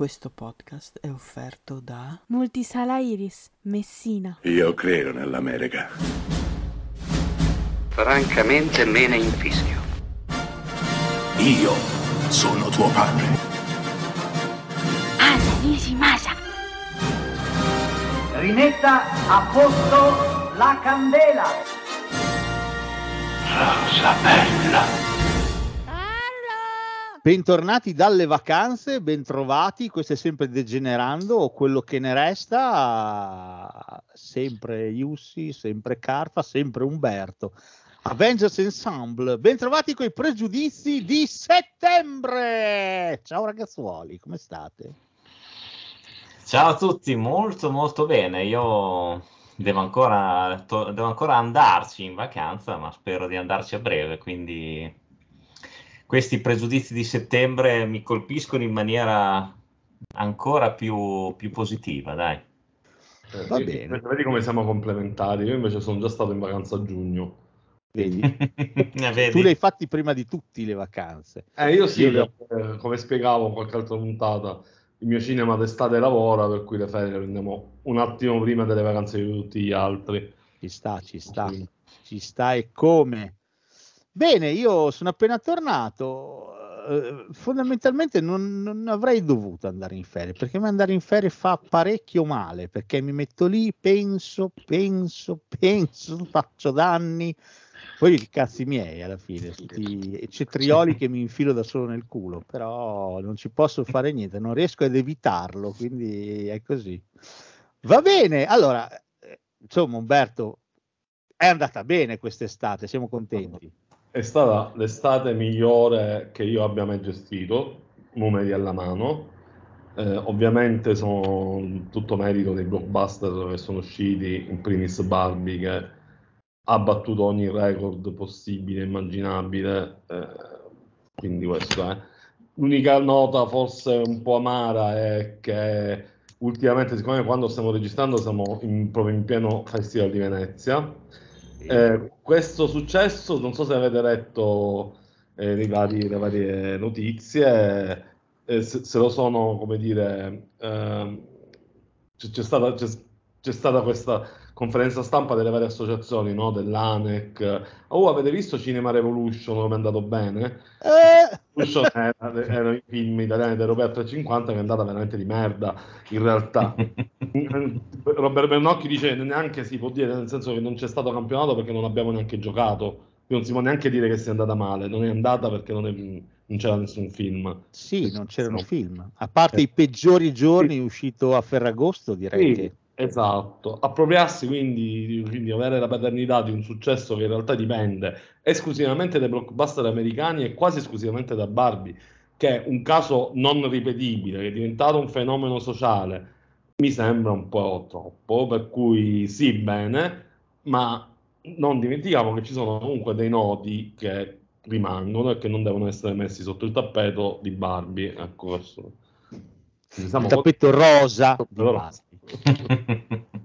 Questo podcast è offerto da Multisala Iris, Messina. Io credo nell'America. Francamente me ne infischio. Io sono tuo padre. Anna Nishimasa. Rimetta a posto la candela. Rosa bella. Bentornati dalle vacanze, bentrovati, questo è sempre Degenerando quello che ne resta, sempre Iussi, sempre Carfa, sempre Umberto. Avengers Ensemble, bentrovati con i pregiudizi di settembre! Ciao ragazzuoli, come state? Ciao a tutti, molto molto bene, io devo ancora, to- devo ancora andarci in vacanza, ma spero di andarci a breve, quindi questi pregiudizi di settembre mi colpiscono in maniera ancora più, più positiva, dai. Eh, Va sì, bene. Vedi come siamo complementari. Io invece sono già stato in vacanza a giugno. Vedi? Eh, vedi? Tu le hai fatti prima di tutti le vacanze. Eh, io sì, Io le eh, come spiegavo in qualche altra puntata, il mio cinema d'estate lavora, per cui le ferie le prendiamo un attimo prima delle vacanze di tutti gli altri. Ci sta, ci sta, Sì. ci sta e come. Bene, io sono appena tornato. eh, fondamentalmente non, non avrei dovuto andare in ferie perché a me andare in ferie fa parecchio male perché mi metto lì, penso, penso, penso, faccio danni. Poi i cazzi miei alla fine, sti cetrioli che mi infilo da solo nel culo, però non ci posso fare niente, non riesco ad evitarlo, quindi è così. Va bene, allora, eh, insomma, Umberto, è andata bene quest'estate, siamo contenti. È stata l'estate migliore che io abbia mai gestito, numeri alla mano. Eh, ovviamente sono tutto merito dei blockbuster che sono usciti, in primis Barbie che ha battuto ogni record possibile immaginabile, eh, quindi questo è. L'unica nota forse un po' amara è che ultimamente, siccome quando stiamo registrando siamo in- proprio in pieno Festival di Venezia, eh, questo successo, non so se avete letto eh, le varie, le varie notizie, eh, se, se lo sono, come dire, ehm, c'è, c'è stata, c'è, c'è stata questa conferenza stampa delle varie associazioni, no? Dell'ANEC. Oh, avete visto Cinema Revolution come è andato bene? Eh, Revolution era, erano i film italiani dell'Europea 350 che è andata veramente di merda, in realtà. Robert Bernocchi dice neanche si può dire, nel senso che non c'è stato campionato perché non abbiamo neanche giocato, quindi non si può neanche dire che sia andata male, non è andata perché non, è- non c'era nessun film. sì, non c'erano No. film, a parte i peggiori giorni uscito a Ferragosto, direi Sì, che esatto. Appropriarsi quindi, di- quindi avere la paternità di un successo che in realtà dipende esclusivamente dai blockbuster americani e quasi esclusivamente da Barbie, che è un caso non ripetibile, che è diventato un fenomeno sociale, mi sembra un po' troppo, per cui sì, bene, ma non dimentichiamo che ci sono comunque dei nodi che rimangono e che non devono essere messi sotto il tappeto di Barbie. Ecco, questo. Quindi siamo il tappeto rosa Però-.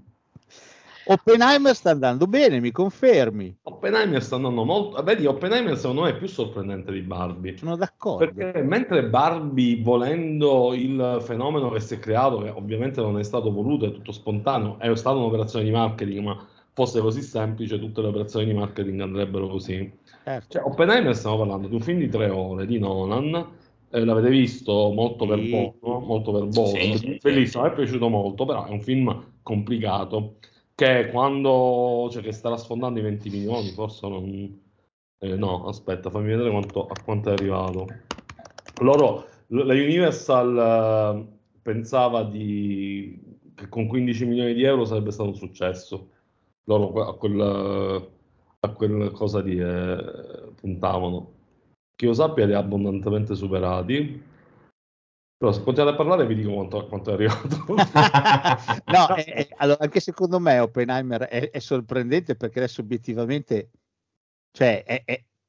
Oppenheimer sta andando bene, mi confermi? Oppenheimer sta andando molto. Vedi, Oppenheimer secondo me è più sorprendente di Barbie. Sono d'accordo. Perché mentre Barbie, volendo il fenomeno che si è creato, che ovviamente non è stato voluto, è tutto spontaneo, è stata un'operazione di marketing, ma fosse così semplice, tutte le operazioni di marketing andrebbero così. Certo. Cioè, Oppenheimer stiamo parlando di un film di tre ore di Nolan. Eh, l'avete visto molto Sì. verboso, molto verboso, Sì, bellissimo, sì. mi è piaciuto molto, però è un film complicato che quando cioè che starà sfondando i 20 milioni, forse non eh, no, aspetta, fammi vedere quanto, a quanto è arrivato. Loro, la Universal eh, pensava di, che con 15 milioni di euro sarebbe stato un successo. Loro a quel, a quel cosa di eh, puntavano. Che io sappia li ha abbondantemente superati. Però se continuate a parlare vi dico quanto, quanto è arrivato. no, è- è- allora, anche secondo me Oppenheimer è, è sorprendente perché adesso obiettivamente, cioè,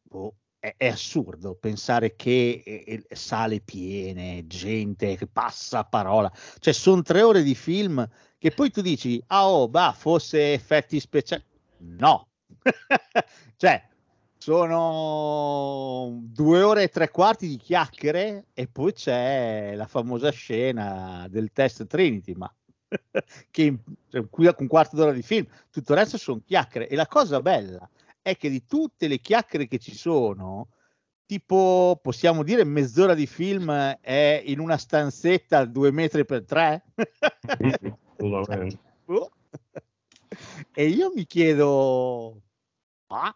boh, è- assurdo pensare che eh, eh, sale piene, gente che passa parola, cioè sono tre ore di film che poi tu dici, ah oh, bah, fosse effetti speciali, no, cioè sono due ore e tre quarti di chiacchiere e poi c'è la famosa scena del test Trinity, ma che cioè, qui un quarto d'ora di film, tutto il resto sono chiacchiere. E la cosa bella è che di tutte le chiacchiere che ci sono, tipo possiamo dire mezz'ora di film è in una stanzetta due metri per tre. Oh. e io mi chiedo, ah,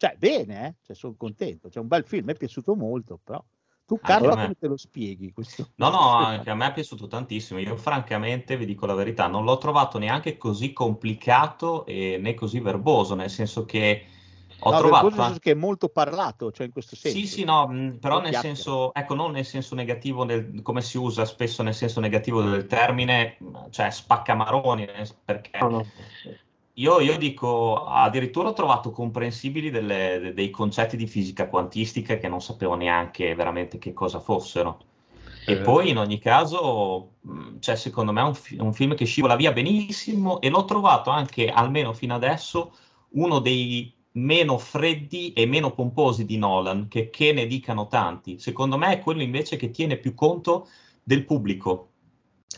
cioè bene, eh? cioè, sono contento, c'è un bel film, mi è piaciuto molto, però tu Carlo come te lo spieghi questo? No, no, anche a me è piaciuto tantissimo. Io francamente vi dico la verità, non l'ho trovato neanche così complicato e né così verboso, nel senso che ho no, trovato senso che è molto parlato, cioè in questo senso. Sì, sì, no, mh, però nel senso, ecco, non nel senso negativo, nel, come si usa spesso nel senso negativo del termine, cioè spaccamaroni, perché no, no. Io, io, dico, addirittura ho trovato comprensibili delle, dei concetti di fisica quantistica che non sapevo neanche veramente che cosa fossero. E eh. poi in ogni caso, cioè, secondo me è un, un, film che scivola via benissimo e l'ho trovato anche, almeno fino adesso, uno dei meno freddi e meno pomposi di Nolan, che, che ne dicano tanti. Secondo me è quello invece che tiene più conto del pubblico,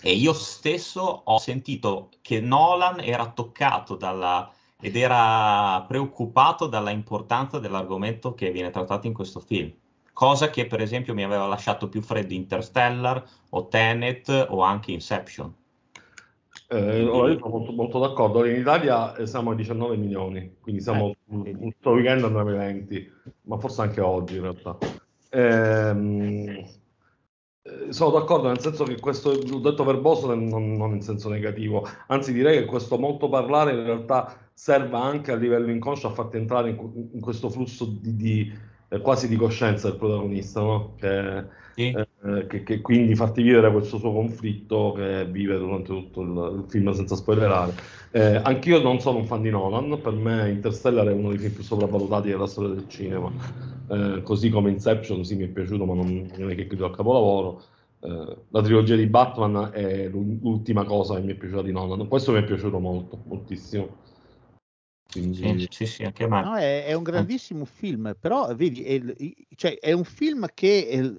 e io stesso ho sentito che Nolan era toccato dalla, ed era preoccupato dalla importanza dell'argomento che viene trattato in questo film. Cosa che per esempio mi aveva lasciato più freddo Interstellar o Tenet o anche Inception. Eh, io sono molto, molto, d'accordo. In Italia eh, siamo a 19 milioni, quindi siamo eh, questo weekend andremo ai 20, ma forse anche oggi in realtà. Ehm, eh, sono d'accordo nel senso che questo l'ho detto verboso non, non, in senso negativo, anzi direi che questo molto parlare in realtà serve anche a livello inconscio a farti entrare in, in questo flusso di, di eh, quasi di coscienza del protagonista, no? che, sì. eh, che, che, quindi farti vivere questo suo conflitto che vive durante tutto il, il film senza spoilerare. Eh, anch'io non sono un fan di Nolan, per me Interstellar è uno dei film più sopravvalutati della storia del cinema eh, così come Inception sì mi è piaciuto ma non, non è che credo al capolavoro eh, la trilogia di Batman è l'ultima cosa che mi è piaciuta di Nolan questo mi è piaciuto molto, moltissimo quindi... Sì, sì, anche a me. No, è, è, un grandissimo film, però vedi, è, cioè, è un film che è,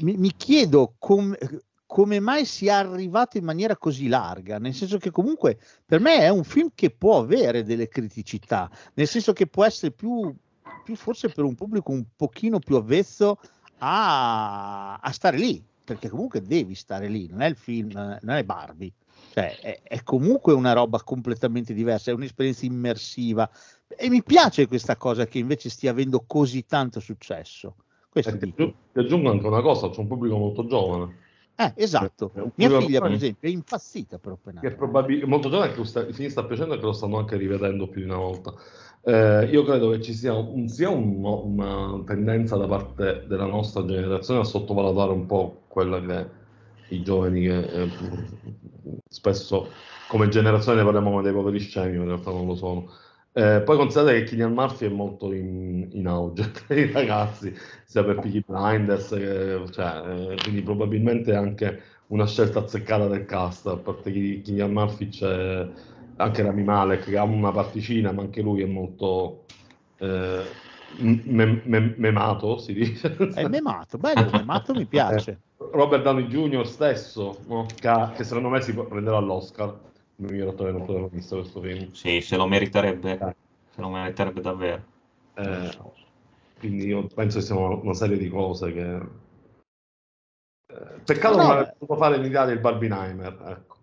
mi, mi, chiedo come, come mai sia arrivato in maniera così larga, nel senso che comunque per me è un film che può avere delle criticità, nel senso che può essere più più forse per un pubblico un pochino più avvezzo a, a stare lì, perché comunque devi stare lì, non è il film, non è Barbie, cioè è, è, comunque una roba completamente diversa, è un'esperienza immersiva e mi piace questa cosa che invece stia avendo così tanto successo. Questo eh, ti aggiungo anche una cosa, c'è un pubblico molto giovane. Eh, esatto. Mia figlia, per esempio, è impazzita per Oppenheimer. Che probabilmente molto giovane che il film sta piacendo e che lo stanno anche rivedendo più di una volta. Eh, io credo che ci sia, un, sia un, una tendenza da parte della nostra generazione a sottovalutare un po' quella che i giovani che eh, spesso come generazione ne parliamo come dei poveri scemi, ma in realtà non lo sono. Eh, poi considerate che Killian Murphy è molto in, in auge tra i ragazzi, sia per Peaky Blinders, che, cioè, eh, quindi probabilmente anche una scelta azzeccata del cast, a parte che Killian Murphy c'è anche Rami Malek che ha una particina, ma anche lui è molto eh, mem- memato, si dice. È memato, bello, memato mi piace. Eh, Robert Downey Jr. stesso, no? che, ha, che, secondo me si prenderà l'Oscar, miglior attore non protagonista questo film. Sì, se lo meriterebbe, eh. se lo meriterebbe davvero. Eh, quindi io penso che siano una serie di cose che... Eh, peccato no, non aver potuto fare in Italia il Barbenheimer, ecco.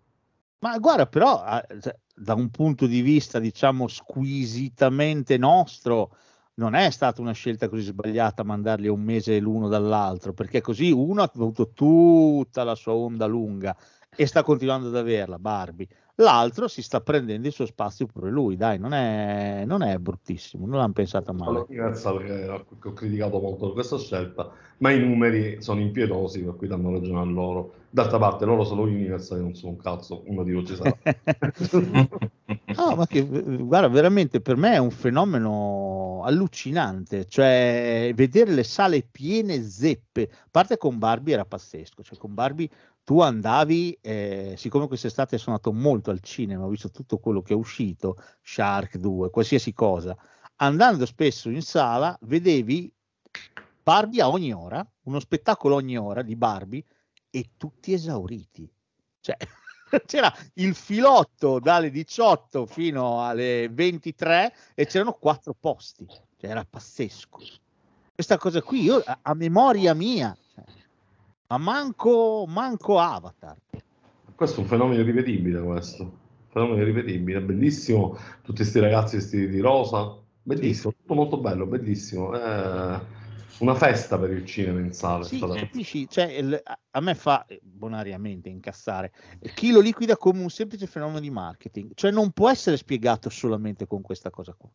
Ma guarda, però cioè, da un punto di vista, diciamo, squisitamente nostro, non è stata una scelta così sbagliata mandarli un mese l'uno dall'altro, perché così uno ha avuto tutta la sua onda lunga e sta continuando ad averla, Barbie. L'altro si sta prendendo il suo spazio pure lui, dai, non è, non è bruttissimo, non l'hanno pensata male. Diversa perché ho criticato molto questa scelta, ma i numeri sono impietosi, per cui danno ragione a loro. D'altra parte, loro sono universali, non sono un cazzo, uno di loro ci sarà. no, ma che, guarda, veramente per me è un fenomeno allucinante, cioè vedere le sale piene zeppe, a parte con Barbie era pazzesco, cioè con Barbie tu andavi, eh, siccome quest'estate sono andato molto al cinema, ho visto tutto quello che è uscito, Shark 2, qualsiasi cosa, andando spesso in sala, vedevi Barbie a ogni ora, uno spettacolo ogni ora di Barbie e tutti esauriti. Cioè, c'era il filotto dalle 18 fino alle 23 e c'erano quattro posti. Cioè, era pazzesco. Questa cosa qui, io a, a memoria mia, ma manco, manco Avatar. Questo è un fenomeno irripetibile, questo. Fenomeno irripetibile, bellissimo. Tutti questi ragazzi vestiti di rosa, bellissimo, tutto molto bello, bellissimo. Eh, una festa per il cinema in sala. Sì, capisci? Cioè, il, a me fa eh, bonariamente incassare. Chi lo liquida come un semplice fenomeno di marketing, cioè non può essere spiegato solamente con questa cosa qua.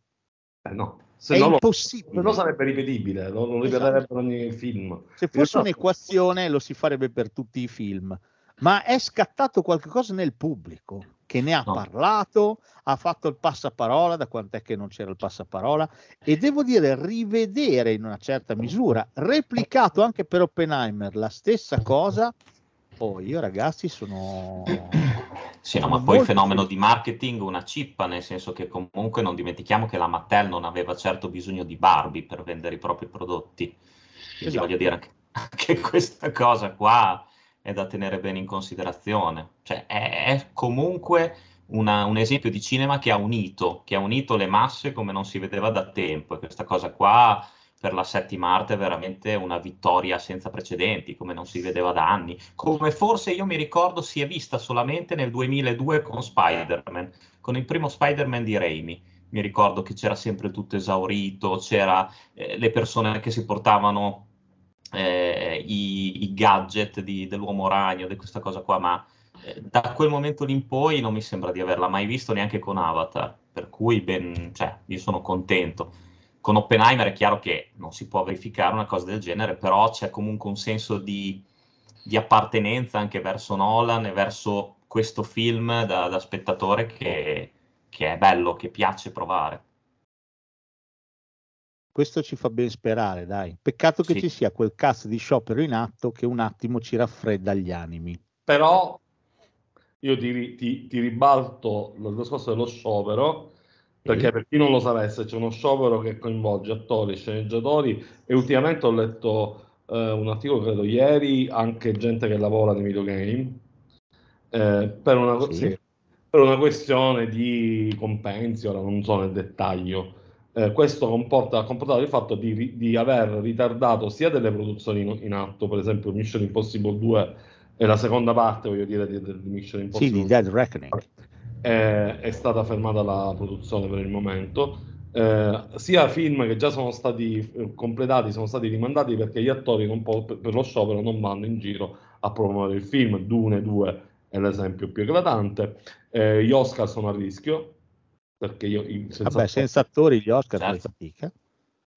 Eh no, se è no impossibile. Lo, se no sarebbe ripetibile, lo, lo ripeterebbero ogni film. Se fosse un'equazione lo si farebbe per tutti i film, ma è scattato qualcosa nel pubblico che ne ha No. parlato, ha fatto il passaparola, da quant'è che non c'era il passaparola, e devo dire, rivedere in una certa misura, replicato anche per Oppenheimer la stessa cosa, oh, io ragazzi sono... Sì, no, ma poi il fenomeno di marketing una cippa, nel senso che comunque non dimentichiamo che la Mattel non aveva certo bisogno di Barbie per vendere i propri prodotti. Quindi Esatto. voglio dire che anche questa cosa qua è da tenere bene in considerazione. Cioè, è, è comunque una- un esempio di cinema che ha unito, che ha unito le masse come non si vedeva da tempo. E questa cosa qua per la settima arte è veramente una vittoria senza precedenti, come non si vedeva da anni. Come forse io mi ricordo si è vista solamente nel 2002 con Spider-Man, con il primo Spider-Man di Raimi. Mi ricordo che c'era sempre tutto esaurito, c'era eh, le persone che si portavano eh, i, i gadget di- dell'uomo ragno, di questa cosa qua, ma eh, da quel momento lì in poi non mi sembra di averla mai visto neanche con Avatar, per cui ben, cioè, io sono contento. Con Oppenheimer è chiaro che non si può verificare una cosa del genere, però c'è comunque un senso di, di appartenenza anche verso Nolan e verso questo film da, da spettatore che, che è bello, che piace provare. Questo ci fa ben sperare, dai. Peccato che Sì. ci sia quel cazzo di sciopero in atto che un attimo ci raffredda gli animi. Però io ti, ti- ti ribalto il discorso dello sciopero, perché Sì. per chi non lo sapesse c'è uno sciopero che coinvolge attori, sceneggiatori e ultimamente ho letto eh, un articolo, credo ieri, anche gente che lavora nei videogame, eh, per, una, Sì. sì, per una questione di compensi, ora non so nel dettaglio. Eh, questo comporta, ha comportato il fatto di, di aver ritardato sia delle produzioni in, in atto, per esempio Mission Impossible 2 e la seconda parte, voglio dire, di, di Mission Sì, Impossible di Dead Reckoning. Eh, è stata fermata la produzione per il momento. Eh, sia film che già sono stati eh, completati sono stati rimandati perché gli attori non po- per lo sciopero non vanno in giro a promuovere il film. Dune 2 è l'esempio più eclatante. Eh, gli Oscar sono a rischio perché io senza Vabbè, senza attori gli Oscar Certo. fatica.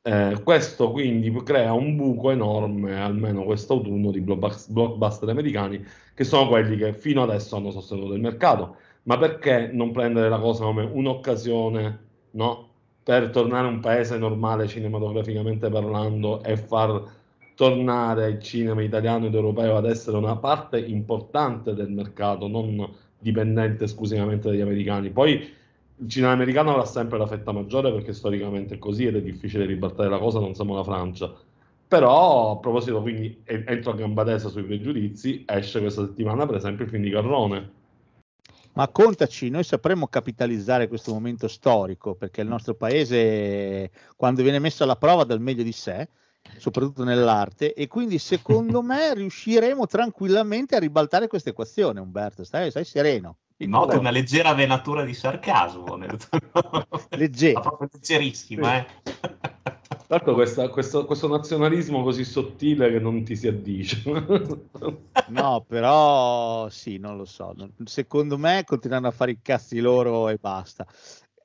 eh, questo quindi crea un buco enorme, almeno quest'autunno, di blockbus- blockbuster americani, che sono quelli che fino adesso hanno sostenuto il mercato. Ma perché non prendere la cosa come un'occasione, no? Per tornare a un paese normale cinematograficamente parlando e far tornare il cinema italiano ed europeo ad essere una parte importante del mercato, non dipendente esclusivamente dagli americani. Poi il cinema americano avrà sempre la fetta maggiore perché storicamente è così ed è difficile ribaltare la cosa, non siamo la Francia. Però, a proposito, quindi entro a gamba tesa sui pregiudizi, esce questa settimana per esempio il film di Carrone. Ma contaci, noi sapremo capitalizzare questo momento storico perché il nostro paese, quando viene messo alla prova, dal meglio di sé, soprattutto nell'arte, e quindi secondo me riusciremo tranquillamente a ribaltare questa equazione, Umberto. Stai, stai sereno. Noto una leggera venatura di sarcasmo. Nel... Leggero. Ma proprio leggerissima, eh. Tra l'altro questa- questo, questo nazionalismo così sottile che non ti si addice. No, però sì, non lo so. Secondo me continuano a fare i cazzi loro e basta.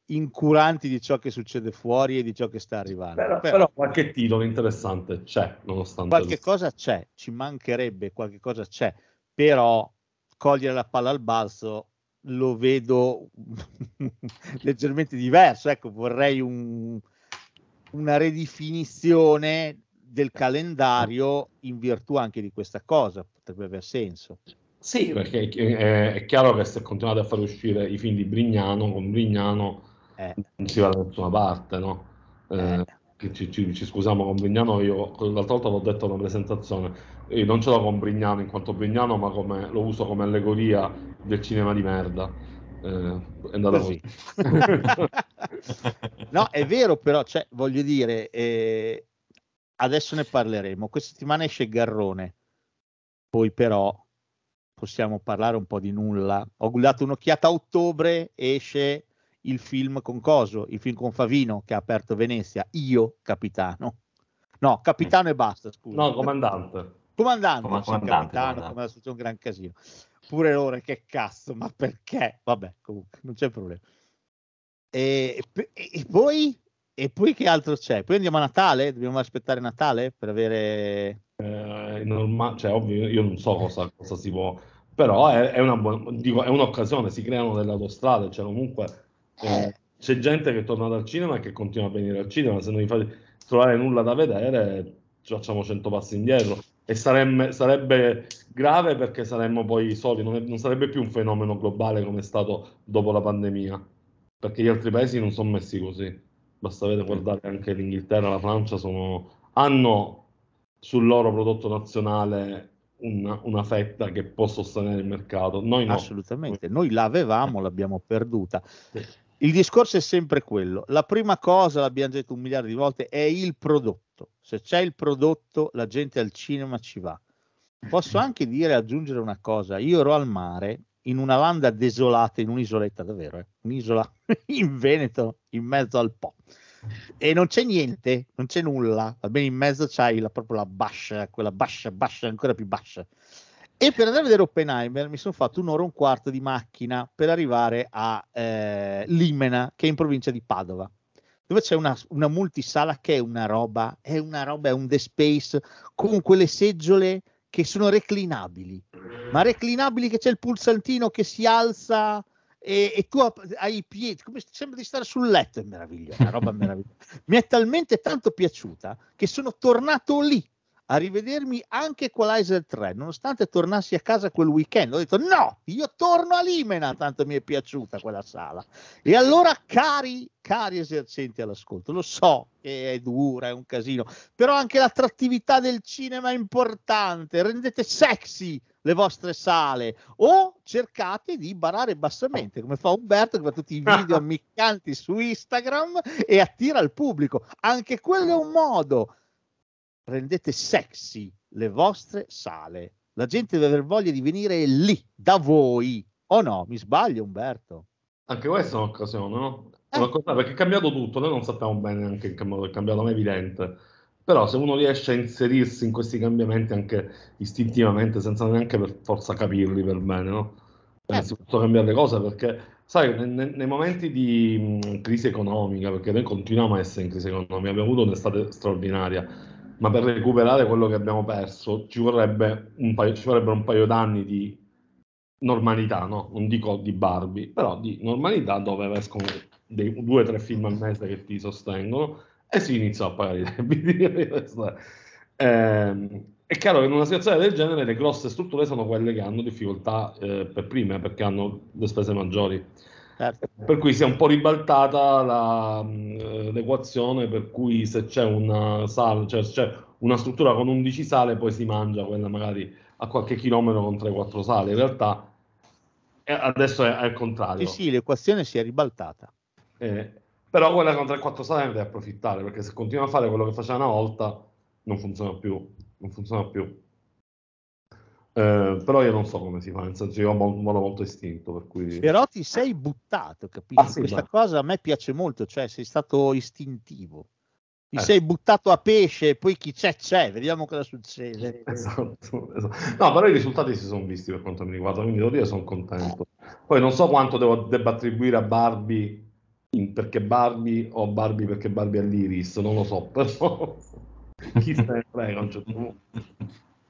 Incuranti di ciò che succede fuori e di ciò che sta arrivando. però, Però però qualche titolo interessante c'è, nonostante qualche tutto. cosa c'è, ci mancherebbe, qualche cosa c'è, però cogliere la palla al balzo lo vedo leggermente diverso. Ecco, vorrei un- una ridefinizione del calendario in virtù anche di questa cosa, potrebbe aver senso. Sì, perché è, è chiaro che se continuate a fare uscire i film di Brignano, con Brignano Eh, non si va da nessuna parte, no? Eh, che ci, ci- ci scusiamo con Brignano, io l'altra volta l'ho detto alla presentazione, io non ce l'ho con Brignano in quanto Brignano, ma come, lo uso come allegoria del cinema di merda. Eh, è andata Così. No, è vero, però, cioè, voglio dire, eh, adesso ne parleremo. Questa settimana esce Garrone, poi però possiamo parlare un po' di nulla. Ho dato un'occhiata a ottobre, esce il film con Coso, il film con Favino che ha aperto Venezia, io capitano. No, capitano e basta, scusa. No, comandante. Comandante, Come sì, comandante, capitano, comandante. come adesso c'è un gran casino. Pure loro, che cazzo, ma perché? Vabbè, comunque, non c'è problema. E, e- e poi, e poi che altro c'è? Poi andiamo a Natale? Dobbiamo aspettare Natale per avere... Eh, è norma- cioè, ovvio, io non so cosa, cosa si può, però è, è una buona, dico, è un'occasione, si creano delle autostrade, cioè comunque eh, c'è gente che torna dal cinema e che continua a venire al cinema, se non gli fate trovare nulla da vedere ci facciamo 100 passi indietro e saremme- sarebbe grave perché saremmo poi soli, non, è- non sarebbe più un fenomeno globale come è stato dopo la pandemia, perché gli altri paesi non sono messi così, basta vedere, guardare anche l'Inghilterra, la Francia, sono, hanno sul loro prodotto nazionale una, una fetta che può sostenere il mercato. Noi no. Assolutamente, noi l'avevamo, l'abbiamo perduta. Sì. Il discorso è sempre quello. La prima cosa, l'abbiamo detto un miliardo di volte, è il prodotto. Se c'è il prodotto, la gente al cinema ci va. Posso anche dire, aggiungere una cosa. Io ero al mare, in una landa desolata, in un'isoletta, davvero, eh, un'isola in Veneto, in mezzo al Po. E non c'è niente, non c'è nulla. Va bene, in mezzo c'hai la, proprio la bascia, quella bascia, bascia, ancora più bascia. E per andare a vedere Oppenheimer mi sono fatto un'ora e un quarto di macchina per arrivare a eh, Limena, che è in provincia di Padova, dove c'è una, una multisala che è una roba, è una roba, è un The Space con quelle seggiole che sono reclinabili, ma reclinabili che c'è il pulsantino che si alza e, e tu hai i piedi, come sembra di stare sul letto, è meravigliosa, una roba meravigliosa. Mi è talmente tanto piaciuta che sono tornato lì a rivedermi anche Equalizer 3, nonostante tornassi a casa quel weekend. Ho detto no, io torno a Limena, tanto mi è piaciuta quella sala. E allora, cari, cari esercenti all'ascolto, lo so che è dura, è un casino, però anche l'attrattività del cinema è importante. Rendete sexy le vostre sale o cercate di barare bassamente come fa Umberto che fa tutti i video ammiccanti su Instagram e attira il pubblico anche quello è un modo rendete sexy le vostre sale la gente deve aver voglia di venire lì da voi o no mi sbaglio Umberto Anche questa è un'occasione, no? Eh. una cosa- perché è cambiato tutto, noi non sappiamo bene neanche il cambio- è cambiato, non è evidente. Però se uno riesce a inserirsi in questi cambiamenti anche istintivamente, senza neanche per forza capirli per bene, no? Eh, si possono cambiare le cose perché, sai, ne- ne- nei, momenti di mh, crisi economica, perché noi continuiamo a essere in crisi economica, abbiamo avuto un'estate straordinaria, ma per recuperare quello che abbiamo perso ci vorrebbe paio, ci vorrebbero un paio d'anni di normalità, no? Non dico di Barbie, però di normalità dove escono dei due o tre film al mese che ti sostengono e si inizia a pagare i debiti. Ehm, è chiaro che in una situazione del genere le grosse strutture sono quelle che hanno difficoltà eh, per prime perché hanno le spese maggiori. Certo. Per cui si è un po' ribaltata la, eh, l'equazione per cui se c'è una sala, cioè c'è una struttura con 11 sale, poi si mangia quella magari a qualche chilometro con 3-4 sale. In realtà eh, adesso è, il contrario. sì sì l'equazione si è ribaltata Eh, però quella con 3-4 sale ne deve approfittare perché se continua a fare quello che faceva una volta non funziona più. Non funziona più. Eh, però io non so come si fa, nel senso io ho un modo molto istinto, per cui... però ti sei buttato capisci Ah, sì, questa beh. cosa a me piace molto cioè sei stato istintivo ti Eh. sei buttato a pesce e poi chi c'è c'è vediamo cosa succede Esatto, esatto. No, però i risultati si sono visti per quanto mi riguarda, quindi devo dire sono contento. Poi non so quanto devo, debba attribuire a Barbie perché Barbie o Barbie perché Barbie è l'Iris, non lo so, però chi se ne frega a un certo punto.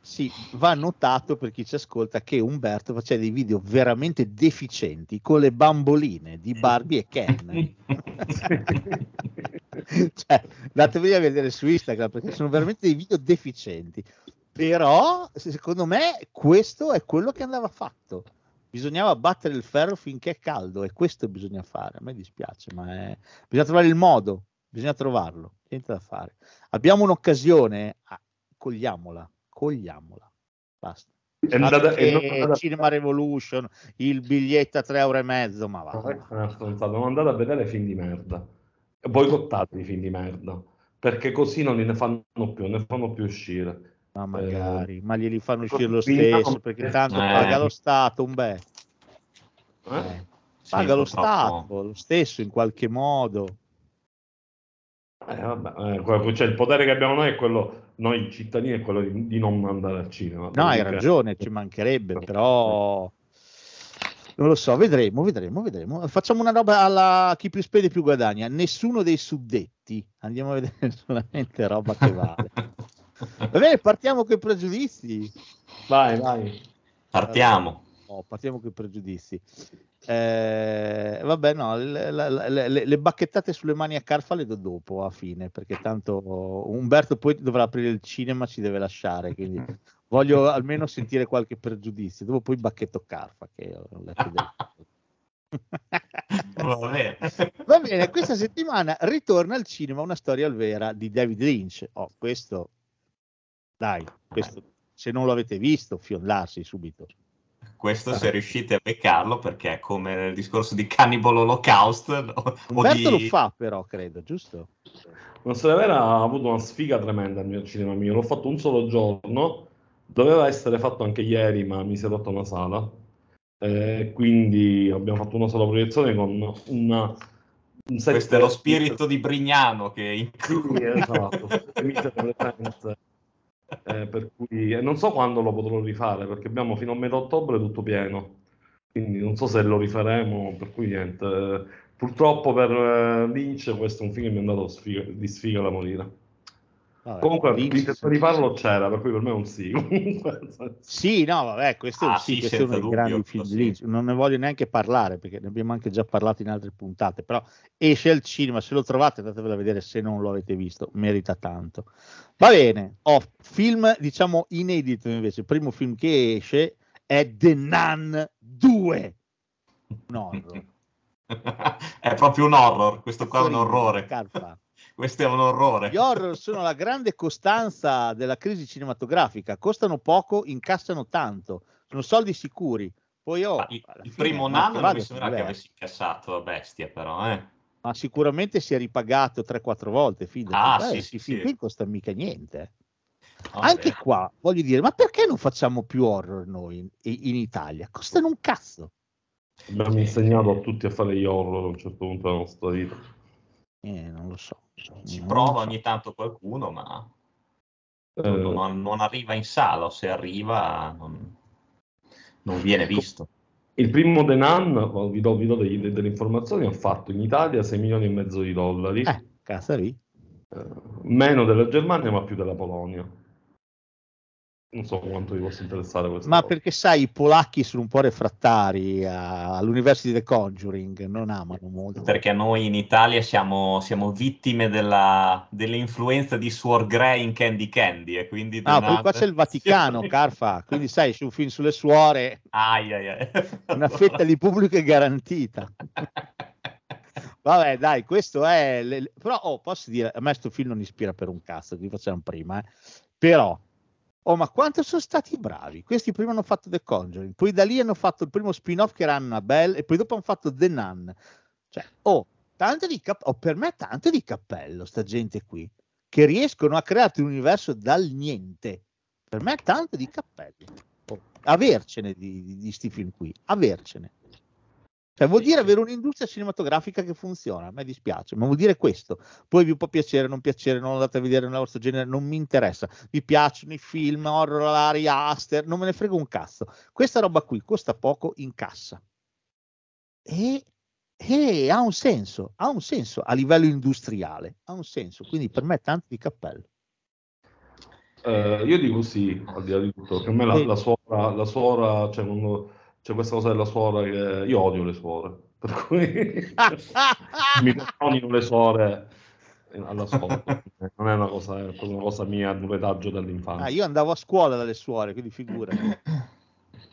Sì, va notato per chi ci ascolta che Umberto faceva dei video veramente deficienti con le bamboline di Barbie e Ken. cioè, andatevi a vedere su Instagram perché sono veramente dei video deficienti. Però, secondo me, questo è quello che andava fatto. Bisognava battere il ferro finché è caldo e questo bisogna fare. A me dispiace, ma è... bisogna trovare il modo bisogna trovarlo, niente da fare. Abbiamo un'occasione, ah, cogliamola, cogliamola, basta. È andata- è andata- Cinema Revolution, il biglietto a 3 euro e mezzo, ma va. Stronzata. Non andate a vedere film di merda. Boicottati i film di merda. Perché così non ne fanno più, ne fanno più uscire. Ma magari, ma glieli fanno uscire lo stesso perché tanto Eh. paga lo Stato, un beh. Eh? Eh, Sì, paga lo purtroppo. Stato, lo stesso in qualche modo. Eh, vabbè, eh, cioè, il potere che abbiamo noi è quello, noi cittadini, è quello di, di non andare al cinema. No, hai ragione, ci mancherebbe, però non lo so, vedremo, vedremo, vedremo. Facciamo una roba alla chi più spende più guadagna. Nessuno dei suddetti, andiamo a vedere solamente roba che vale. Va bene, partiamo con i pregiudizi. Vai, vai. Partiamo. No, partiamo con i pregiudizi. Eh, vabbè, no, le, le- le- le- bacchettate sulle mani a Carfa le do dopo, a fine, perché tanto Umberto poi dovrà aprire il cinema, ci deve lasciare, quindi voglio almeno sentire qualche pregiudizio. Dopo poi bacchetto Carfa, che ho letto del- Va bene. Va bene, questa settimana ritorna al cinema una storia al vera di David Lynch. Oh, questo, dai, questo, se non lo avete visto, fiondarsi subito. Questo se riuscite a beccarlo perché è come nel discorso di Cannibal Holocaust no? Umberto lo di... fa però, credo, giusto? Una storia vera ha avuto una sfiga tremenda al mio cinema mio. L'ho fatto un solo giorno. Doveva essere fatto anche ieri, ma mi si è rotta una sala. Eh, quindi abbiamo fatto una sola proiezione con una. Un Questo è lo spirito di Brignano che Sì, include... esatto, misere presenze. Eh, per cui eh, non so quando lo potrò rifare perché abbiamo fino a metà ottobre tutto pieno. Quindi non so se lo rifaremo per cui niente. Eh, purtroppo per eh, Lynch questo è un film che mi è andato sfiga- di sfiga da morire Vabbè, comunque l'intento di farlo c'era per cui per me è un sì Sì, no, vabbè, questo, è un Ah, sì, questo è uno dei grandi film sì. Lynch. Non ne voglio neanche parlare perché ne abbiamo anche già parlato in altre puntate. Però esce al cinema. Se lo trovate, andatevelo a vedere se non lo avete visto, merita tanto. Va bene, ho film diciamo inedito invece. Il primo film che esce è The Nun 2. Un horror. è proprio un horror, questo qua è un orrore. Carfa. Questo è un orrore. Gli horror sono la grande costanza della crisi cinematografica, costano poco, incassano tanto, sono soldi sicuri. Poi oh, il, fine, primo non vada mi sembra che avessi incassato a bestia, però, eh. Ma sicuramente si è ripagato 3-4 volte, fidati. Ah, Eh, sì, sì, sì. qui costa mica niente. Vabbè. Anche qua, voglio dire, ma perché non facciamo più horror noi in, in Italia? Costano un cazzo. abbiamo insegnato a tutti a fare gli horror a un certo punto della nostra vita Eh, non lo so. Ci Non prova ogni tanto qualcuno, ma Eh, non, non arriva in sala, o se arriva non, non viene visto. il primo The Nun vi do, vi do degli- delle informazioni ha fatto in Italia 6 milioni e mezzo di dollari Eh, cazzo lì. Eh, meno della Germania ma più della Polonia non so quanto vi possa interessare questo Ma perché sai, i polacchi sono un po' refrattari a- all'university The Conjuring, non amano molto. Perché noi in Italia siamo, siamo vittime della, dell'influenza di Suor Grey in Candy Candy e quindi Ah, non poi qua c'è il Vaticano, Carfa, quindi sai, su un film sulle suore, Ai, ai, ai. una fetta di pubblico è garantita. Vabbè, dai, questo è. le- le- Però, oh, posso dire, a me questo film non ispira per un cazzo, vi facciamo prima, eh. Però, oh, ma quanto sono stati bravi? Questi prima hanno fatto The Conjuring, poi da lì hanno fatto il primo spin-off che era Annabelle, e poi dopo hanno fatto The Nun. Cioè, oh, tanto di cap- oh, per me tanto di cappello, sta gente qui, che riescono a creare un universo dal niente. Per me tanto di cappello. Oh, avercene di, di, di sti film qui, avercene. Cioè, vuol Sì, dire sì. avere un'industria cinematografica che funziona. A me dispiace, ma vuol dire questo. Poi vi può piacere, non piacere, non andate a vedere nella vostra genere, non mi interessa. Vi piacciono i film, horror, Ari Aster, non me ne frega un cazzo. Questa roba qui costa poco in cassa. E, e ha un senso, ha un senso a livello industriale, ha un senso. Quindi per me tanto di cappello. Eh, io dico sì, al di là di tutto. Per me la, la suora, la suora, cioè quando c'è questa cosa della suora che io odio le suore, per cui mi perdonino le suore alla scuola. Non è una cosa, è una cosa mia, un retaggio Ah, dall'infanzia. io andavo a scuola dalle suore, quindi figura.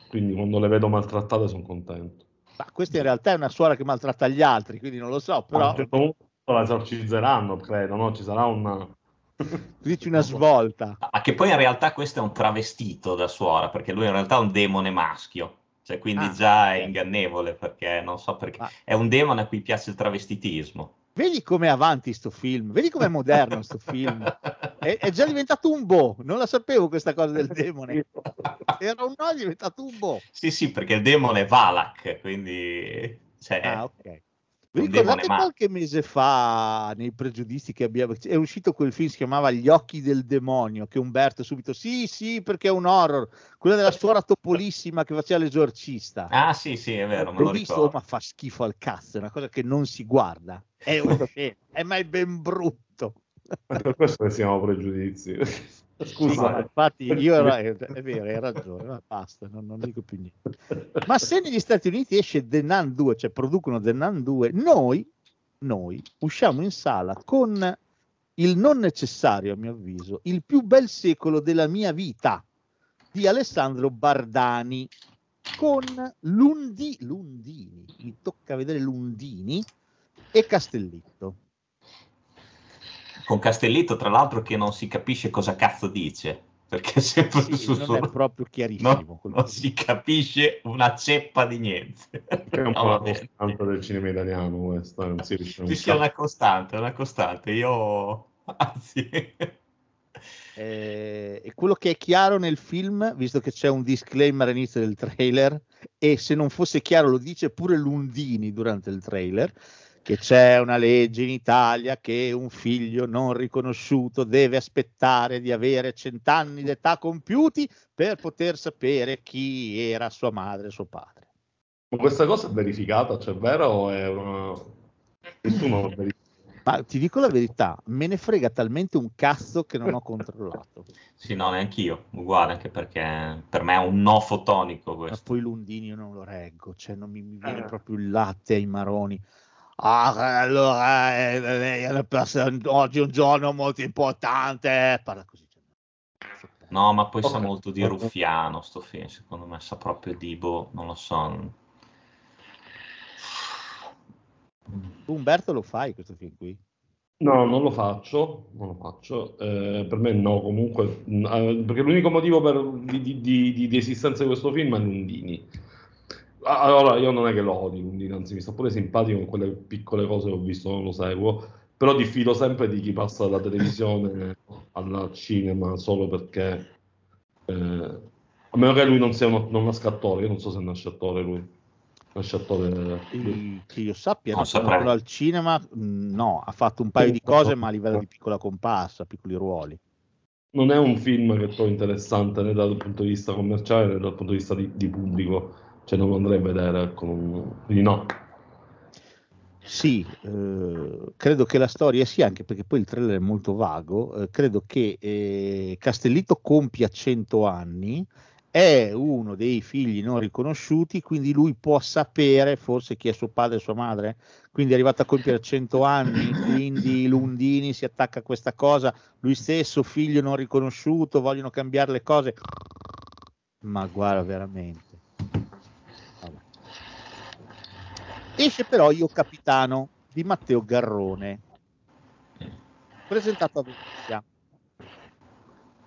Quindi quando le vedo maltrattate sono contento. Ma questa in realtà è una suora che maltratta gli altri, quindi non lo so, A però un certo punto, la esorcizzeranno, credo, no? Ci sarà una... Dici una svolta. Ah, che poi in realtà questo è un travestito da suora, perché lui in realtà è un demone maschio. Cioè, quindi Ah, già è ingannevole, perché non so perché. Ah. È un demone a cui piace il travestitismo. Vedi com'è avanti sto film, vedi com'è moderno sto film. È, è già diventato un boh, non la sapevo questa cosa del demone. Era un no, è diventato un boh. Sì, sì, perché il demone è Valak, quindi... Cioè, Ah, ok. Vi ricordate ma- qualche mese fa, nei pregiudizi che abbiamo, è uscito quel film, si chiamava Gli occhi del demonio, che Umberto subito, sì, sì, perché è un horror, quella della suora topolissima che faceva l'esorcista. Ah, sì, sì, è vero, L'ho visto, ricordo. ma fa schifo al cazzo, è una cosa che non si guarda. È un è mai ben brutto. È per questo che siamo pregiudizi. Scusa. ma infatti io è, è vero, hai ragione, ma basta, non, non dico più niente. Ma se negli Stati Uniti esce The Nun 2, cioè producono The Nun 2, noi, noi usciamo in sala con il non necessario, a mio avviso, il più bel secolo della mia vita di Alessandro Bardani con Lundi, Lundini, mi tocca vedere Lundini e Castellitto. Con Castellitto, tra l'altro, che non si capisce cosa cazzo dice, perché è sempre Sì, su, non è proprio chiarissimo. no, non si capisce una ceppa di niente. È un po' No, la va bene. costante del cinema italiano questo, eh, non si riesce Sì, sì, è una costante, è una costante. Io, anzi, Eh, e quello che è chiaro nel film, visto che c'è un disclaimer all'inizio del trailer, e se non fosse chiaro lo dice pure Lundini durante il trailer, che c'è una legge in Italia che un figlio non riconosciuto deve aspettare di avere cent'anni d'età compiuti per poter sapere chi era sua madre e suo padre. Ma questa cosa è verificata, cioè è vero o è una... Nessuno l'ha verificato. Ma ti dico la verità, me ne frega talmente un cazzo che non ho controllato. sì, no, neanch'io, uguale, anche perché per me è un no fotonico Ma questo. poi Lundini io non lo reggo, cioè non mi, mi viene Eh. proprio il latte ai maroni. Ah, allora eh, è una persona, oggi è un giorno molto importante. Parla così. No, ma poi sa Ok. molto di Ruffiano, sto film, secondo me sa proprio di, boh, non lo so. Umberto lo fai questo film qui? No, non lo faccio, non lo faccio. Eh, per me no, comunque, mh, eh, perché l'unico motivo per- di, di- di- di- di esistenza di questo film è Lundini. Ah, Allora, io non è che lo odio Lundini, anzi mi sta pure simpatico con quelle piccole cose che ho visto, non lo seguo, però diffido sempre di chi passa dalla televisione al cinema solo perché, eh, a meno che lui non sia uno, non nasca attore, io non so se nasce attore lui. Nasce attore... Il- che io sappia, Non no, saprei. al cinema, mh, no, ha fatto un paio di cose, ma a livello di piccola comparsa, piccoli ruoli. non è un film che trovo interessante né dal punto di vista commerciale né dal punto di vista di, di pubblico, cioè non lo andrei a vedere, non- quindi no. Sì, eh, credo che la storia sia, anche perché poi il trailer è molto vago, eh, credo che eh, Castellitto compia 100 anni, è uno dei figli non riconosciuti, quindi lui può sapere forse chi è suo padre e sua madre, quindi è arrivato a compiere 100 anni, quindi Lundini si attacca a questa cosa, lui stesso figlio non riconosciuto, vogliono cambiare le cose, ma guarda veramente. Vabbè. Esce però Io Capitano di Matteo Garrone, presentato a Venezia.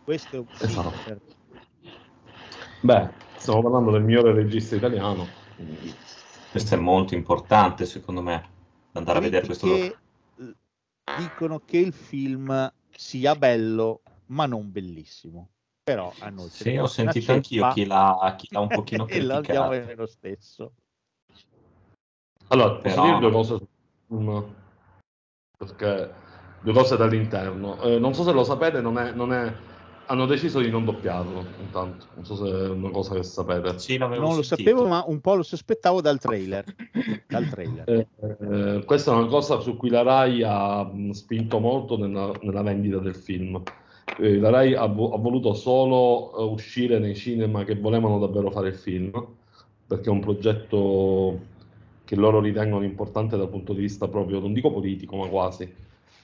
Questo è un film Esatto. per- Beh, stiamo parlando del migliore regista italiano. Questo è molto importante, secondo me, andare a vedere questo. critiche, dicono che il film sia bello, ma non bellissimo. Però a noi Sì, ho sentito anch'io chi l'ha, chi l'ha un pochino e lo andiamo a criticato. vedere lo stesso. Allora, posso Però- dire due cose sul film? Perché due cose dall'interno. Eh, non so se lo sapete, non è, non è- hanno deciso di non doppiarlo intanto. Non so se è una cosa che sapete. Sì, Non lo sentito. sapevo, ma un po' lo sospettavo dal trailer. Dal trailer. Eh, eh, questa è una cosa su cui la Rai ha mh, spinto molto nella, nella vendita del film. Eh, la Rai ha, vo- ha voluto solo eh, uscire nei cinema che volevano davvero fare il film, perché è un progetto che loro ritengono importante dal punto di vista proprio, non dico politico, ma quasi.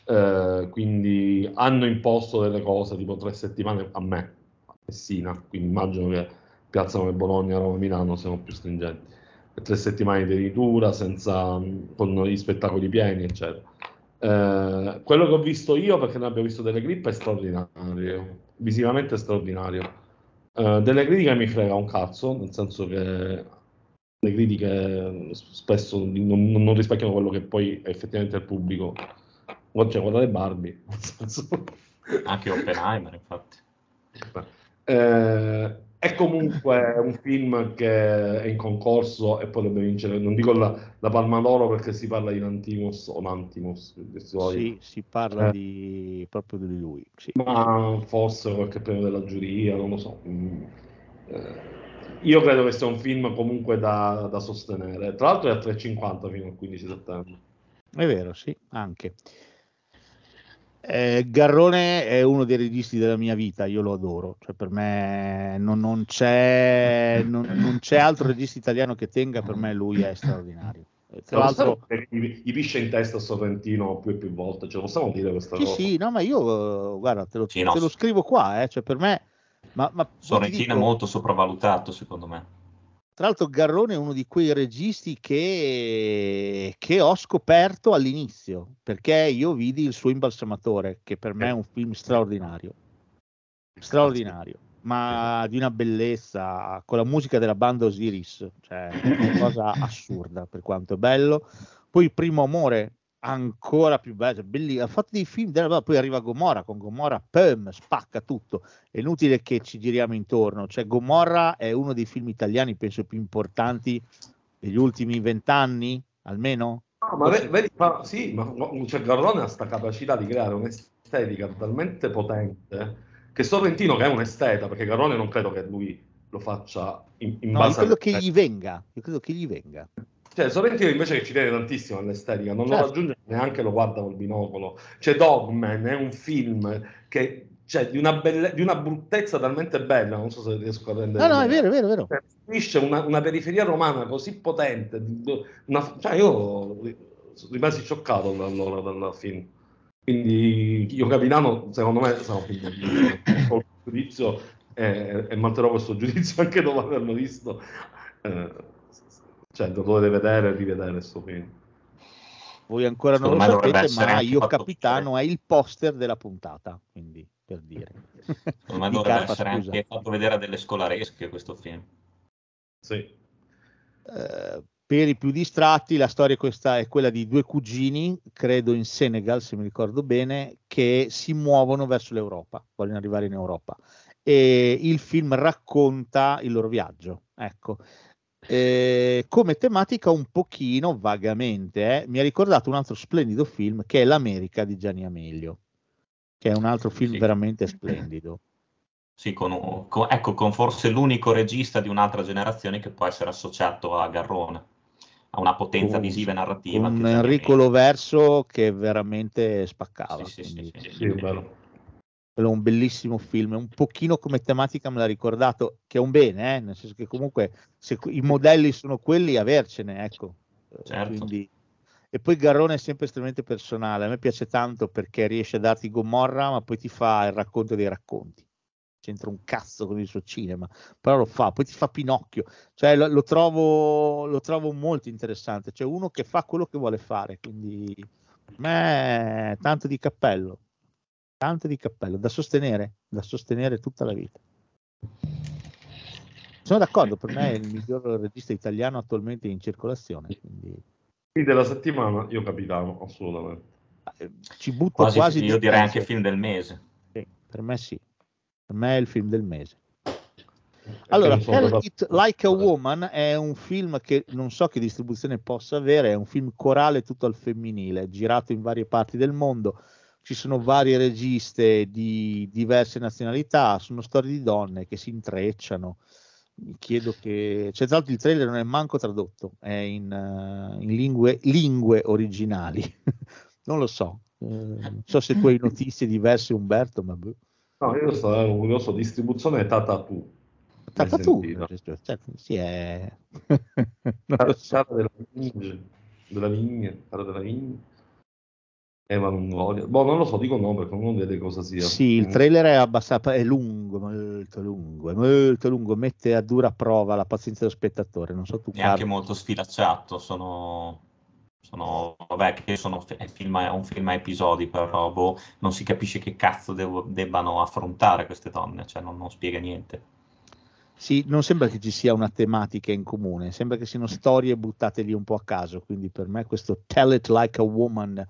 Eh, quindi hanno imposto delle cose tipo tre settimane a me, a Messina, quindi immagino che piazza come Bologna, Roma, Milano siano più stringenti tre settimane di ritura senza, con gli spettacoli pieni, eccetera. Eh, quello che ho visto io, perché ne abbiamo visto delle clip, è straordinario, visivamente straordinario. Eh, delle critiche mi frega un cazzo, nel senso che le critiche spesso non, non rispecchiano quello che poi è effettivamente il pubblico. Cioè, guardate Barbie, senso... Anche Oppenheimer, infatti. Eh, è comunque un film che è in concorso e potrebbe vincere, non dico la, la Palma d'Oro perché si parla di Nantimos o Nantimos. Sì, si parla eh. di, proprio di lui. Sì. Ma forse qualche premio della giuria, non lo so. Mm. Eh, io credo che sia un film comunque da, da sostenere. Tra l'altro è a 3,50 fino al 15 settembre. È vero, sì, anche. Eh, Garrone è uno dei registi della mia vita, io lo adoro, cioè per me non, non, c'è, non, non, c'è, altro regista italiano che tenga, per me lui è straordinario. Tra l'altro, gli, gli pisce in testa a Sorrentino più e più volte, ce lo possiamo dire questa sì, cosa? Sì, no, ma io guarda, te lo, sì, no. te lo scrivo qua, eh, cioè per me... Ma, ma Sorrentino è molto sopravvalutato, secondo me. Tra l'altro Garrone è uno di quei registi che, che, ho scoperto all'inizio, perché io vidi il suo imbalsamatore, che per me è un film straordinario. Straordinario, ma di una bellezza, con la musica della banda Osiris, cioè una cosa assurda per quanto è bello. Poi Primo Amore, ancora più bello, cioè, bellissimo. Ha fatto dei film, poi arriva Gomorra, con Gomorra, pum, spacca tutto. È inutile che ci giriamo intorno. Cioè, Gomorra è uno dei film italiani, penso, più importanti degli ultimi vent'anni, almeno. No, ma vedi, ma, sì, ma cioè, Garrone ha questa capacità di creare un'estetica talmente potente che Sorrentino, che è un esteta, perché Garrone non credo che lui lo faccia in, in no, base io credo che gli venga, io credo che gli venga. Cioè, Sorrentino invece che ci tiene tantissimo all'estetica, non certo. lo raggiunge neanche lo guarda col binocolo. Cioè, Dogman è un film che cioè, di, una belle... di una bruttezza talmente bella, non so se riesco a rendere. No, no, è vero, è vero, è vero. Cioè, una, una, periferia romana così potente. Una... Cioè, io rimasi scioccato allora dal film. Quindi io Capitano, secondo me, sarà un film col giudizio e, e manterrò questo giudizio anche dopo averlo visto. Eh, cioè, lo dovete vedere e rivedere questo film. Voi ancora non lo sapete, ma io capitano è il poster della puntata, quindi per dire. Secondo me dovrebbe carta, essere scusa. anche fatto vedere a delle scolaresche questo film. Sì. Uh, per i più distratti, la storia questa è quella di due cugini, credo in Senegal, se mi ricordo bene, che si muovono verso l'Europa, vogliono arrivare in Europa. E il film racconta il loro viaggio. Ecco, eh, come tematica un pochino vagamente eh, mi ha ricordato un altro splendido film che è L'America di Gianni Amelio che è un altro film sì. veramente splendido. Sì, con, con, ecco, con forse l'unico regista di un'altra generazione che può essere associato a Garrone ha una potenza con, visiva e narrativa un Enrico Loverso che veramente spaccava sì, sì, quindi, sì, sì, sì, bello quello è un bellissimo film, un pochino come tematica me l'ha ricordato, che è un bene, eh? nel senso che comunque se i modelli sono quelli, avercene, ecco. Certo. Quindi... E poi Garrone è sempre estremamente personale, a me piace tanto perché riesce a darti Gomorra, ma poi ti fa il racconto dei racconti. C'entra un cazzo con il suo cinema, però lo fa, poi ti fa Pinocchio, cioè lo, lo, trovo, lo trovo molto interessante, cioè uno che fa quello che vuole fare, quindi per me tanto di cappello tanto di cappello, da sostenere, da sostenere tutta la vita. Sono d'accordo, per me è il miglior regista italiano attualmente in circolazione. Quindi... Film della settimana, io capitano, assolutamente. Eh, ci butto quasi, quasi io direi anche film del mese. Sì, per me sì, per me è il film del mese. Allora, Tell It Like a Woman è un film che non so che distribuzione possa avere, è un film corale tutto al femminile, girato in varie parti del mondo, ci sono varie registe di diverse nazionalità, sono storie di donne che si intrecciano. Mi chiedo che. Cioè, tra l'altro, il trailer non è manco tradotto, è in, uh, in lingue, lingue, originali. non lo so. Uh, non so se tu hai notizie diverse, Umberto, ma. Boh. No, io sono curioso. Distribuzione Tata tu. Tata tu? Cioè, sì, è. non so. della vigna, della vigna, della vigna. Eva Longoria. Boh, non lo so, dico no perché non vede cosa sia. Sì, il trailer è abbastanza è lungo, molto lungo, è molto lungo, mette a dura prova la pazienza dello spettatore. Non so tu. È anche molto sfilacciato, sono Sono, vabbè, che sono è film, è un film a episodi, però boh, non si capisce che cazzo devo- debbano affrontare queste donne, cioè non, non spiega niente. Sì, non sembra che ci sia una tematica in comune, sembra che siano storie buttate lì un po' a caso, quindi per me questo Tell It Like a Woman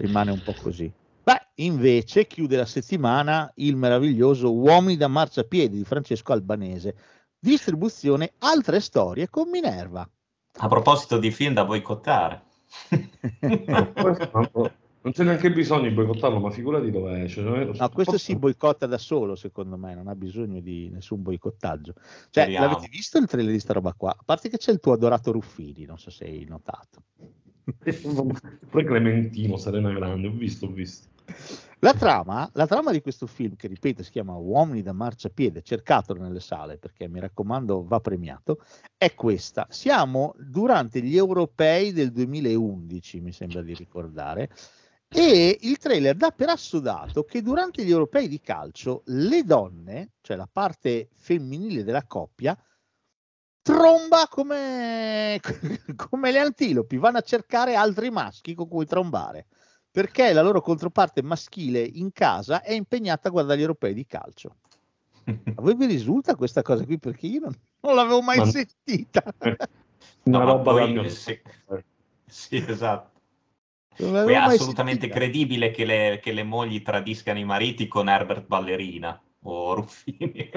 rimane un po' così. Beh, invece chiude la settimana il meraviglioso Uomini da marciapiedi di Francesco Albanese, distribuzione Altre storie con Minerva. A proposito di film da boicottare, Non c'è neanche bisogno di boicottarlo, ma figurati dove esce. Cioè, No, questo si boicotta da solo, secondo me, non ha bisogno di nessun boicottaggio. Cioè, Speriamo. l'avete visto il trailer di sta roba qua? A parte che c'è il tuo adorato Ruffini, non so se hai notato. Poi Clementino, Serena Grande, ho visto, ho visto. La trama, la trama di questo film, che ripeto si chiama Uomini da marciapiede, cercatelo nelle sale perché mi raccomando va premiato, è questa. Siamo durante gli europei del 2011, mi sembra di ricordare, e il trailer dà per assodato che durante gli europei di calcio le donne, cioè la parte femminile della coppia, tromba come, come le antilopi, vanno a cercare altri maschi con cui trombare perché la loro controparte maschile in casa è impegnata a guardare gli europei di calcio. A voi vi risulta questa cosa qui? Perché io non, non l'avevo mai Ma- sentita. Una roba da- sì. Sì, esatto. È assolutamente sentita. credibile che le, che le mogli tradiscano i mariti con Herbert Ballerina o Ruffini.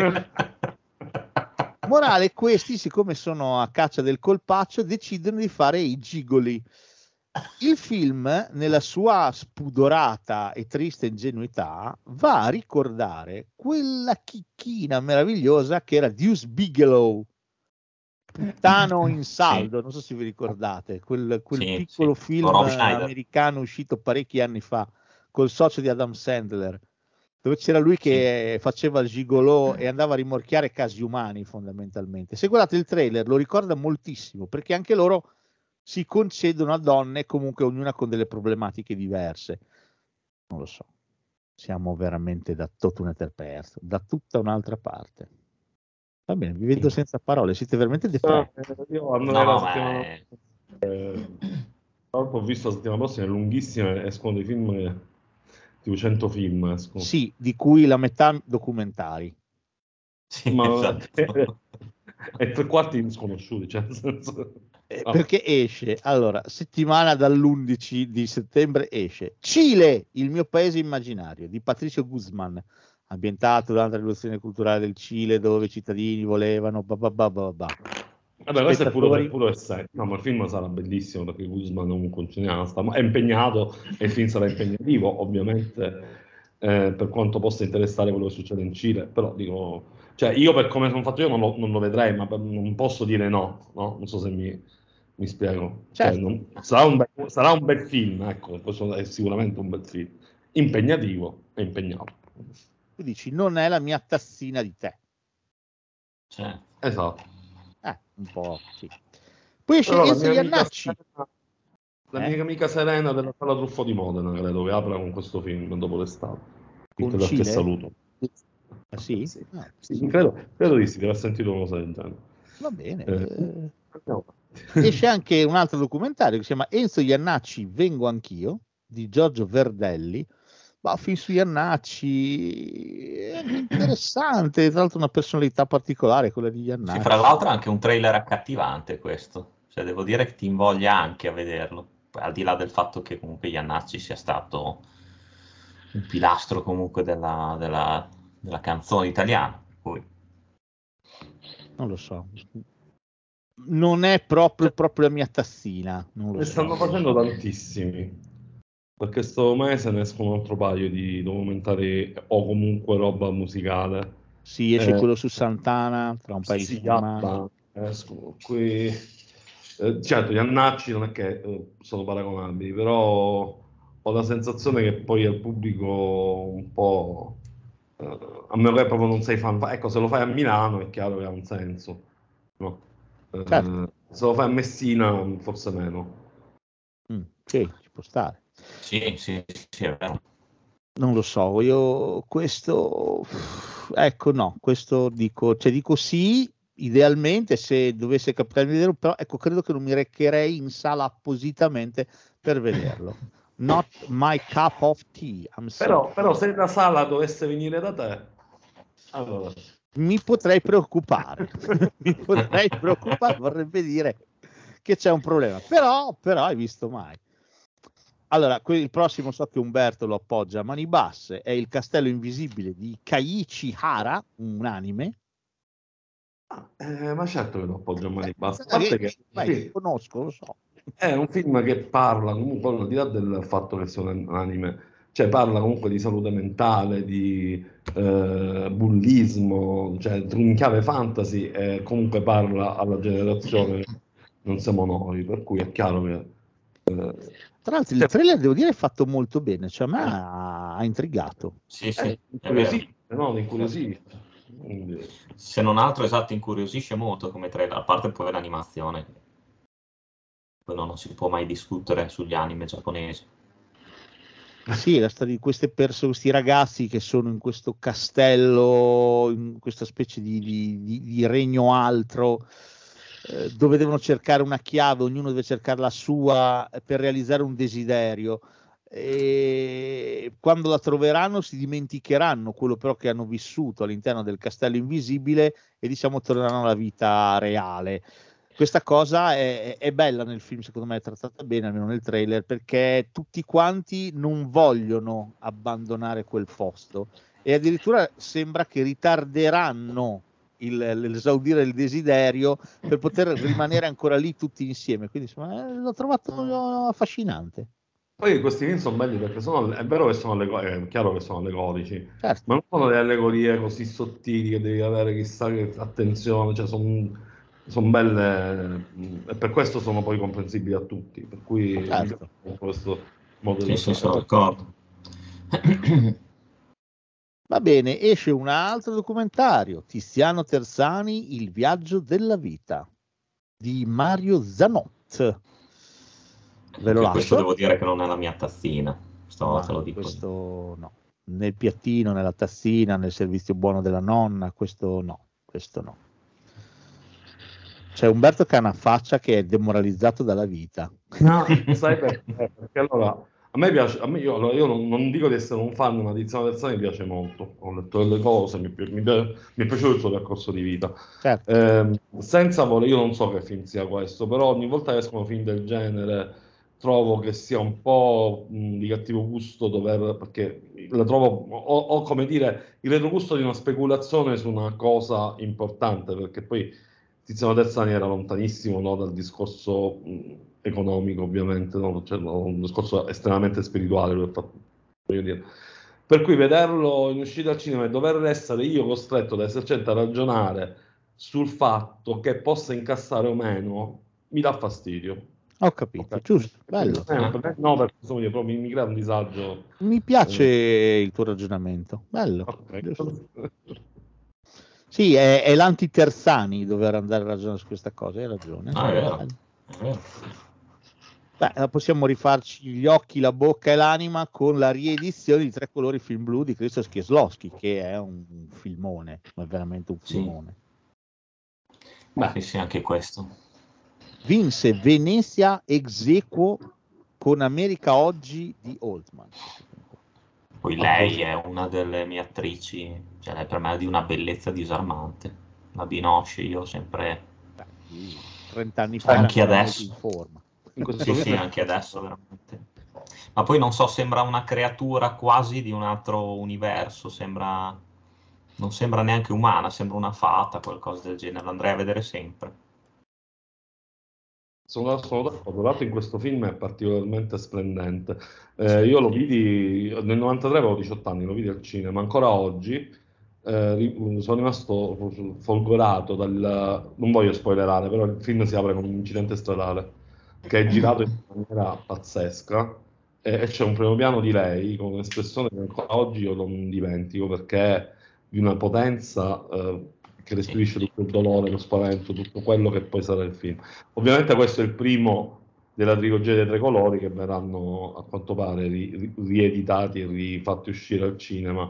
Morale, questi, siccome sono a caccia del colpaccio, decidono di fare i gigoli. Il film, nella sua spudorata e triste ingenuità, va a ricordare quella chicchina meravigliosa che era Deuce Bigelow, puttano in saldo, non so se vi ricordate, quel, quel Sì, piccolo sì, film americano uscito parecchi anni fa, col socio di Adam Sandler, dove c'era lui che faceva il gigolò e andava a rimorchiare casi umani fondamentalmente. Se guardate il trailer lo ricorda moltissimo perché anche loro si concedono a donne comunque ognuna con delle problematiche diverse. Non lo so, siamo veramente da tutto un ether perso, da tutta un'altra parte. Va bene, vi vedo Sì. senza parole, siete veramente No, depressi. eh, No, eh, tra l'altro ho visto la settimana prossima, è lunghissima, escono dei film, tipo 100 film escono. Sì, di cui la metà documentari. sì, Ma- esatto. e tre quarti sconosciuti, cioè, nel senso- Eh. Perché esce, allora, settimana dall'11 di settembre esce Cile, il mio paese immaginario, di Patricio Guzman, ambientato durante la rivoluzione culturale del Cile, dove i cittadini volevano... Ba, ba, ba, ba, ba. Vabbè, questo è pure il set. No, ma il film sarà bellissimo perché Guzman comunque un cineasta, ma è impegnato e il film sarà impegnativo, ovviamente, eh, per quanto possa interessare quello che succede in Cile, però dico, cioè io per come sono fatto io non lo, non lo vedrei, ma per- non posso dire no, no? Non so se mi, mi spiego. Cioè, Certo. non- sarà, un bel, sarà un bel film, ecco, questo è sicuramente un bel film. Impegnativo e impegnato. Tu dici, non è la mia tazzina di tè. Cioè, Esatto. Un po', sì. Poi esce la Enzo amica Iannacci. Serena- la Eh? mia amica Serena della Sala Truffo di Modena, credo che apra con questo film dopo l'estate. Con che saluto. Ah, sì? Sì. Ah, Sì, credo, credo di sì, di aver sentito una cosa del genere. va bene. Eh. eh. No. esce anche un altro documentario che si chiama Enzo Iannacci Vengo anch'io di Giorgio Verdelli ma film su Iannacci è interessante tra l'altro una personalità particolare quella di sì, Iannacci fra l'altro è anche un trailer accattivante questo, cioè devo dire che ti invoglia anche a vederlo, al di là del fatto che comunque Iannacci sia stato un pilastro comunque della, della- della canzone italiana. Poi, non lo so non è proprio, proprio la mia tazzina non lo Ne so. stanno facendo tantissimi. Perché sto mese ne escono un altro paio di documentari o comunque roba musicale. sì esce Eh, quello su Santana tra un paio di Sì, settimane Yappa, escono qui. Eh, certo, gli annacci non è che eh, sono paragonabili, però ho la sensazione che poi al pubblico un po', eh, a meno che proprio non sei fan, ecco, se lo fai a Milano è chiaro che ha un senso, no? Eh, Certo. se lo fai a Messina forse meno. Mm, sì ci può stare sì, sì, sì, è vero. Non lo so, io questo, ecco no, questo dico, cioè dico sì, idealmente se dovesse capitare di vederlo, però ecco, credo che non mi recherei in sala appositamente per vederlo. Not my cup of tea. Però, però se la sala dovesse venire da te, allora... mi potrei preoccupare, mi potrei preoccupare, vorrebbe dire che c'è un problema, però, però hai visto mai. Allora, il prossimo so che Umberto lo appoggia a mani basse, è il castello invisibile di Kaiichi Hara, un anime. Eh, ma certo che lo appoggio a mani basse. A Eh, parte che- che vai, sì, conosco, lo so. è un film che parla comunque, al di là del fatto che sia un anime, cioè parla comunque di salute mentale, di eh, bullismo, cioè in chiave fantasy e comunque parla alla generazione non siamo noi, per cui è chiaro che... eh, Tra l'altro il trailer devo dire è fatto molto bene, cioè a me ha, ha intrigato. Sì, sì, eh, è vero. incuriosisce, no? Incuriosisce. Quindi- Se non altro, esatto, incuriosisce molto come trailer, a parte poi l'animazione. Quello non si può mai discutere sugli anime giapponesi. Sì, la storia di queste persone, questi ragazzi che sono in questo castello, in questa specie di, di- di- di regno altro, eh, dove devono cercare una chiave, ognuno deve cercare la sua eh, per realizzare un desiderio. E quando la troveranno si dimenticheranno quello però che hanno vissuto all'interno del castello invisibile e diciamo torneranno alla vita reale questa cosa è, è bella nel film, secondo me è trattata bene, almeno nel trailer, perché tutti quanti non vogliono abbandonare quel posto e addirittura sembra che ritarderanno il- l'esaudire il desiderio per poter rimanere ancora lì tutti insieme. Quindi insomma, eh, l'ho trovato affascinante. Poi questi film sono belli perché sono, è vero che sono allego- è chiaro che sono allegorici, Certo. ma non sono delle allegorie così sottili che devi avere chissà che attenzione, cioè sono belle mh, e per questo sono poi comprensibili a tutti, per cui Certo. questo modo Sì, di sì, sono d'accordo. Va bene, esce un altro documentario, Tiziano Terzani, Il viaggio della vita, di Mario Zanot. Ve lo Anche questo lascio. devo dire che non è la mia tazzina. Sto, te lo dico. questo no. Nel piattino, nella tazzina, nel servizio buono della nonna, questo no, questo no. C'è Umberto che ha una faccia che è demoralizzato dalla vita. No, sai perché? Perché allora a me piace, a me, io, allora, io non, non dico di essere un fan, ma Tiziano Terzani mi piace molto. Ho letto delle cose, mi, mi mi è piaciuto il suo percorso di vita. Certo. Ehm, senza voler, io non so che film sia questo, però ogni volta che escono film del genere trovo che sia un po' mh, di cattivo gusto dover, perché la trovo, ho, ho, come dire, il retrogusto di una speculazione su una cosa importante, perché poi Tiziano Terzani era lontanissimo no, dal discorso mh, economico, ovviamente, no? Cioè, no, un discorso estremamente spirituale, fatto- voglio dire. Per cui vederlo in uscita al cinema e dover essere io costretto da essercente a ragionare sul fatto che possa incassare o meno, mi dà fastidio. Ho capito, Ok. giusto, bello. Eh, per no, perché insomma, io proprio mi crea un disagio. Mi piace il tuo ragionamento, bello. Ok. giusto. Sì, è, è l'anti-Terzani dover andare a ragionare su questa cosa, hai ragione. Ah, vero. Beh, possiamo rifarci gli occhi, la bocca e l'anima con la riedizione di Tre colori film blu di Krzysztof Kieslowski, che è un filmone, ma è veramente un filmone. Sì, sì, anche questo. Vinse Venezia ex equo con America Oggi di Oldman. Poi lei è una delle mie attrici, cioè lei per me è di una bellezza disarmante. La Binoche io sempre... Beh, sì, 30 anni fa Anche adesso. in forma. In questo Sì, sì, anche adesso veramente. Ma poi non so, sembra una creatura quasi di un altro universo, sembra... Non sembra neanche umana, sembra una fata, qualcosa del genere. L'andrei a vedere sempre. Sono, sono d'accordo, l'altro in questo film è particolarmente splendente. Eh, io lo vidi nel 93, avevo 18 anni, lo vidi al cinema, ancora oggi eh, sono rimasto folgorato dal... non voglio spoilerare, però il film si apre con un incidente stradale che è girato in maniera pazzesca e, c'è un primo piano di lei con un'espressione che ancora oggi io non dimentico perché è di una potenza eh, che restituisce tutto il dolore, lo spavento, tutto quello che poi sarà il film. Ovviamente questo è il primo della trilogia dei tre colori che verranno a quanto pare ri- ri- rieditati e rifatti uscire al cinema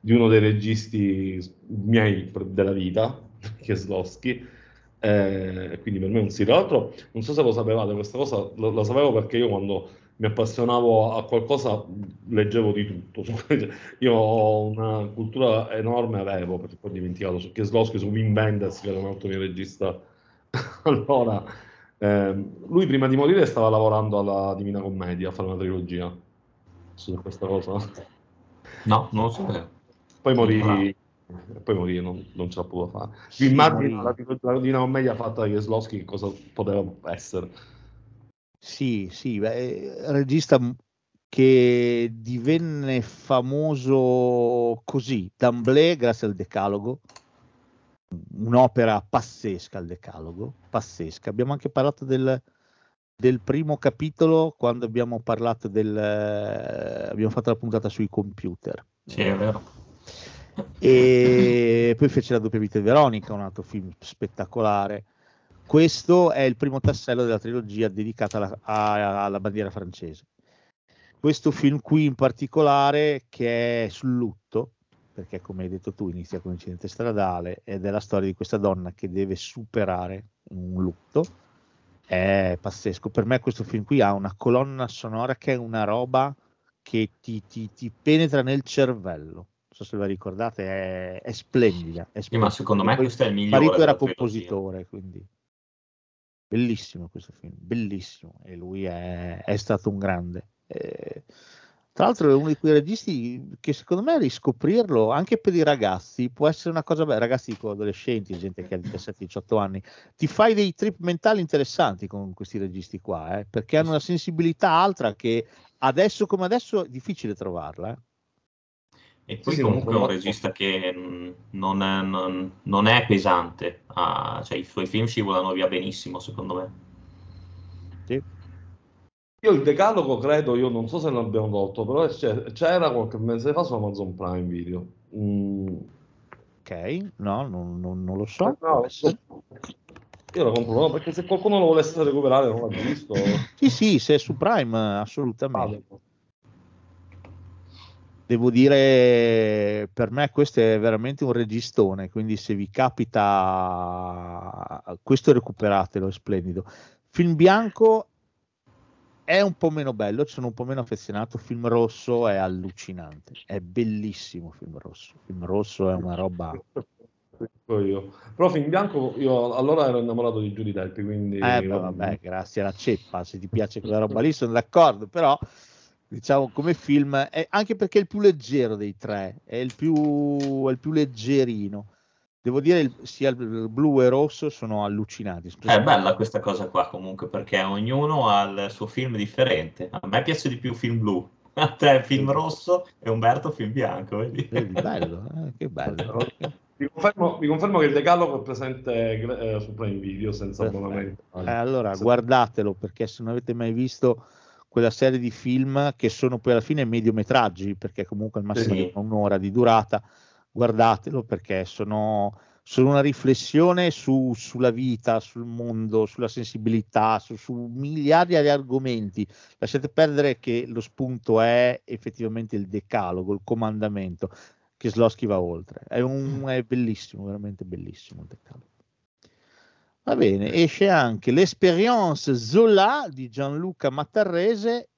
di uno dei registi miei della vita, Kieslowski, eh, quindi per me è un sì. Tra l'altro, non so se lo sapevate, questa cosa lo, lo sapevo perché io quando mi appassionavo a qualcosa leggevo di tutto. Io ho una cultura enorme, avevo, perché poi ho dimenticato su Kieslowski, su Wim Wenders, che era un altro mio regista. allora, eh, lui prima di morire stava lavorando alla Divina Commedia, a fare una trilogia su questa cosa. No, non lo so. Poi morì, poi morì non, non ce la potuto fare. Vi immagino la, la Divina Commedia fatta da Kieslowski che cosa poteva essere. Sì, sì, beh, regista che divenne famoso così, d'amblè grazie al Decalogo, un'opera pazzesca il Decalogo, pazzesca. Abbiamo anche parlato del, del primo capitolo quando abbiamo parlato del... abbiamo fatto la puntata sui computer. Sì, è vero. E poi fece la doppia vita di Veronica, un altro film spettacolare questo è il primo tassello della trilogia dedicata alla, a, alla bandiera francese. Questo film qui in particolare, che è sul lutto, perché come hai detto tu inizia con un incidente stradale ed è la storia di questa donna che deve superare un lutto, è pazzesco. Per me questo film qui ha una colonna sonora che è una roba che ti, ti, ti penetra nel cervello. Non so se ve la ricordate, è, è splendida. È splendida. Ma secondo me questo è il migliore. Marito era compositore, quindi bellissimo questo film, bellissimo, e lui è, è stato un grande. Eh, tra l'altro è uno di quei registi che secondo me riscoprirlo anche per i ragazzi può essere una cosa bella, ragazzi adolescenti, gente che ha 17-18 anni, ti fai dei trip mentali interessanti con questi registi qua, eh, perché hanno una sensibilità altra che adesso come adesso è difficile trovarla. Eh. E poi sì, comunque è un regista che non è, non, non è pesante, ah, cioè i suoi film scivolano via benissimo secondo me. Sì. Io il decalogo credo, io non so se l'abbiamo tolto, però c'era qualche mese fa su Amazon Prime Video. Mm. Ok, no, non, non, non lo so. Eh, no, io lo compro, no, perché se qualcuno lo volesse recuperare non l'ha visto. sì, sì, se è su Prime, assolutamente. Ah, devo dire, per me questo è veramente un registone, quindi se vi capita, questo recuperatelo, è splendido. Film bianco è un po' meno bello, sono un po' meno affezionato, film rosso è allucinante, è bellissimo film rosso, film rosso è una roba... Io. Però film bianco io allora ero innamorato di Depp, quindi... Eh, vabbè, grazie alla ceppa, se ti piace quella roba lì sono d'accordo, però diciamo come film, è, anche perché è il più leggero dei tre, è il più, è il più leggerino. Devo dire, il, sia il blu e il rosso sono allucinanti. È bella questa cosa qua comunque, perché ognuno ha il suo film differente. A me piace di più il film blu, a te film rosso e Umberto film bianco. Vedi? Vedi, bello, eh, che bello. Vi confermo, vi confermo, che il decalogo è presente eh, su Prime Video senza abbonamento. Eh, allora, guardatelo perché se non avete mai visto quella serie di film che sono poi alla fine mediometraggi, perché comunque al massimo sì. un'ora di durata, guardatelo perché sono, sono una riflessione su, sulla vita, sul mondo, sulla sensibilità, su, su, miliardi di argomenti. Lasciate perdere che lo spunto è effettivamente il decalogo, il comandamento, che Slosky va oltre. È, un, è bellissimo, veramente bellissimo il decalogo. Va bene, esce anche l'Esperience Zola di Gianluca Mattarrese.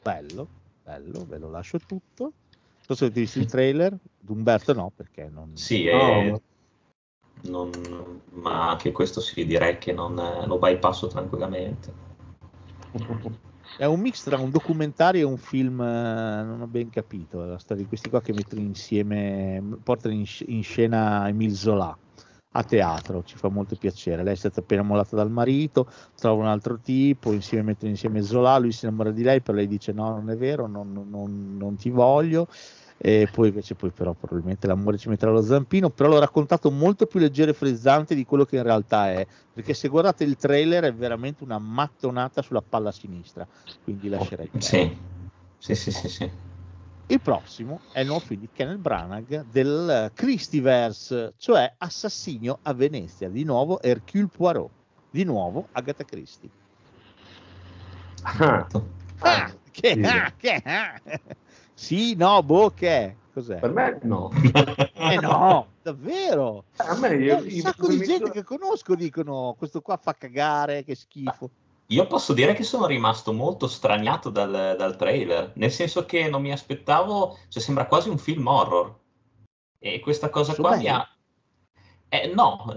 Bello, bello, ve lo lascio tutto. Non so se avete visto il trailer, D'Umberto no, perché non... Sì, è... non... ma anche questo sì, direi che non lo bypasso tranquillamente. È un mix tra un documentario e un film, eh, non ho ben capito, la storia di questi qua che mettono insieme, portano in, in scena Emile Zola a teatro, ci fa molto piacere. Lei è stata appena mollata dal marito, trova un altro tipo, insieme mettono insieme Zola, lui si innamora di lei, però lei dice no, non è vero, non, non, non ti voglio. E poi invece poi però probabilmente l'amore ci metterà lo zampino, però l'ho raccontato molto più leggero e frizzante di quello che in realtà è, perché se guardate il trailer è veramente una mattonata sulla palla sinistra, quindi lascerei. Sì, sì, sì, sì. sì. Il prossimo è il nuovo film di Kenneth Branagh del Christieverse, cioè Assassinio a Venezia, di nuovo Hercule Poirot, di nuovo Agatha Christie. Ah, ah, che, ah, che, ah. Sì, no, boh, che Cos'è? Per me no. Eh no, davvero. A me Eh, io, un sacco di gente che conosco dicono questo qua fa cagare, che schifo. Io posso dire che sono rimasto molto straniato dal, dal trailer, nel senso che non mi aspettavo, cioè sembra quasi un film horror. E questa cosa Posso qua mi ha... Eh, no,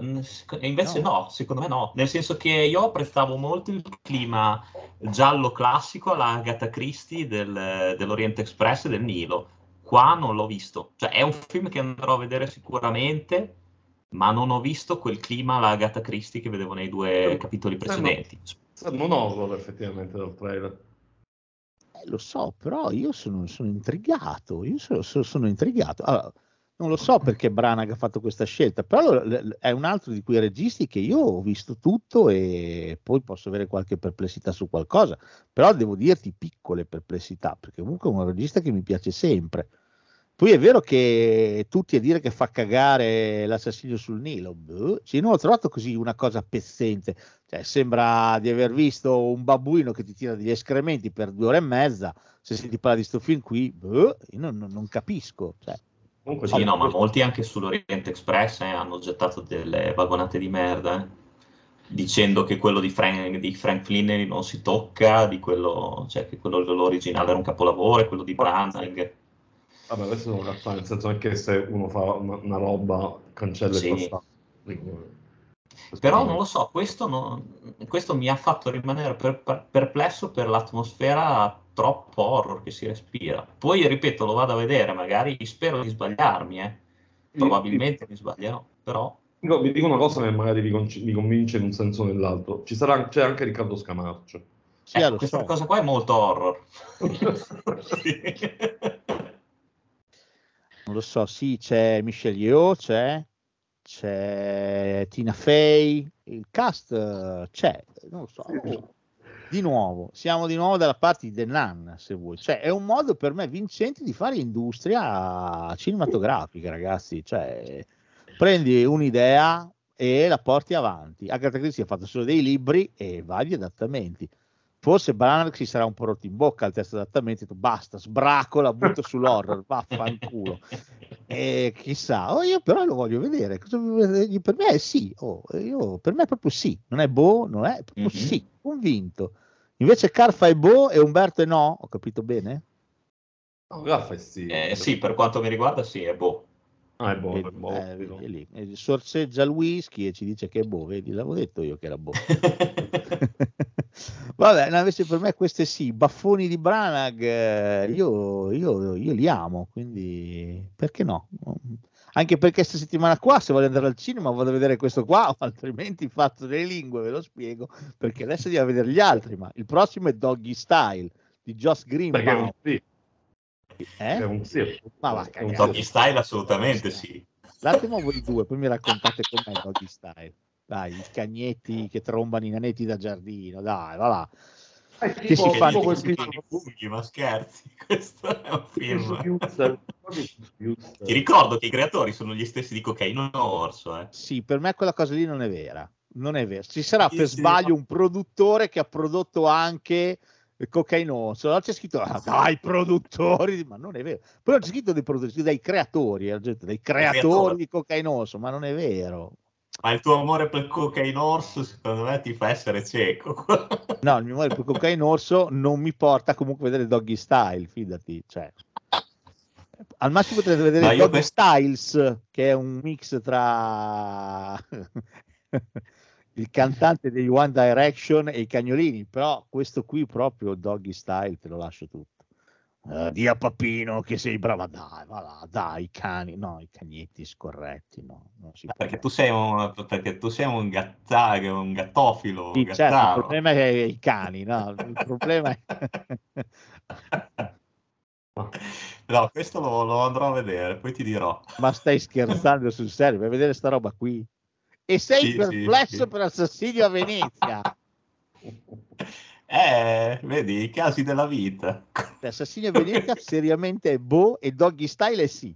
invece No? no. secondo me no, nel senso che io apprezzavo molto il clima giallo classico alla Agatha Christie del- dell'Orient Express e del Nilo. Qua non l'ho visto, cioè è un film che andrò a vedere sicuramente, ma non ho visto quel clima alla Agatha Christie che vedevo nei due Eh, capitoli no- precedenti. Non horror effettivamente dal trailer. Eh, lo so, però io sono, sono intrigato. Io sono, sono- intrigato. Allora, non lo so perché Branagh ha fatto questa scelta, però è un altro di quei registi che io ho visto tutto e poi posso avere qualche perplessità su qualcosa, però devo dirti piccole perplessità, perché comunque è un regista che mi piace sempre. Poi è vero che tutti a dire che fa cagare l'assassino sul Nilo, boh, sì, non ho trovato così una cosa pezzente, cioè, sembra di aver visto un babbuino che ti tira degli escrementi per due ore e mezza, se si ti parla di sto film qui, boh, io non, non- non capisco. Cioè, Comunque Sì, no, ma molti anche sull'Orient Express eh, hanno gettato delle vagonate di merda, eh, dicendo che quello di Frank, di Frank Flinery non si tocca, di quello, cioè che quello dell'originale era un capolavoro, e quello di Branagh. Vabbè, adesso sono cazzate, nel senso anche se uno fa una, una roba, cancella Sì. il passato. Però non lo so, questo, non- questo mi ha fatto rimanere per- per- perplesso per l'atmosfera troppo horror che si respira. Poi, ripeto, lo vado a vedere, magari spero di sbagliarmi, eh. probabilmente mi sbaglierò, però... Dico- vi dico una cosa che magari vi, conci- vi convince in un senso o nell'altro. Ci sarà, c'è anche Riccardo Scamarcio. sì, Eh, questa so. cosa qua è molto horror. Sì. Non lo so, sì, c'è Michelle Yeoh, c'è, c'è Tina Fey, il cast c'è, non lo so. Di nuovo, siamo di nuovo dalla parte di The Nun, se vuoi. Cioè, è un modo per me vincente di fare industria cinematografica, ragazzi. Cioè, prendi un'idea e la porti avanti. Agatha Christie ha fatto solo dei libri e vari adattamenti. Forse Branagh si sarà un po' rotto in bocca al terzo adattamento, detto basta, sbracco, la butto sull'horror, vaffanculo. E chissà, oh, io però lo voglio vedere. Per me è sì, oh, io- per me è proprio sì, non è boh, non è proprio Mhm. sì, convinto. Invece Carfa è boh e Umberto è no, ho capito bene? No, Raffa è sì. Eh, sì, per quanto mi riguarda, sì, è boh. Ah, è Vedi, è buono. eh, vedi, è lì. Sorseggia il whisky e ci dice che è boh, vedi, l'avevo detto io che era boh. Vabbè, no, invece per me queste sì, baffoni di Branagh, eh, io, io- io li amo, quindi perché no? Anche perché questa settimana qua, se voglio andare al cinema, vado a vedere questo qua, altrimenti faccio delle lingue, ve lo spiego, perché adesso devo vedere gli altri, ma il prossimo è Doggy Style di Perché è un Greenbaum. sì. Eh? È un sì. Ma va un. Doggy Style assolutamente sì. L'attimo voi due, poi mi raccontate com'è Doggy Style. Dai, i cagnetti che trombano i nanetti da giardino, dai, va là. È Che si tipo- fanno i funghi, ma scherzi, questo è un film. Ti ricordo che i creatori sono gli stessi di Cocaine Orso, eh. Sì, per me quella cosa lì non è vera. Non è vero. Ci sarà Sì, per sì. sbaglio un produttore che ha prodotto anche Cocainoso. C'è scritto ah, dai produttori, ma non è vero. Però c'è scritto dei produttori, dai creatori, ha detto, dai creatori di Cocainoso, ma non è vero. Ma il tuo amore per Cocaine Orso, secondo me, ti fa essere cieco. No, il mio amore per Cocainoso non mi porta comunque a vedere Doggy Style, fidati. Cioè. Al massimo potrete vedere Doggy questo- Styles, che è un mix tra il cantante degli One Direction e i cagnolini, però questo qui proprio Doggy Style te lo lascio tutto. Eh, di a Papino che sei brava, dai, va là, dai, i cani, no, i cagnetti scorretti, no, perché, tu sei un, perché tu sei un, gatta, un gattofilo, Sì, un certo, il problema è i cani, no? Il problema è... No, questo lo, lo andrò a vedere, poi ti dirò. Ma stai scherzando sul serio? A vedere sta roba qui? E sei Sì, sì, perplesso sì. per Assassinio a Venezia? Eh, vedi, i casi della vita. Assassinio a Venezia seriamente è boh e Doggy Style è sì.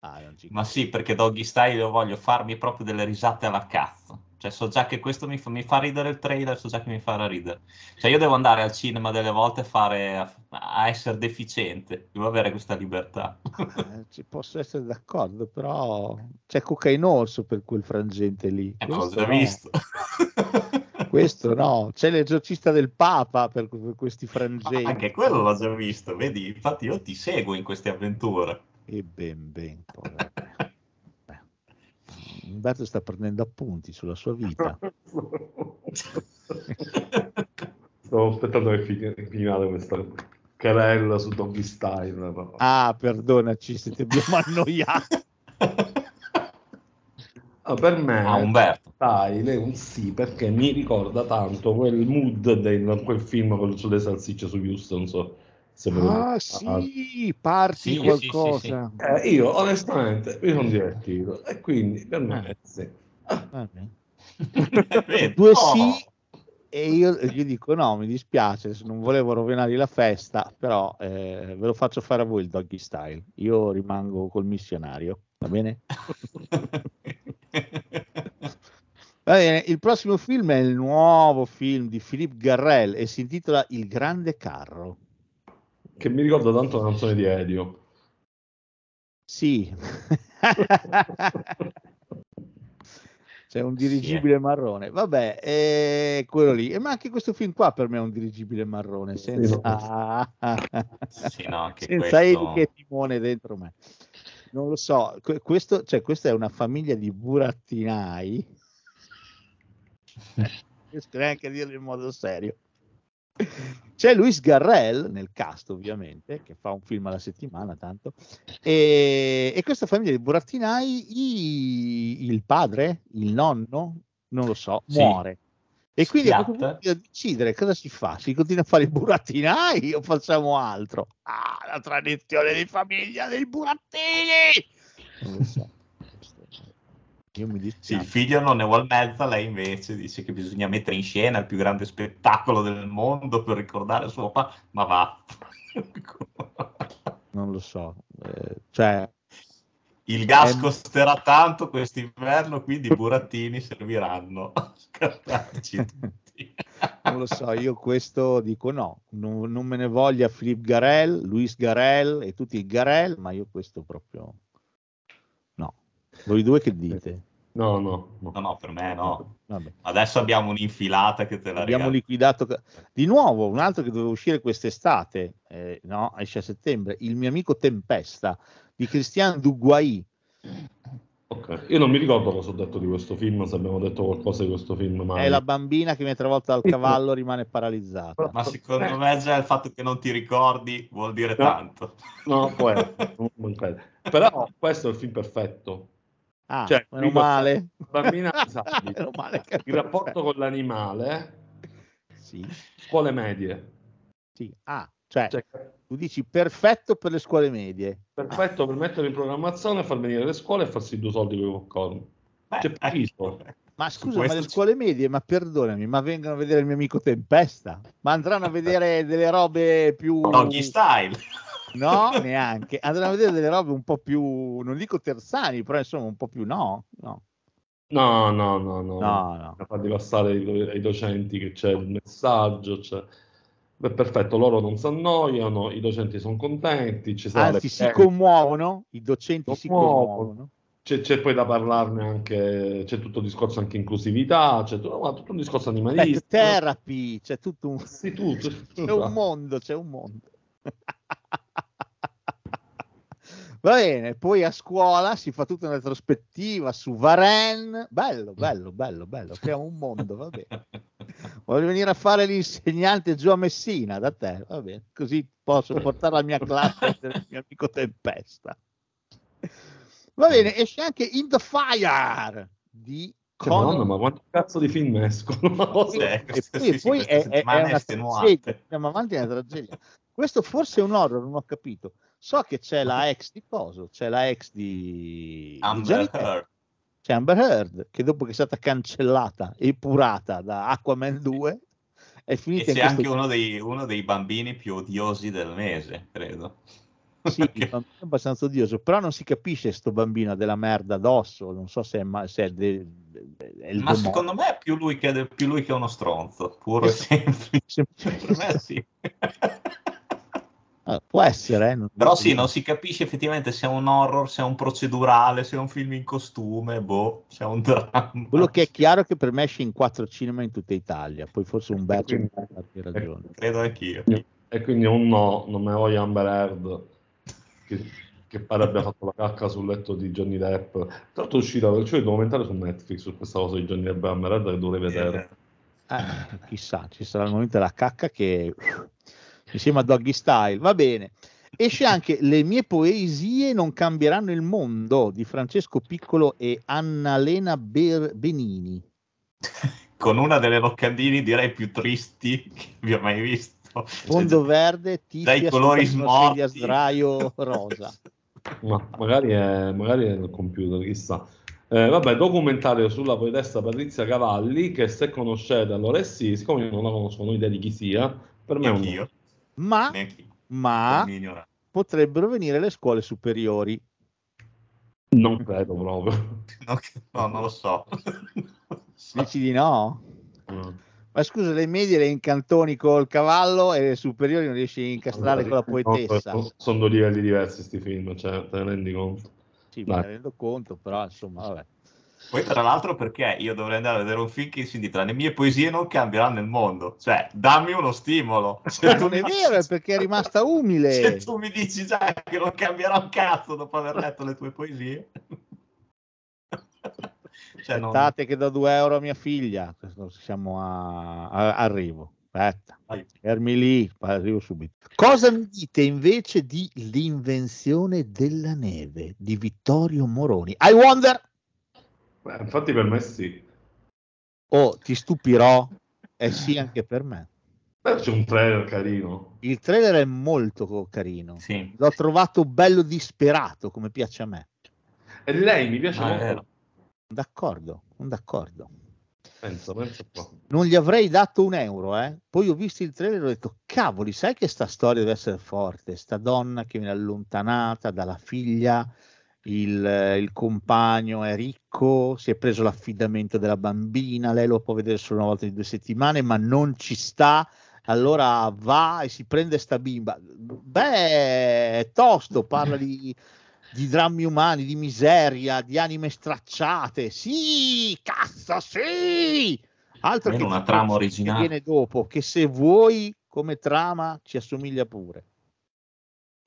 Ah, Ma sì, perché Doggy Style io voglio farmi proprio delle risate alla cazzo. Cioè, so già che questo mi fa, mi fa ridere il trailer, so già che mi farà ridere. Cioè, io devo andare al cinema delle volte a, fare, a, a essere deficiente, devo avere questa libertà. Eh, ci posso essere d'accordo, però c'è cocaine orso per quel frangente lì. Eh, ma l'ho Questo già no. visto. Questo no, c'è l'esorcista del Papa per, per questi frangenti. Anche quello l'ho già visto, vedi? Infatti io ti seguo in queste avventure. E ben ben, povero. Umberto sta prendendo appunti sulla sua vita. Stavo aspettando che fin- finale questa querella su Style. però. Ah, perdonaci se ti abbiamo annoiato. Ah, per me Ah, Umberto. Style è un sì perché mi ricorda tanto quel mood di quel film quello sulle salsicce su Houston. Non so Ah, sì, parti Sì, sì, qualcosa. Eh, io onestamente mi sono divertito e quindi per me Eh. sì. Vedi? Due sì e io gli dico no, mi dispiace, se non volevo rovinare la festa, però eh, ve lo faccio fare a voi il doggy style. Io rimango col missionario, va bene? Va bene, il prossimo film è il nuovo film di Philippe Garrel e si intitola Il grande carro. Che mi ricorda tanto la canzone di Edio. Sì. C'è un dirigibile marrone. Vabbè, è quello lì. E ma anche questo film qua per me è un dirigibile marrone, Sì, senza, Sì, no, anche senza questo- e timone dentro me. Non lo so, que- questo, cioè, questa è una famiglia di burattinai. Non riesco neanche a dirlo in modo serio. C'è Luis Garrel nel cast, ovviamente, che fa un film alla settimana, tanto. E, e questa famiglia di burattinai, i- il padre, il nonno, non lo so, Sì. muore. E quindi bisogna decidere cosa si fa. Si continua a fare i burattinai o facciamo altro? Ah, la tradizione di famiglia dei burattini! Non lo so. Sì, il figlio non ne vuole mezza, lei invece dice che bisogna mettere in scena il più grande spettacolo del mondo per ricordare suo papà, ma va. Non lo so. Eh, cioè, Il gas costerà tanto quest'inverno, quindi i burattini serviranno a tutti. non lo so, io questo dico no, non, non me ne voglia Philippe Garel, Luis Garel e tutti i Garel, ma io questo proprio. Voi due che dite? No, no, no. No, no, per me no. Vabbè. Adesso abbiamo un'infilata che te la Abbiamo regalo. liquidato di nuovo un altro che doveva uscire quest'estate, eh, no, esce a settembre, Il mio amico Tempesta di Christian Duguay. Ok. Io non mi ricordo cosa ho detto di questo film, se abbiamo detto qualcosa di questo film mai. È la bambina che viene travolta dal cavallo rimane paralizzata. Ma secondo me già il fatto che non ti ricordi vuol dire No. tanto. No, può essere. Però questo è il film perfetto. Ah, Cioè, meno male. bambina disabile. Meno male Il rapporto con l'animale, Sì, scuole medie. sì. Ah, cioè, Cioè, tu dici perfetto per le scuole medie. perfetto per mettere in programmazione, far venire le scuole e farsi due soldi con i popcorn. C'è preciso. ecco. Ma scusa, ma le scuole medie, ma perdonami, ma vengono a vedere il mio amico Tempesta? Ma andranno a vedere delle robe più... Doggy style. No, neanche. Andranno a vedere delle robe un po' più, non dico terzani, però insomma un po' più no. No, No, no, no, no. no. no. Farli passare ai, docenti che c'è il messaggio. C'è... Beh, perfetto, loro non si annoiano, i docenti sono contenti, ci sarà Anzi, si commuovono, i docenti si Commuovono. c'è, c'è poi da parlarne anche, c'è tutto il discorso anche inclusività, c'è tutto, ma tutto un discorso Pet animalista. therapy, c'è tutto un, Sì, tutto, c'è un mondo, c'è un mondo. Va bene, poi a scuola si fa tutta una retrospettiva su Varenne. Bello, bello, bello, bello. Creiamo un mondo, va bene. Voglio venire a fare l'insegnante giù a Messina da te, va bene. Così posso portare la mia classe del mio amico Tempesta. Va bene, esce anche In the Fire di Cioè, Madonna, ma quanto cazzo di film escono? Ma Sì, e poi, sì, poi è, è- è una tragedia, andiamo avanti una tragedia. Questo forse è un horror, non ho capito. So che c'è la ex di Coso, c'è la ex di, Amber Heard. c'è Amber Heard, che dopo che è stata cancellata e epurata da Aquaman 2 è E finita c'è in anche uno dei, uno dei bambini più odiosi del mese, credo. Sì, è abbastanza odioso, però non si capisce sto bambino della merda addosso, non so se è, ma- se è, de- è Ma secondo me è più lui che, più lui che uno stronzo, puro e semplice. Per me sì. Ah, può essere, eh, non- Però sì, non si capisce effettivamente se è un horror, se è un procedurale, se è un film in costume, boh, se è un dramma. Quello che è chiaro è che per me esce in quattro cinema in tutta Italia, poi forse Umberto Quindi- ha ragione. Credo anch'io. E quindi un no, non me voglio Amber Heard, che, che pare abbia fatto la cacca sul letto di Johnny Depp. Tra l'altro è uscito, c'è il documentario su Netflix su questa cosa di Johnny Depp e Amber Heard che dovrei vedere. Eh, chissà, ci sarà il momento della cacca che insieme a Doggy Style, va bene. Esce anche Le mie poesie non cambieranno il mondo di Francesco Piccolo e Annalena Ber- Benini. Con una delle locandine direi più tristi che abbia mai visto. Fondo verde, dai Tiffia colori smorti. sdraio rosa. Ma magari è, magari è nel computer, chissà. Eh, vabbè, documentario sulla poetessa Patrizia Cavalli, che se conoscete allora è sì, siccome io non la conosco, non ho idea di chi sia, per me è un no. Ma, ma potrebbero venire le scuole superiori. Non credo proprio. No, no, non lo so. Dici di no? No. Ma scusa, le medie le incantoni col cavallo e le superiori non riesci a incastrare con la poetessa. No, sono due livelli diversi sti film, cioè, te ne rendi conto? Sì, Dai. me ne rendo conto, però insomma, vabbè. Poi tra l'altro perché io dovrei andare a vedere un film che si intitola Le mie poesie non cambieranno il mondo. Cioè, dammi uno stimolo. Se tu Non è mi- vero, è perché è rimasta Se umile. tu mi dici già che non cambierà un cazzo dopo aver letto le tue poesie. Cioè, non- Aspettate che do 2 euro a mia figlia. Siamo a... a- arrivo. Aspetta, fermi lì, arrivo subito. Cosa mi dite invece di L'invenzione della neve di Vittorio Moroni? I wonder, Beh, infatti per me sì. oh, ti stupirò, è sì anche per me. Beh, c'è un trailer carino. Il trailer è molto carino. Sì. L'ho trovato bello disperato, come piace a me. E lei mi piace Ah, molto. D'accordo, d'accordo. Pensa qua. Non gli avrei dato un euro, eh. Poi ho visto il trailer e ho detto, cavoli, sai che sta storia deve essere forte? Sta donna che viene allontanata dalla figlia, il, eh, il compagno è ricco, si è preso l'affidamento della bambina, lei lo può vedere solo una volta in due settimane, ma non ci sta. Allora va e si prende sta bimba. Beh, è tosto, parla di, di drammi umani, di miseria, di anime stracciate. Sì, cazzo, sì! Altro che una trama originale. Che viene dopo, che se vuoi come trama ci assomiglia pure.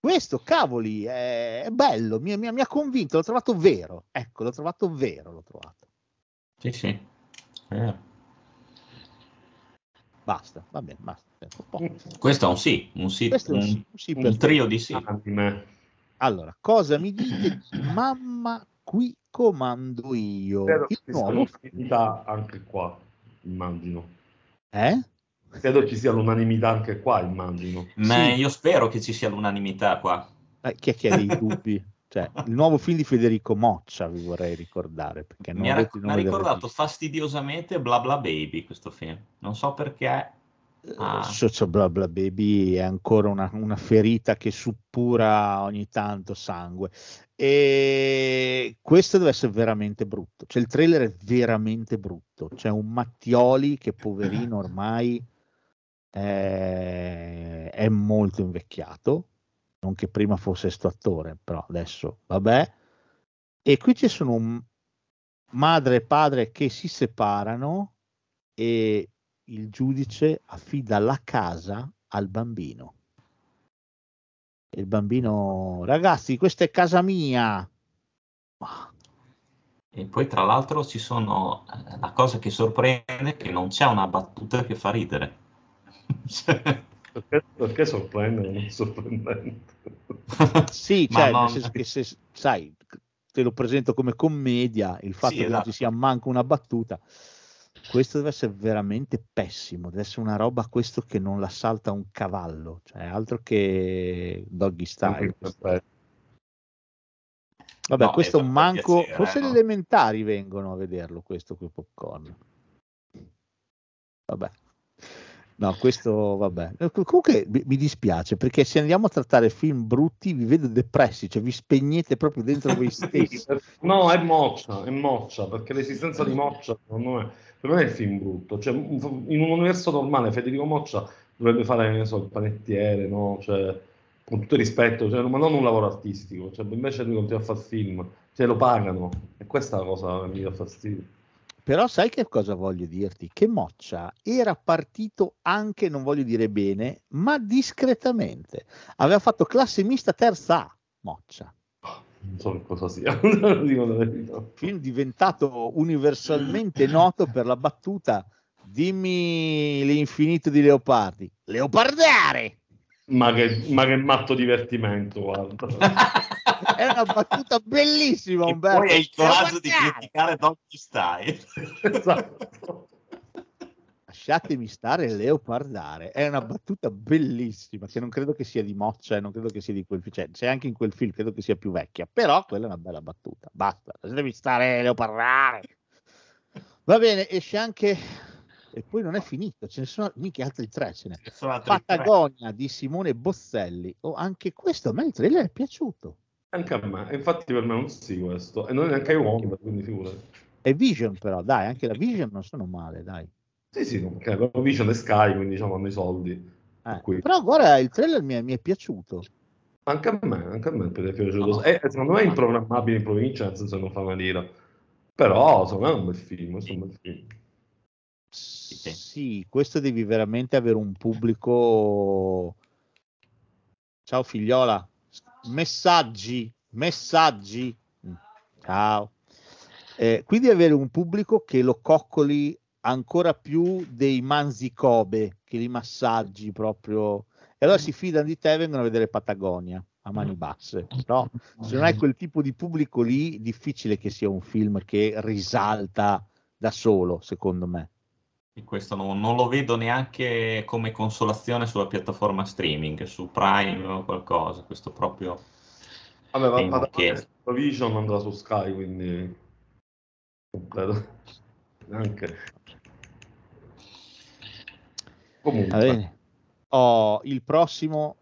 Questo, cavoli, è, è bello, mi, mi- mi ha convinto, l'ho trovato vero. Ecco, l'ho trovato vero, l'ho trovato. Sì, sì. Eh. Basta, va bene, basta. Po'. Questo è un sì, un sì, un un, sì, un sì un trio di sì. Allora, cosa mi dite di mamma qui comando io? Credo Il nuovo anche qua, immagino. eh? Credo ci sia l'unanimità anche qua, immagino. Ma Sì. io spero che ci sia l'unanimità qua. Eh, chi è che ha dei dubbi? Cioè, il nuovo film di Federico Moccia, vi vorrei ricordare, perché non Mi ha, del ricordato fastidiosamente Bla Bla Baby questo film. Non so perché. Ah. Eh, Socio Bla Bla Baby è ancora una, una ferita che suppura ogni tanto sangue. E questo deve essere veramente brutto. Cioè, il trailer è veramente brutto. C'è un Mattioli che, poverino, ormai è, è molto invecchiato. Non che prima fosse sto attore, però adesso vabbè. E qui ci sono un madre e padre che si separano e il giudice affida la casa al bambino. E il bambino, ragazzi, questa è casa mia. E poi, tra l'altro, ci sono. eh, La cosa che sorprende è che non c'è una battuta che fa ridere. Cioè, Perché, perché sorprende, non sorprendente. Sì, cioè, non- nel senso che se sai, te lo presento come commedia, il fatto Sì, che non esatto. ci sia manco una battuta, questo deve essere veramente pessimo, deve essere una roba questo che non la salta un cavallo, cioè altro che doggy style. Vabbè, No, questo esatto, manco, piacere, forse eh, no? elementari vengono a vederlo questo qui popcorn. Vabbè. No, questo vabbè. Eh, Comunque mi dispiace perché se andiamo a trattare film brutti vi vedo depressi, cioè vi spegnete proprio dentro voi stessi. No, è moccia, è moccia, perché l'esistenza di moccia, secondo me, per me è il film brutto. Cioè, in un universo normale Federico Moccia dovrebbe fare, so, il panettiere, no? Cioè, con tutto il rispetto, cioè, ma non un lavoro artistico. Cioè, invece lui continua a fare film, cioè lo pagano. E questa è la cosa che mi dà fastidio. Però sai che cosa voglio dirti? Che Moccia era partito anche, non voglio dire bene, ma discretamente. Aveva fatto classe mista terza A, Moccia. Non so che cosa sia. Film diventato universalmente noto per la battuta dimmi l'infinito di Leopardi. Leopardare! Ma che, ma che matto divertimento, guarda. È una battuta bellissima, E Umberto. poi hai il coraggio di criticare Doggy Style. esatto. Lasciatemi stare leopardare. È una battuta bellissima che non credo che sia di Moccia e non credo che sia di quel film. Cioè, c'è anche in quel film, credo che sia più vecchia, però quella è una bella battuta. Basta, lasciatemi stare leopardare. Va bene, esce anche e poi non è finito, ce ne sono mica altri tre, ce n'è. Sono altri tre. Patagonia di Simone Bozzelli. Oh, anche questo a me il trailer è piaciuto. Anche a me, e infatti per me non sì questo, e non è neanche Wonder, quindi figurati. È Vision però, dai, anche la Vision non sono male, dai. Sì, sì, perché avevo Vision e Sky, quindi diciamo hanno i soldi. Eh, Qui. Però guarda, il trailer mi è, mi è piaciuto. Anche a me, anche a me è piaciuto. No. E secondo me è improgrammabile in provincia, nel senso che non fa una lira. Però secondo me è un bel film, è un bel film. Sì, questo devi veramente avere un pubblico. Ciao figliola, messaggi, messaggi. Mm, Ciao. Eh, quindi avere un pubblico che lo coccoli ancora più dei manzi Kobe, che li massaggi proprio. E allora si fidano di te e vengono a vedere Patagonia a mani basse. Però se non hai quel tipo di pubblico lì, difficile che sia un film che risalta da solo, secondo me. E Questo non, non lo vedo neanche come consolazione sulla piattaforma streaming, su Prime o qualcosa. Questo proprio. Vabbè, Sì, ma ok. Provision andrà su Sky, quindi non credo. Neanche. Comunque, Va bene. Oh, il prossimo,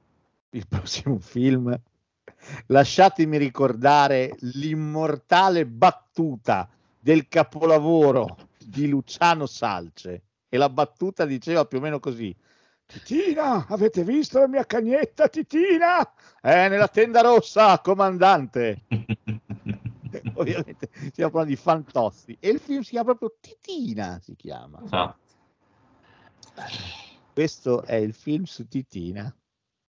il prossimo film, lasciatemi ricordare l'immortale battuta del capolavoro di Luciano Salce. E la battuta diceva più o meno così: Titina, avete visto la mia cagnetta, Titina? È nella tenda rossa, comandante. Ovviamente stiamo parlando di Fantozzi. E il film si chiama proprio Titina, si chiama. Esatto. Questo è il film su Titina.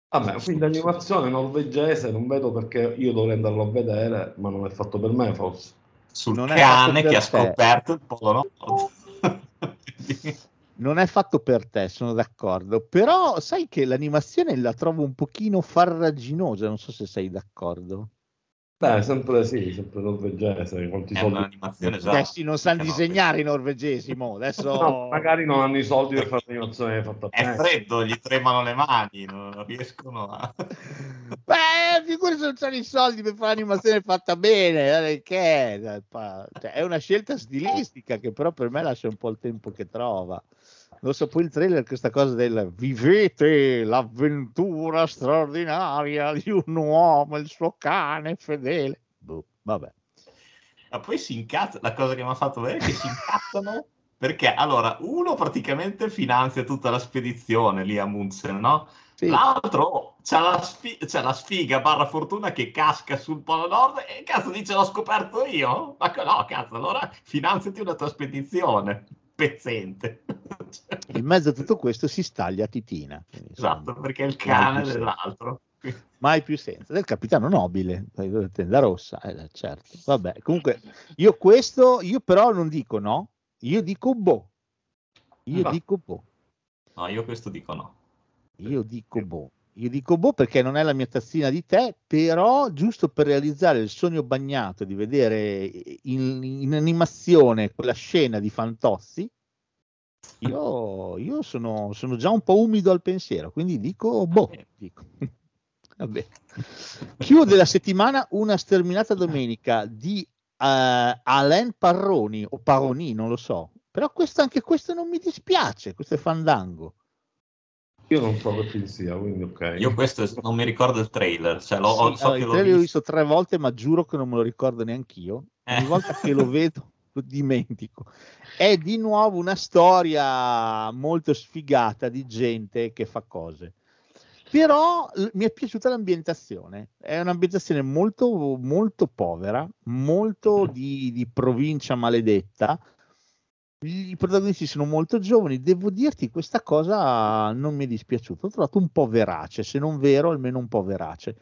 vabbè, un film d'animazione norvegese, non vedo perché io dovrei andarlo a vedere, ma non è fatto per me, forse. Sul Non è cane che ha te. scoperto il Polo Nord. Non è fatto per te, sono d'accordo, però sai che l'animazione la trovo un pochino farraginosa, non so se sei d'accordo. Beh, sempre sì, sempre norvegese, quanti È soldi... un'animazione esatto. Questi non sanno disegnare i norvegesi, mo. adesso... No, magari non hanno i soldi per fare l'animazione fatta È bene. freddo, gli tremano le mani, non riescono a... Beh, figurati non c'hanno i soldi per fare l'animazione fatta bene, eh, che? Cioè, è una scelta stilistica che però per me lascia un po' il tempo che trova. Lo so, poi il trailer, questa cosa del vivete l'avventura straordinaria di un uomo il suo cane fedele. Boh, vabbè. Ma poi si incazza, la cosa che mi ha fatto vedere è che si incazzano perché allora uno praticamente finanzia tutta la spedizione lì a Munzen, no? Sì. L'altro c'ha la, sfi- c'ha la sfiga barra fortuna che casca sul Polo Nord e cazzo dice l'ho scoperto io? Ma no, cazzo, allora finanziati una tua spedizione, pezzente. In mezzo a tutto questo si staglia Titina. Quindi, insomma, esatto, perché è il cane dell'altro. mai più senza del capitano nobile tenda rossa eh, certo vabbè comunque io questo io però non dico no io dico boh io Va. dico boh No, io questo dico no. Io dico boh io dico boh perché non è la mia tazzina di tè però giusto per realizzare il sogno bagnato di vedere in, in animazione quella scena di Fantozzi io, io sono, sono già un po' umido al pensiero quindi dico boh dico. Vabbè. Chiude la settimana una sterminata domenica di eh, Alain Parroni o Paroni, non lo so. Però questo, anche questo non mi dispiace, questo è fandango. Io non so che film sia, quindi ok. Io questo non mi ricordo il trailer, cioè l'ho, Sì, so allora, che il l'ho trailer l'ho visto. visto tre volte, ma giuro che non me lo ricordo neanch'io. Ogni Eh. volta che lo vedo lo dimentico. È di nuovo una storia molto sfigata di gente che fa cose. Però l- mi è piaciuta l'ambientazione. È un'ambientazione molto, molto povera, molto di, di provincia maledetta. I protagonisti sono molto giovani. Devo dirti, questa cosa non mi è dispiaciuta. Ho trovato un po' verace, se non vero, almeno un po' verace.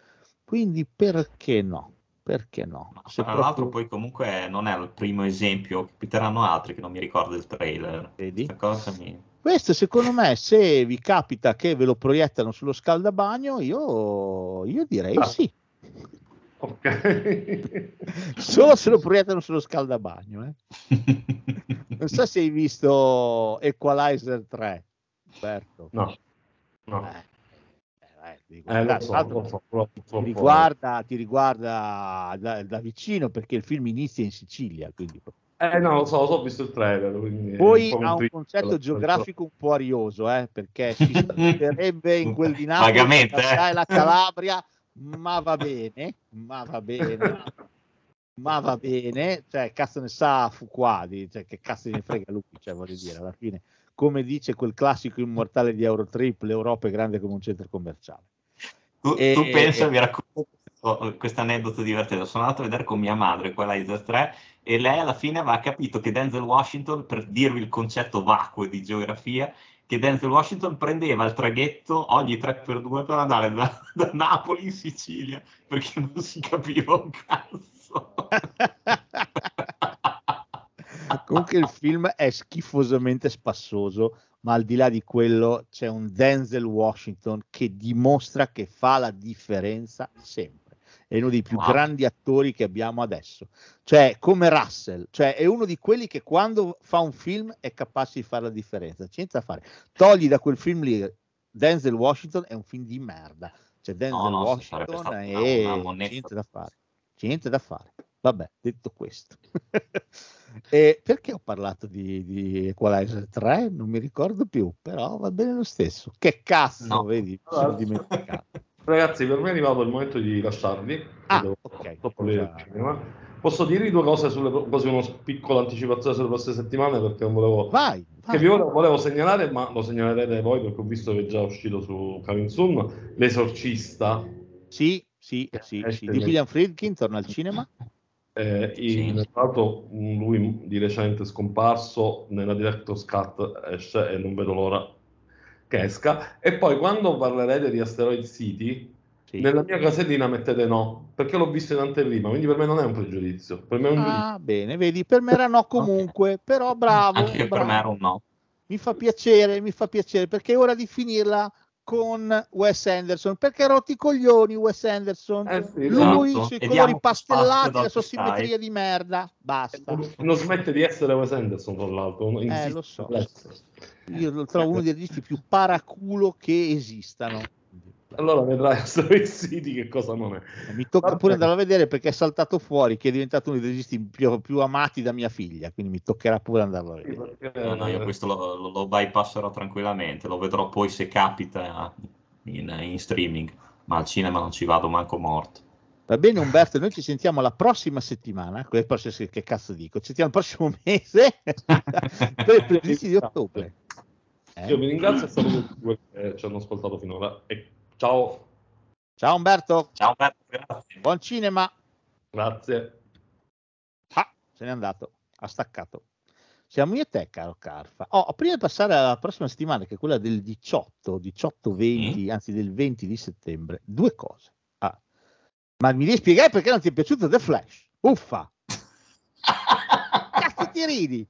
Quindi perché no? Perché no? Ma Se tra l'altro proprio- poi comunque non è il primo esempio, capiteranno altri che non mi ricordo il trailer. Vedi? Mi... Questo secondo me, se vi capita che ve lo proiettano sullo scaldabagno, io, io direi Ah. sì. Ok. Solo se lo proiettano sullo scaldabagno. eh. Non so se hai visto Equalizer 3, Roberto. No, no. Eh, ti riguarda, da, da vicino perché il film inizia in Sicilia. Quindi. Eh no, lo so, lo so, ho visto il trailer. Poi po' ha un triste concetto la- geografico un po' arioso, eh, perché si sposterebbe in quel di Napoli, Vagamente, eh. la Calabria, ma va bene, ma va bene, ma va bene, cioè cazzo ne sa Fuquadi, cioè che cazzo ne frega lui, cioè voglio dire, alla fine, come dice quel classico immortale di Eurotrip, l'Europa è grande come un centro commerciale. Tu, E- tu pensa, vi racconto questo, questo aneddoto divertente. Sono andato a vedere con mia madre Equalizer 3 e lei alla fine aveva capito che Denzel Washington, per dirvi il concetto vacuo di geografia, che Denzel Washington prendeva il traghetto ogni 3x2 per andare da, da Napoli in Sicilia perché non si capiva un cazzo. Comunque il film è schifosamente spassoso, ma al di là di quello c'è un Denzel Washington che dimostra che fa la differenza sempre. È uno dei più Wow. grandi attori che abbiamo adesso. Cioè, come Russell, cioè è uno di quelli che quando fa un film è capace di fare la differenza. C'è niente da fare. Togli da quel film lì Denzel Washington è un film di merda. C'è Denzel no, sarebbe Washington e monnezza. niente da fare. C'è niente da fare. Vabbè, detto questo. E perché ho parlato di, di Equalizer 3? Non mi ricordo più, però va bene lo stesso. Che cazzo, No. vedi? Mi sono dimenticato. Ragazzi, per me è arrivato il momento di lasciarvi. Ah, Devo- ok. dopo vedere il Scusa. cinema. Posso dirvi due cose sulle quasi una piccola anticipazione sulle prossime settimane perché non volevo Vai, che vai. vi volevo, volevo segnalare, ma lo segnalerete voi perché ho visto che è già uscito su Coming Soon, L'esorcista Sì, sì, sì, sì. Di William Friedkin torna al cinema. Eh, in- Sì. Tra l'altro, lui di recente scomparso nella Director's Cut esce e non vedo l'ora che esca. E poi quando parlerete di Asteroid City, Sì. nella mia casellina mettete no, perché l'ho visto in anteprima, quindi per me non è un pregiudizio, per me è un giudizio. Ah, bene, vedi, per me era no comunque, però bravo. Anche per bravo. me era un no. Mi fa piacere, mi fa piacere, perché è ora di finirla con Wes Anderson, perché ha rotto i coglioni Wes Anderson. Eh sì, Lui, esatto. sui E colori pastellati, la sua simmetria di merda. Basta. Non smette di essere Wes Anderson, tra l'altro. Eh, lo so. Io lo trovo uno dei registi più paraculo che esistano. Allora vedrai Asteroid City che cosa non è. Mi tocca Vabbè. pure andarlo a vedere perché è saltato fuori che è diventato uno dei registi più, più amati da mia figlia, quindi mi toccherà pure andarlo a vedere. No, no, io questo lo, lo- bypasserò tranquillamente, lo vedrò poi se capita in, in streaming, ma al cinema non ci vado manco morto. Va bene Umberto, noi ci sentiamo la prossima settimana, che cazzo dico, ci sentiamo il prossimo mese per i pregiudizi di ottobre. Eh? Io vi ringrazio e saluto tutti quelli che ci hanno ascoltato finora. E ciao, Ciao Umberto, Ciao Umberto, grazie. buon cinema. grazie. Ah, se n'è andato, ha staccato. Siamo io e te, caro Carfa. Oh, prima di passare alla prossima settimana, che è quella del 18, 18-20, anzi del 20 di settembre, due cose. Ah, ma mi devi spiegare perché non ti è piaciuto The Flash? Uffa! Cazzo ti ridi?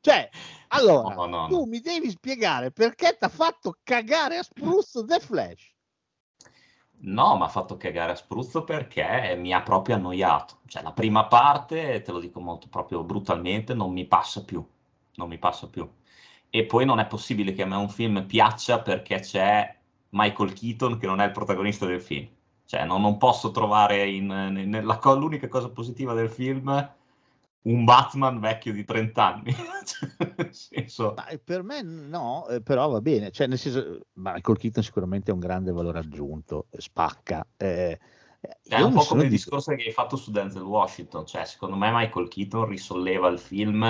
Cioè, allora, No, no, no. tu mi devi spiegare perché ti ha fatto cagare a spruzzo The Flash. No, mi ha fatto cagare a spruzzo perché mi ha proprio annoiato. Cioè, la prima parte, te lo dico molto proprio brutalmente, non mi passa più. Non mi passa più. E poi non è possibile che a me un film piaccia perché c'è Michael Keaton che non è il protagonista del film. Cioè, non, non posso trovare in, nella co- l'unica cosa positiva del film un Batman vecchio di 30 anni. Cioè, senso... Per me no, eh, però va bene. Cioè, nel senso, Michael Keaton sicuramente è un grande valore aggiunto, spacca. Eh, è un po' come il discorso che hai fatto su Denzel Washington, cioè secondo me Michael Keaton risolleva il film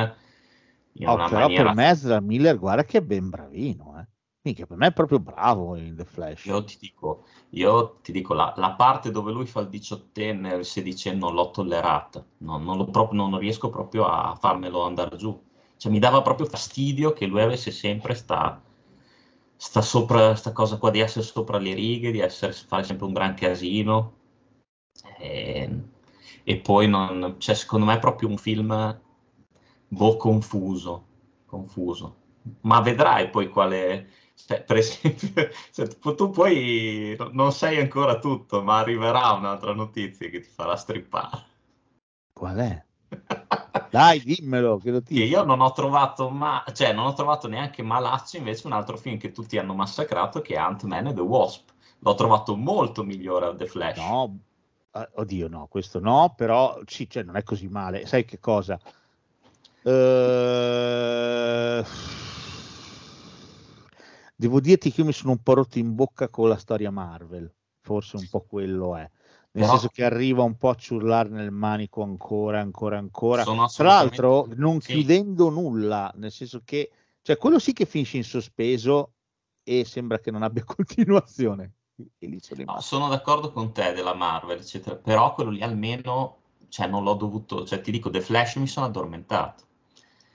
in oh, una però maniera... per me Ezra Miller guarda che è ben bravino, eh. Minchia, per me è proprio bravo in The Flash. Io ti dico, io ti dico la, la parte dove lui fa il diciottenne, il sedicenne, non l'ho tollerata. Non, non, lo proprio, non riesco proprio a farmelo andare giù. Cioè, mi dava proprio fastidio che lui avesse sempre sta, sta, sopra, sta cosa qua di essere sopra le righe, di essere, fare sempre un gran casino. E, e poi, non, cioè, secondo me è proprio un film boh, confuso. Confuso. Ma vedrai poi quale cioè, per esempio, cioè, tu poi non sai ancora tutto, ma arriverà un'altra notizia che ti farà strippare. Qual è? Dai, dimmelo. Che lo che io non ho trovato, ma... cioè, non ho trovato neanche malaccio invece un altro film che tutti hanno massacrato che è Ant-Man e The Wasp. L'ho trovato molto migliore a The Flash. No, uh, oddio, no, questo no, però sì, cioè, non è così male. Sai che cosa? Uh Devo dirti che io mi sono un po' rotto in bocca con la storia Marvel, forse un po' quello è. Nel no. senso che arriva un po' a ciurlare nel manico ancora, ancora, ancora. Tra l'altro, non sì. chiudendo nulla, nel senso che, cioè, quello sì che finisce in sospeso e sembra che non abbia continuazione. Sono, no, sono, d'accordo con te della Marvel, eccetera, però quello lì almeno, cioè, non l'ho dovuto, cioè, ti dico, The Flash mi sono addormentato.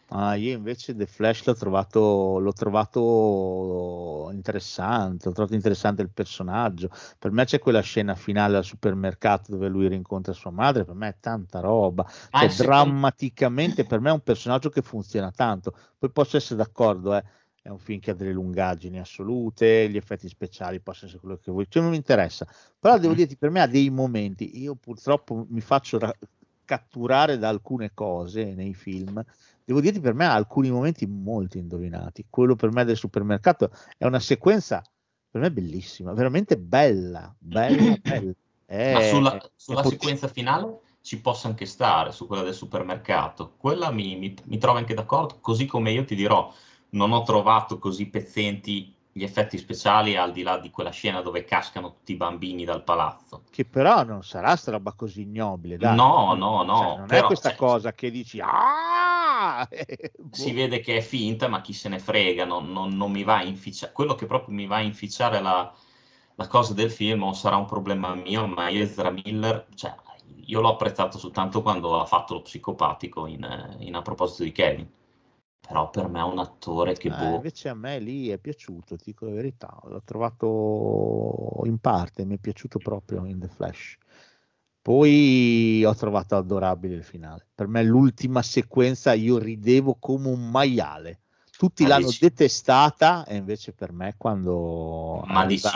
Ah, io invece The Flash l'ho trovato, l'ho trovato interessante, ho trovato interessante il personaggio. Per me c'è quella scena finale al supermercato dove lui rincontra sua madre, per me è tanta roba. Ah, cioè, drammaticamente per me è un personaggio che funziona tanto. Poi posso essere d'accordo, eh, è un film che ha delle lungaggini assolute, gli effetti speciali possono essere quello che vuoi, cioè non mi interessa. Però devo dirti, per me ha dei momenti, io purtroppo mi faccio ra- catturare da alcune cose nei film devo dirti per me ha alcuni momenti molto indovinati. Quello per me del supermercato è una sequenza per me bellissima, veramente bella, bella, bella. È, Ma sulla, sulla sequenza finale ci posso anche stare, su quella del supermercato. Quella mi, mi, mi trovo anche d'accordo, così come io ti dirò, non ho trovato così pezzenti gli effetti speciali al di là di quella scena dove cascano tutti i bambini dal palazzo. Che però non sarà sta roba così ignobile, dai. No, no, no. Cioè, non però, è questa cioè, cosa che dici si vede che è finta, ma chi se ne frega, non, non, non mi va a inficiare. Quello che proprio mi va a inficiare la, la cosa del film o sarà un problema mio, ma Ezra Miller, cioè, io l'ho apprezzato soltanto quando ha fatto lo psicopatico in, in A proposito di Kevin però per me è un attore che... Eh, boh... Invece a me lì è piaciuto, ti dico la verità, l'ho trovato in parte, mi è piaciuto proprio in The Flash. Poi ho trovato adorabile il finale. Per me l'ultima sequenza io ridevo come un maiale. Tutti ma l'hanno detestata e invece per me quando ma arriva,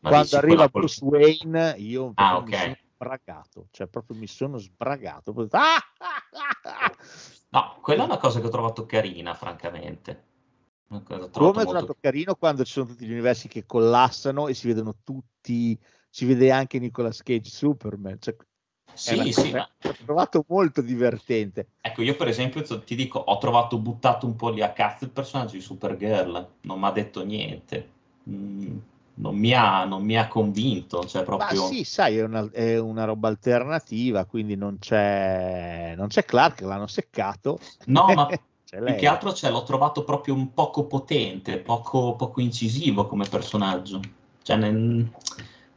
ma quando arriva Bruce quella... Wayne io ah, okay. sbragato, cioè proprio mi sono sbragato. Ah, ah, ah, No, quella è una cosa che ho trovato carina, francamente. Come ho trovato molto... carino quando ci sono tutti gli universi che collassano e si vedono tutti, si vede anche Nicolas Cage Superman. Cioè, sì, sì. Ma... L'ho trovato molto divertente. Ecco, io per esempio ti dico, ho trovato buttato un po' lì a cazzo il personaggio di Supergirl, non mi ha detto niente. Mm, non mi ha, non mi ha convinto. Cioè proprio... Ma sì, sai, è una, è una roba alternativa, quindi non c'è, non c'è Clark, l'hanno seccato. No, ma più che altro cioè, l'ho trovato proprio un poco potente, poco, poco incisivo come personaggio. Cioè, nel,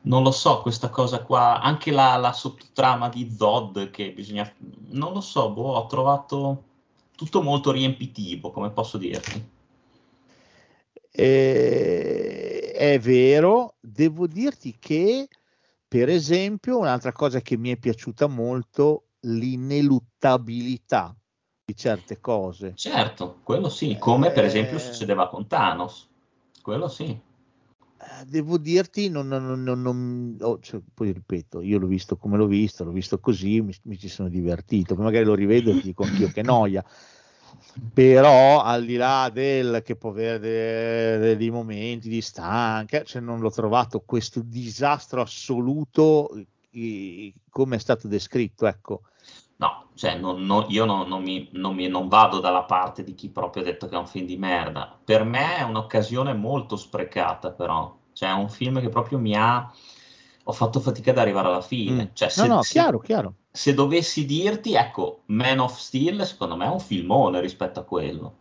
non lo so, questa cosa qua, anche la, la sottotrama di Zod che bisogna... Non lo so, boh, ho trovato tutto molto riempitivo, come posso dirti. Eh, è vero, devo dirti che, per esempio, un'altra cosa che mi è piaciuta molto, l'ineluttabilità di certe cose. Certo, quello sì, come per esempio eh, succedeva con Thanos, quello sì. Eh, devo dirti, non, non, non, non oh, cioè, poi ripeto, io l'ho visto come l'ho visto, l'ho visto così, mi, mi ci sono divertito, poi magari lo rivedo e ti dico anch'io che noia, però al di là del che può avere dei momenti di stanca, cioè non l'ho trovato questo disastro assoluto eh, come è stato descritto, ecco. No, cioè non, non- io non, non mi, non mi- non vado dalla parte di chi proprio ha detto che è un film di merda. Per me è un'occasione molto sprecata, però. Cioè, è un film che proprio mi ha... Ho fatto fatica ad arrivare alla fine. Mm. Cioè, No, se, no, se- chiaro, chiaro. se dovessi dirti, ecco, Man of Steel, secondo me è un filmone rispetto a quello.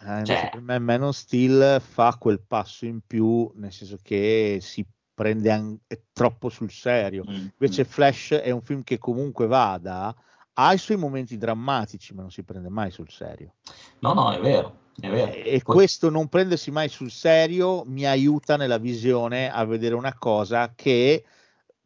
Eh, Cioè- per me Man of Steel fa quel passo in più, nel senso che si prende anche troppo sul serio. Mm, Invece mm. Flash è un film che comunque vada, ha i suoi momenti drammatici, ma non si prende mai sul serio. No, no, è vero, è vero. E Poi- questo non prendersi mai sul serio mi aiuta nella visione a vedere una cosa che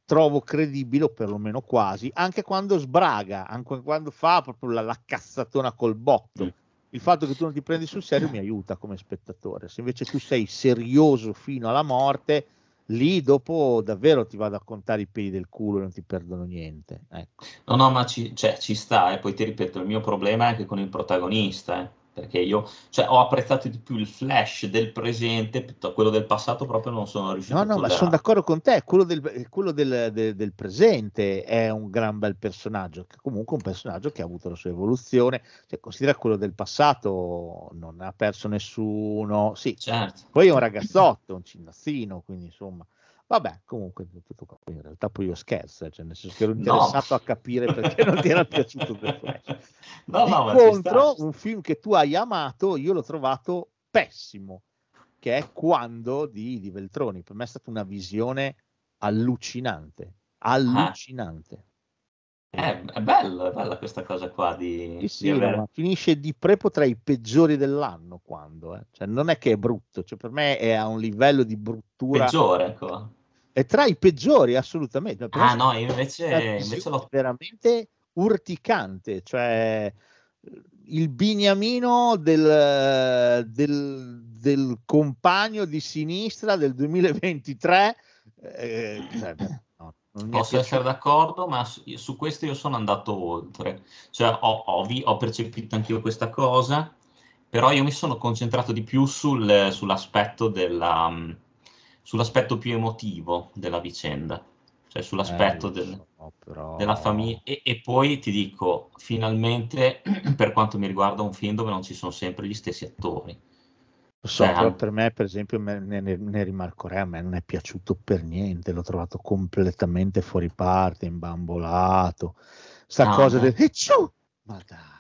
trovo credibile, o perlomeno quasi, anche quando sbraga, anche quando fa proprio la, la cazzatona col botto. Mm. Il fatto che tu non ti prendi sul serio mi aiuta come spettatore. Se invece tu sei serioso fino alla morte, lì dopo davvero ti vado a contare i peli del culo e non ti perdono niente. Ecco. No, no, ma ci, cioè, ci sta, e poi ti ripeto, il mio problema è anche con il protagonista, eh, perché io cioè, ho apprezzato di più il flash del presente, quello del passato proprio non sono riuscito No, a no, ma tollerare. sono d'accordo con te. Quello, del, quello del, del- del presente è un gran bel personaggio, che comunque è un personaggio che ha avuto la sua evoluzione. Cioè, considera quello del passato, non ha perso nessuno. Sì, Certo. poi è un ragazzotto, un cinnazzino, quindi insomma. Vabbè, comunque tutto qua. In realtà poi io scherzo, cioè nel senso che ero No. interessato a capire perché non ti era piaciuto The Flash. No, Di no, ma contro, un film che tu hai amato, io l'ho trovato pessimo, che è Quando di, di Veltroni. Per me è stata una visione allucinante, allucinante. Eh, è bello, è bella questa cosa qua di, Sì, di sì, no, avere... ma finisce di prepo tra i peggiori dell'anno quando, eh. Cioè, non è che è brutto, cioè, per me è a un livello di bruttura, peggiore, ecco. È tra i peggiori assolutamente. Ah no, io invece, invece l'ho... veramente urticante, cioè il biniamino del, del, del compagno di sinistra del 2023. eh, cioè, no, Posso essere d'accordo, ma su, su questo io sono andato oltre. Cioè, ho, ho ho percepito anch'io questa cosa, però io mi sono concentrato di più sul- sull'aspetto della, sull'aspetto più emotivo della vicenda, cioè sull'aspetto Eh, del- so, però- della famiglia. E, e poi ti dico, finalmente, per quanto mi riguarda, un film dove non ci sono sempre gli stessi attori. Lo so, Cioè, però an- per me, per esempio, ne, ne, ne rimarco re, a me non è piaciuto per niente, l'ho trovato completamente fuori parte, imbambolato. Sta No, cosa del e ciu! Ma dai,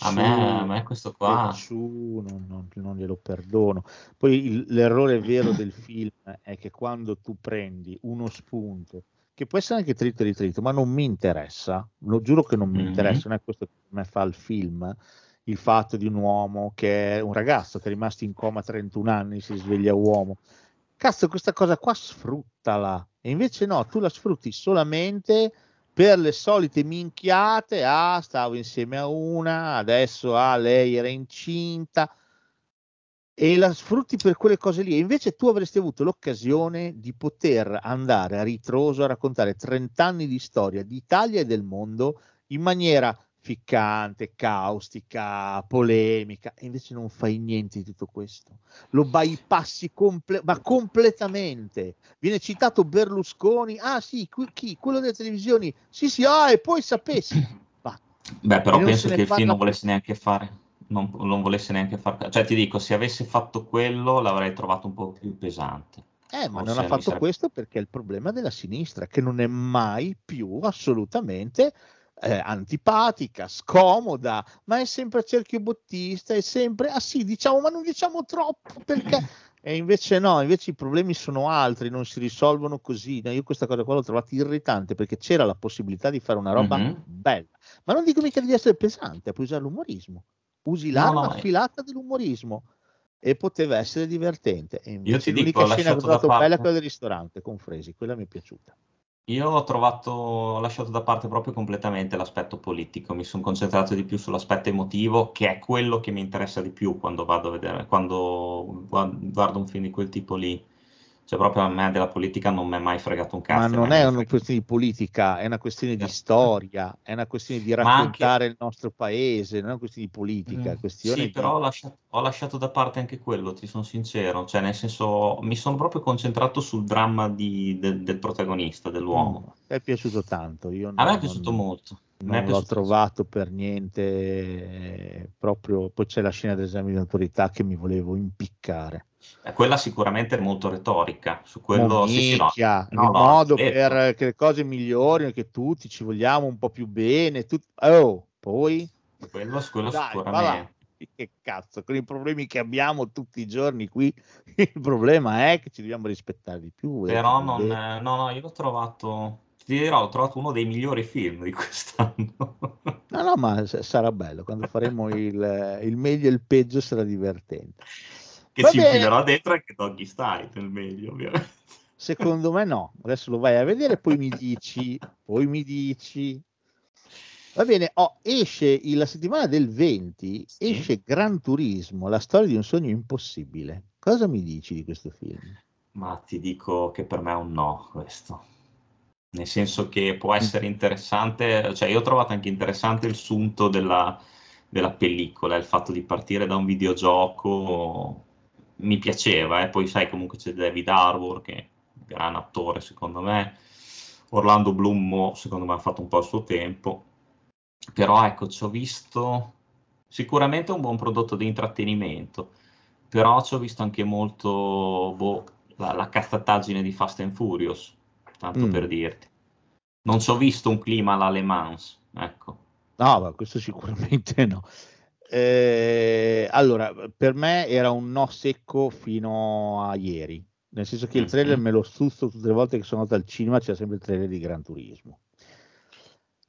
A me, a me questo qua... e ciu, non, non- non glielo perdono. Poi il- l'errore vero del film è che quando tu prendi uno spunto, che può essere anche trito e ritrito, ma non mi interessa, lo giuro che non mi Mhm. interessa, non è questo che per me fa il film, il fatto di un uomo che è un ragazzo che è rimasto in coma 31 anni, si sveglia uomo. Cazzo, questa cosa qua sfruttala. E invece no, tu la sfrutti solamente per le solite minchiate. Ah, stavo insieme a una, adesso ah, lei era incinta. E la sfrutti per quelle cose lì. Invece tu avresti avuto l'occasione di poter andare a ritroso a raccontare 30 anni di storia d'Italia e del mondo in maniera ficcante, caustica, polemica, e invece non fai niente di tutto questo. Lo bypassi comple- ma completamente. Viene citato Berlusconi, ah sì, qui- chi? Quello delle televisioni, sì sì, ah, e poi sapessi. Va. Beh, però penso che il film non volesse neanche fare, non, non volesse neanche fare, cioè ti dico, se avesse fatto quello l'avrei trovato un po' più pesante. Eh, ma non ha fatto sarebbe- questo perché è il problema della sinistra, che non è mai più assolutamente eh, antipatica, scomoda, ma è sempre a cerchio bottista, è sempre, ah sì, diciamo, ma non diciamo troppo perché... E invece no, invece i problemi sono altri, non si risolvono così. No, io questa cosa qua l'ho trovata irritante perché c'era la possibilità di fare una roba Mhm. bella, ma non dico mica di essere pesante, puoi usare l'umorismo, usi No, l'arma no, eh. affilata dell'umorismo e poteva essere divertente. E invece ti dico, l'unica scena che ho trovato bella è quella del ristorante con Fresi, quella mi è piaciuta. Io ho trovato, ho lasciato da parte proprio completamente l'aspetto politico, mi sono concentrato di più sull'aspetto emotivo, che è quello che mi interessa di più quando vado a vedere, quando gua- guardo un film di quel tipo lì. Cioè, proprio a me della politica non mi è mai fregato un cazzo. Ma non è ne una questione di politica, è una questione di Certo. storia, è una questione di raccontare il nostro paese, non è una questione di politica, è Mm, questione Sì, di... però ho lasciato, ho lasciato da parte anche quello, ti sono sincero. Cioè, nel senso, mi sono proprio concentrato sul dramma di- del, del protagonista, dell'uomo. No, è piaciuto tanto, io A me è piaciuto non- molto. Non l'ho trovato per niente proprio poi c'è la scena dell'esame di autorità che mi volevo impiccare Eh, Quella sicuramente è molto retorica. Su quello sì, sì, no. No, il no, modo certo. per che le cose migliorino che tutti ci vogliamo un po' più bene tut- oh, poi Quello, quello dai, sicuramente. che cazzo con i problemi che abbiamo tutti i giorni qui il problema è che ci dobbiamo rispettare di più Però eh, non, beh, eh, no, no, io l'ho trovato, ti dirò, ho trovato uno dei migliori film di quest'anno. no no ma sarà bello quando faremo il, il meglio e il peggio sarà divertente Che Va ci bene. infilerò dentro anche Doggy Style nel meglio, ovviamente. Secondo me no, adesso lo vai a vedere, poi mi dici, poi mi dici. Va bene, oh, esce il- la settimana del 20, Sì. esce Gran Turismo, la storia di un sogno impossibile. Cosa mi dici di questo film? Ma ti dico che per me è un no questo. Nel senso che può essere interessante, cioè io ho trovato anche interessante il sunto della, della pellicola, il fatto di partire da un videogioco mi piaceva, e poi sai comunque c'è David Harbour che è un gran attore secondo me, Orlando Bloom secondo me ha fatto un po' il suo tempo, però ecco ci ho visto sicuramente un buon prodotto di intrattenimento, però ci ho visto anche molto boh, la, la cazzataggine di Fast and Furious, tanto Mm. per dirti. Non ho visto un clima alla Le Mans, ecco. No, ma questo sicuramente no. Eh, allora, per me era un no secco fino a ieri, nel senso che il trailer Mhm. me lo stusto tutte le volte che sono andato al cinema, c'è sempre il trailer di Gran Turismo.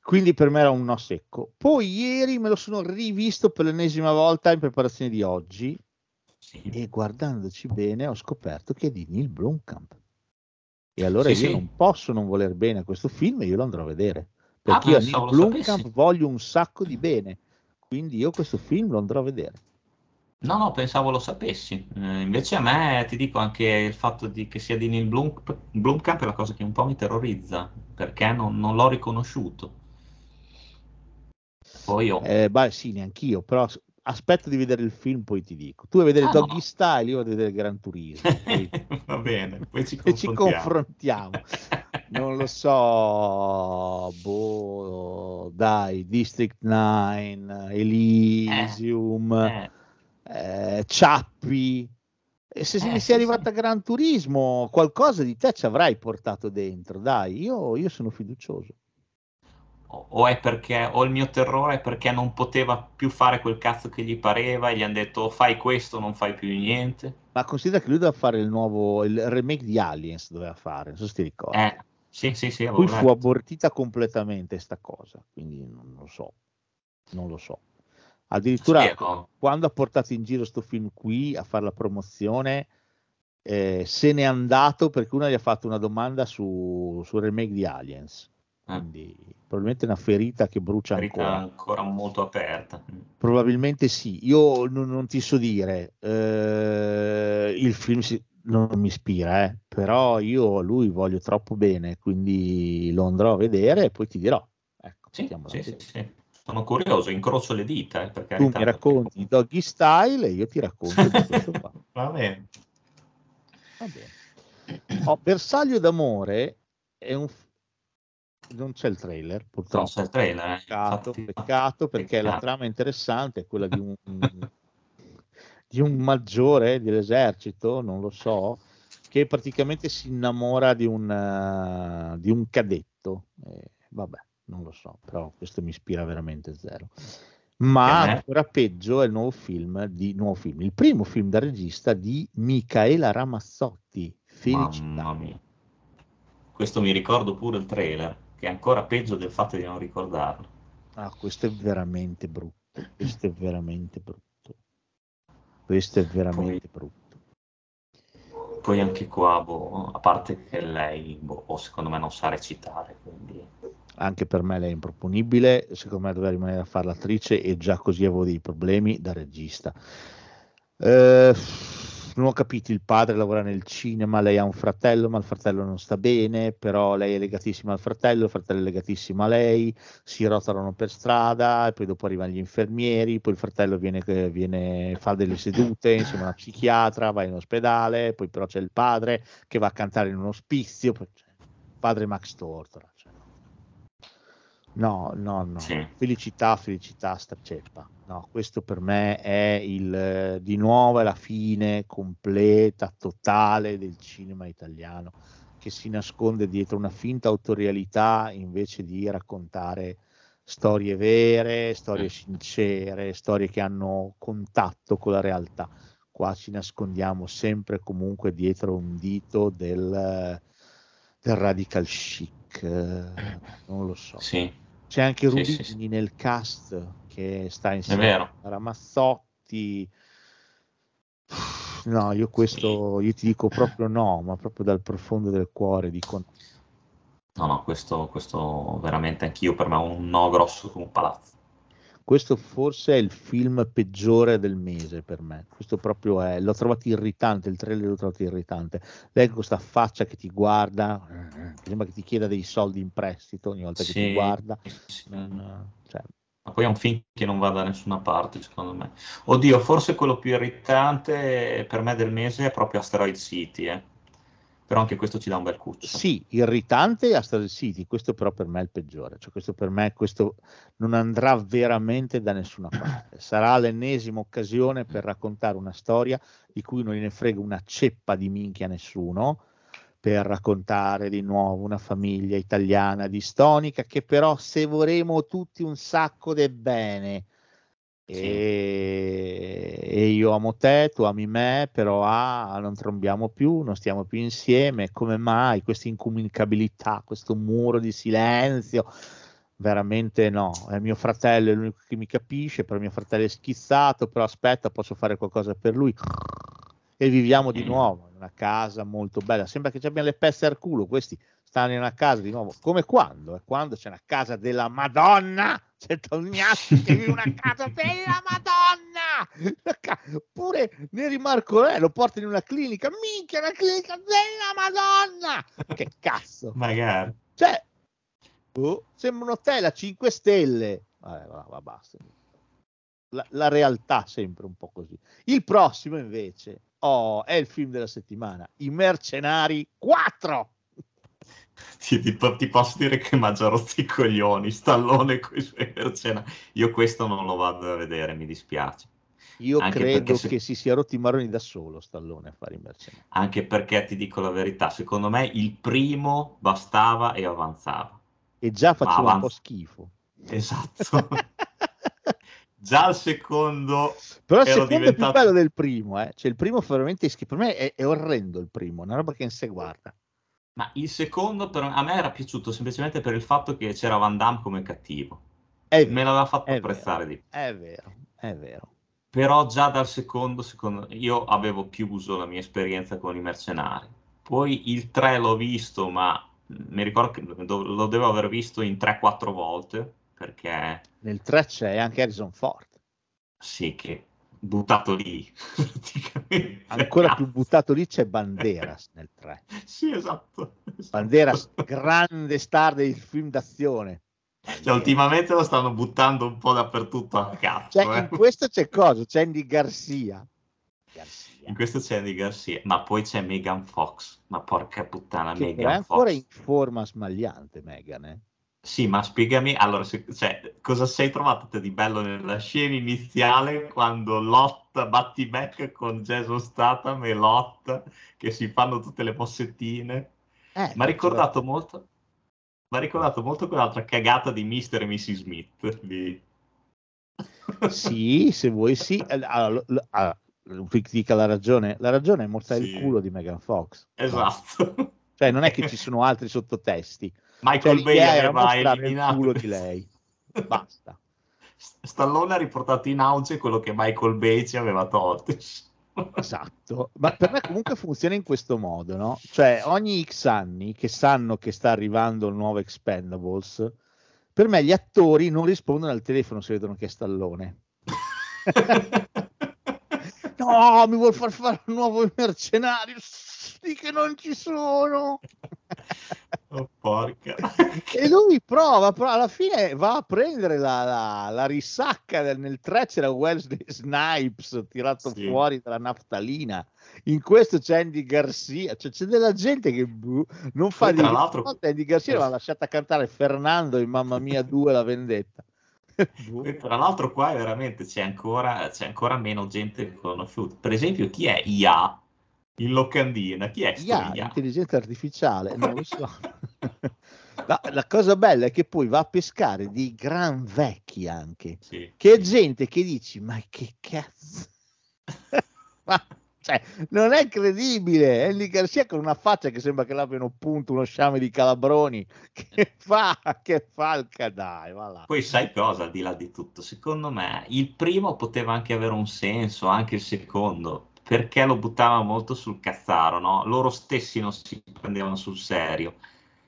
Quindi per me era un no secco. Poi ieri me lo sono rivisto per l'ennesima volta in preparazione di oggi Sì. e guardandoci bene ho scoperto che è di Neil Blomkamp. E allora Sì, io sì. non posso non voler bene a questo film e io lo andrò a vedere. Ah, Perché io a Neil lo Blomkamp voglio un sacco di bene. Quindi io questo film lo andrò a vedere. No, no, pensavo lo sapessi. Eh, invece a me ti dico anche il fatto di, che sia di Neil Blum, Blomkamp è la cosa che un po' mi terrorizza, perché non, non l'ho riconosciuto. Poi io... Eh, beh, sì, neanch'io, però aspetto di vedere il film, poi ti dico. Tu vai a vedere Ah, Doggy no. Style, io vado a vedere Gran Turismo. poi- Va bene, poi ci e ci confrontiamo. confrontiamo. Non lo so, boh, dai, District 9, Elysium, Eh, eh, Ciappi. E se Eh, mi sei arrivato sì. a Gran Turismo, qualcosa di te ci avrai portato dentro. Dai, io, io sono fiducioso. O è perché, o il mio terrore è perché non poteva più fare quel cazzo che gli pareva e gli hanno detto "Oh, fai questo, non fai più niente. Ma considera che lui doveva fare il nuovo, il remake di Aliens, doveva fare, non so se ti ricordi. Eh, sì, sì, sì, Poi fu abortita completamente sta cosa, quindi non lo so, non lo so. Addirittura Spero. quando ha portato in giro sto film qui a fare la promozione, eh, se n'è andato perché uno gli ha fatto una domanda su, sul remake di Aliens. Eh. Quindi probabilmente è una ferita che brucia Ferita ancora. ancora molto aperta. Probabilmente sì, io non, non ti so dire, eh, il film si- non mi ispira, eh, però io a lui voglio troppo bene, quindi lo andrò a vedere e poi ti dirò. Ecco, Sì, sì, sì, sì. Sono curioso, incrocio le dita, eh, per Tu carità, mi perché racconti comunque- Doggy Style e io ti racconto di questo qua. Va bene. Va bene. Oh, Bersaglio d'amore è un... Non c'è il trailer, Non purtroppo. c'è il trailer, eh, Peccato, infatti- peccato perché la peccato. trama è interessante, è quella di un, di un maggiore dell'esercito, non lo so, che praticamente si innamora di un, eh, di un cadetto. Eh, vabbè, non lo so, però questo mi ispira veramente zero. Ma ancora peggio è il nuovo film, di, nuovo film, il primo film da regista di Micaela Ramazzotti, Felicità. Mamma mia. Questo mi ricordo pure il trailer, che è ancora peggio del fatto di non ricordarlo. Ah, questo è veramente brutto. Questo è veramente brutto. Questo è veramente brutto. Poi anche qua, boh, a parte che lei, boh, secondo me non sa recitare, quindi... Anche per me lei è improponibile. Secondo me doveva rimanere a fare l'attrice e già così avevo dei problemi da regista. Eh, non ho capito, il padre lavora nel cinema, lei ha un fratello, ma il fratello non sta bene, però lei è legatissima al fratello, il fratello è legatissimo a lei, si rotolano per strada, e poi dopo arrivano gli infermieri, poi il fratello viene, viene, fa delle sedute insieme a una psichiatra, va in ospedale, poi però c'è il padre che va a cantare in un ospizio, padre Max Tortora. No, no, no. Sì. Felicità, felicità, sta ceppa. No, questo per me è il di nuovo è la fine completa, totale del cinema italiano che si nasconde dietro una finta autorialità invece di raccontare storie vere, storie sincere, storie che hanno contatto con la realtà. Qua ci nascondiamo sempre comunque dietro un dito del, del radical chic, non lo so. Sì. C'è anche Rubini sì, sì. nel cast che sta insieme a Ramazzotti. No, io questo io ti dico proprio no, ma proprio dal profondo del cuore dico No, no, questo, questo veramente anch'io per me è un no grosso come un palazzo. Questo forse è il film peggiore del mese per me. Questo proprio è, l'ho trovato irritante, il trailer l'ho trovato irritante. Lei con questa faccia che ti guarda, eh, che sembra che ti chieda dei soldi in prestito ogni volta che ti Sì, guarda. sì. Non- cioè, Ma poi è un film che non va da nessuna parte, secondo me. Oddio, forse quello più irritante per me del mese è proprio Asteroid City, eh. Però anche questo ci dà un bel cuccio. Sì, irritante Astral City, questo però per me è il peggiore, cioè questo per me questo non andrà veramente da nessuna parte, sarà l'ennesima occasione per raccontare una storia di cui non gliene frega una ceppa di minchia a nessuno, per raccontare di nuovo una famiglia italiana distonica che però se vorremo tutti un sacco del bene. E, e io amo te, tu ami me, però ah, non trombiamo più, non stiamo più insieme. Come mai questa incomunicabilità, questo muro di silenzio? Veramente no, è mio fratello, è l'unico che mi capisce, però mio fratello è schizzato, però aspetta, posso fare qualcosa per lui. E viviamo di nuovo in una casa molto bella. Sembra che ci abbiano le peste al culo, questi stanno in una casa di nuovo. Come quando? Eh, Quando c'è una casa della Madonna, c'è Tognazzi che vive una casa della Madonna. Ca- Pure Neri Marcolè lo porta in una clinica, minchia, una clinica della Madonna. Che cazzo? Magari. Cioè, boh, sembra un hotel a 5 stelle. Vabbè, va, va, basta. La, la realtà sempre un po' così. Il prossimo invece oh, è il film della settimana, I Mercenari 4. Ti, ti ti posso dire che mi ha già rotto i coglioni, Stallone con i suoi mercenari. Io questo non lo vado a vedere, mi dispiace. Io Anche credo se- che si sia rotti i maroni da solo Stallone a fare i mercenari. Anche perché ti dico la verità, secondo me il primo bastava e avanzava. E già faceva un avanza. po' schifo. Esatto. Già il secondo Però il secondo è più diventato- bello del primo, eh. Cioè il primo fa veramente. Per me è, è orrendo il primo, una roba che non si guarda. Ma il secondo per- a me era piaciuto semplicemente per il fatto che c'era Van Damme come cattivo. È, Me l'aveva fatto apprezzare vero, di. È vero, è vero. Però già dal secondo, secondo io avevo chiuso la mia esperienza con i mercenari. Poi il 3 l'ho visto, ma mi ricordo che lo devo aver visto in 3-4 volte, perché Nel 3 c'è anche Harrison Ford. sì che buttato lì. Ancora più buttato lì c'è Banderas nel 3. Sì, esatto. esatto. Banderas, grande star del film d'azione. Cioè, ultimamente lo stanno buttando un po' dappertutto a cazzo. Cioè, eh. in questo c'è cosa? C'è Andy Garcia. Garcia. In questo c'è Andy Garcia, ma poi c'è Megan Fox. Ma porca puttana, Che però è Megan ancora Fox. in forma smagliante, Megan. eh. Sì, ma spiegami, allora, se- cioè, cosa sei trovato te di bello nella scena iniziale quando lotta, batti back con Jason Statham e Lot che si fanno tutte le mossettine? Eh, Mi ha ricordato molto, mi ha ricordato molto quell'altra cagata di Mr. e Mrs. Smith. di- Sì, se vuoi sì. Eh, Allora, l- allora, ti dica la ragione. La ragione è mostrare Sì. il culo di Megan Fox. Esatto. Cioè, non è che ci sono altri sottotesti. Michael Cioè, Bay aveva mostrare il eliminato culo di lei. Basta. Stallone ha riportato in auge quello che Michael Bay ci aveva tolto. Esatto, ma per me comunque funziona in questo modo, no? Cioè ogni X anni che sanno che sta arrivando il nuovo Expendables, per me gli attori non rispondono al telefono se vedono che è Stallone. No, mi vuol far fare un nuovo mercenario. Sì che non ci sono. Oh, porca. e lui prova, però alla fine va a prendere la, la, la risacca del, nel 3 c'era Wesley Snipes tirato Sì. fuori dalla naftalina in questo c'è Andy Garcia cioè c'è della gente che boh, non fa Poi, tra l'altro- Andy Garcia l'ha lasciata cantare Fernando in Mamma Mia 2 la vendetta. E Tra l'altro qua veramente c'è ancora, c'è ancora meno gente conosciuta. Per esempio, chi è IA in locandina? Chi è IA, IA? intelligenza artificiale, non lo so. La, la cosa bella è che poi va a pescare dei gran vecchi anche, Sì, che è sì. gente che dici, ma che cazzo? ma, cioè, non è credibile. Andy Garcia con una faccia che sembra che l'abbiano punto uno sciame di calabroni. Che fa? Che falca, dai, va là. Poi sai cosa, al di là di tutto? Secondo me il primo poteva anche avere un senso, anche il secondo, perché lo buttava molto sul cazzaro, no? Loro stessi non si prendevano sul serio,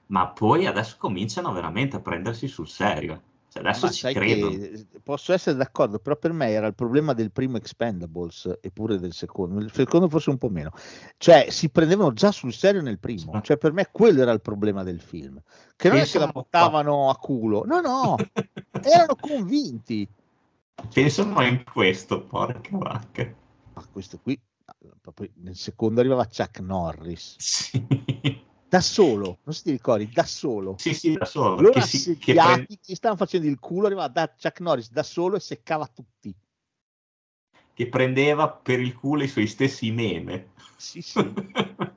ma poi adesso cominciano veramente a prendersi sul serio. Cioè, adesso Ma ci sai credo. che posso essere d'accordo, però per me era il problema del primo Expendables e pure del secondo. Il secondo forse un po' meno. Cioè, si prendevano già sul serio nel primo. Cioè, per me quello era il problema del film. Che non è che la un po'. buttavano a culo. No, no, erano convinti. Pensano in questo, porca vacca. Ma questo qui, nel secondo arrivava Chuck Norris. Sì. Da solo, non si ti ricordi, da solo. Sì, sì, da solo. Loro si, che assediati pre- che stavano facendo il culo, arrivava da Chuck Norris da solo e seccava tutti. che prendeva per il culo i suoi stessi meme. Sì, sì.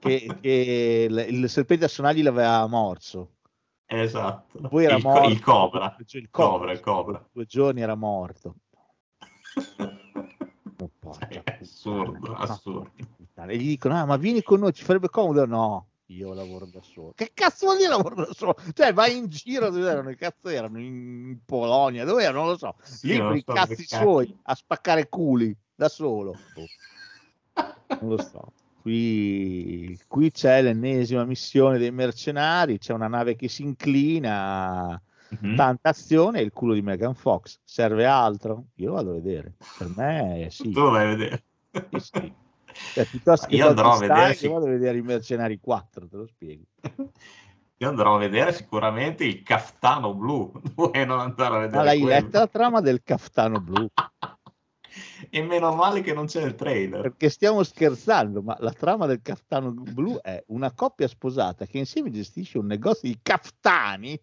che, che il, il serpente a sonagli l'aveva morso. Esatto. Poi era il, morto. il cobra. Cioè, il Cobra, il cobra. Due giorni era morto. Oh, porca È assurdo, assurdo. E gli dicono: ah, ma vieni con noi, ci farebbe comodo. No, io lavoro da solo. Che cazzo vuol dire lavoro da solo? Cioè, vai in giro dove erano? Che cazzo erano? In Polonia, dove erano? Non lo so. Sì, Lì per i cazzi suoi a spaccare culi da solo. Boh. Non lo so. Qui, qui c'è l'ennesima missione dei mercenari. C'è una nave che si inclina. Mhm. Tanta azione e il culo di Megan Fox. Serve altro? Io lo vado a vedere. Per me, sì. Tu lo vai a vedere. Sì, sì. Cioè, piuttosto che Io andrò a vedere, sì. vado a vedere i mercenari 4, te lo spiego. Io andrò a vedere sicuramente il caftano blu. Vuoi non andare a vedere Ma l'hai quello? letta la trama del caftano blu? E meno male che non c'è il trailer. Perché stiamo scherzando, ma la trama del caftano blu è una coppia sposata che insieme gestisce un negozio di caftani.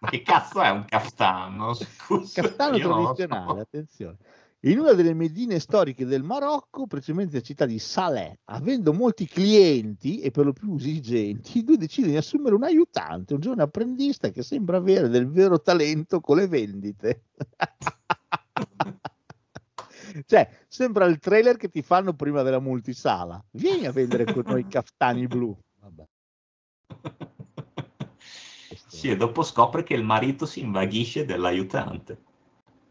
Ma che cazzo è un caftano? Scusa, Caftano lo so. tradizionale, attenzione. In una delle medine storiche del Marocco, precisamente la città di Saleh, avendo molti clienti e per lo più esigenti, i due decidono di assumere un aiutante, un giovane apprendista che sembra avere del vero talento con le vendite. cioè, sembra il trailer che ti fanno prima della multisala. Vieni a vendere con noi i caftani blu. Vabbè. Sì, e dopo scopre che il marito si invaghisce dell'aiutante.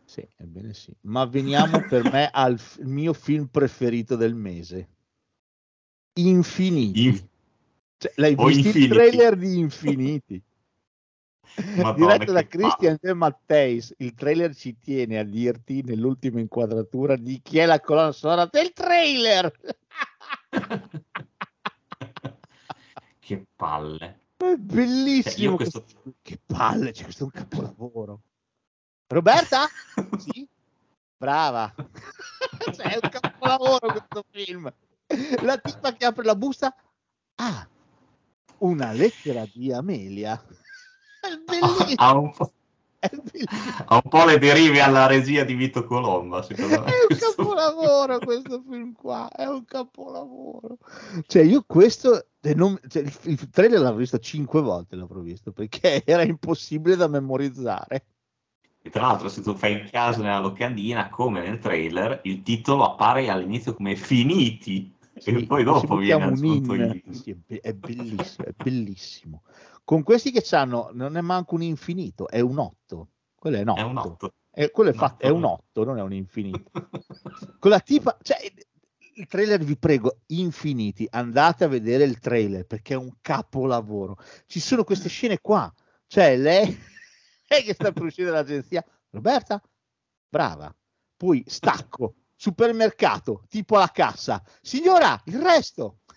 Sì, ebbene sì. Ma veniamo per me al f- mio film preferito del mese. Infiniti. In- Cioè, l'hai o visto il Infinity. trailer di Infiniti? Madonna, Diretto da Christian De Matteis. Il trailer ci tiene a dirti nell'ultima inquadratura di chi è la colonna sonora del trailer. che palle. È bellissimo. Cioè, io questo- questo- Che palle, cioè, questo è un capolavoro. Roberta? Sì? Brava. Cioè, è un capolavoro questo film. La tipa che apre la busta. Ah, una lettera di Amelia. È bellissimo. ha, un ha un po' le derive alla regia di Vito Colomba, secondo me. È un capolavoro questo film qua, è un capolavoro. Cioè io questo, e non- cioè, il, il trailer l'avrò visto cinque volte, l'avrò visto, perché era impossibile da memorizzare. E tra l'altro, se tu fai in caso nella locandina, come nel trailer, il titolo appare all'inizio come Finiti. Sì, e poi dopo viene aggiunto in. Sì, è, be- è bellissimo, è bellissimo. Con questi che hanno, non è manco un infinito, è un 8. Quello è un 8. È un 8. È, quello è, fatto, è otto. un 8, non è un infinito. Con la tipa, cioè, il trailer vi prego, infiniti, andate a vedere il trailer perché è un capolavoro. Ci sono queste scene qua, cioè lei, lei che sta per uscire dall'agenzia, Roberta, brava, poi stacco, supermercato, tipo alla cassa. Signora, il resto.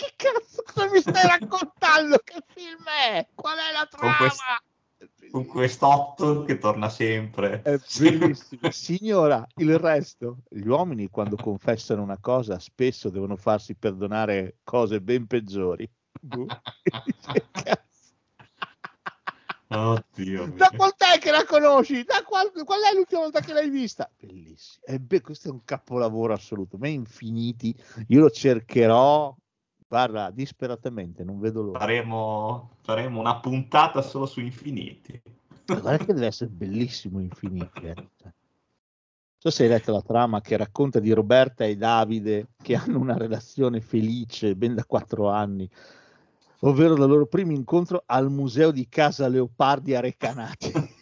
Che cazzo cosa mi stai raccontando? Che film è? Qual è la Con trama? quest- Con quest'otto che torna sempre. È bellissimo. Signora, il resto. Gli uomini quando confessano una cosa spesso devono farsi perdonare cose ben peggiori. Oddio. Da quant'è che la conosci? Da qual, qual è l'ultima volta che l'hai vista? Bellissimo. E beh, questo è un capolavoro assoluto. Ma infiniti. Io lo cercherò. Guarda, disperatamente, non vedo l'ora. Faremo, faremo una puntata solo su Infiniti. Guarda che deve essere bellissimo Infiniti. eh. Non so se hai letto la trama che racconta di Roberta e Davide che hanno una relazione felice ben da quattro anni, ovvero dal loro primo incontro al museo di Casa Leopardi a Recanati.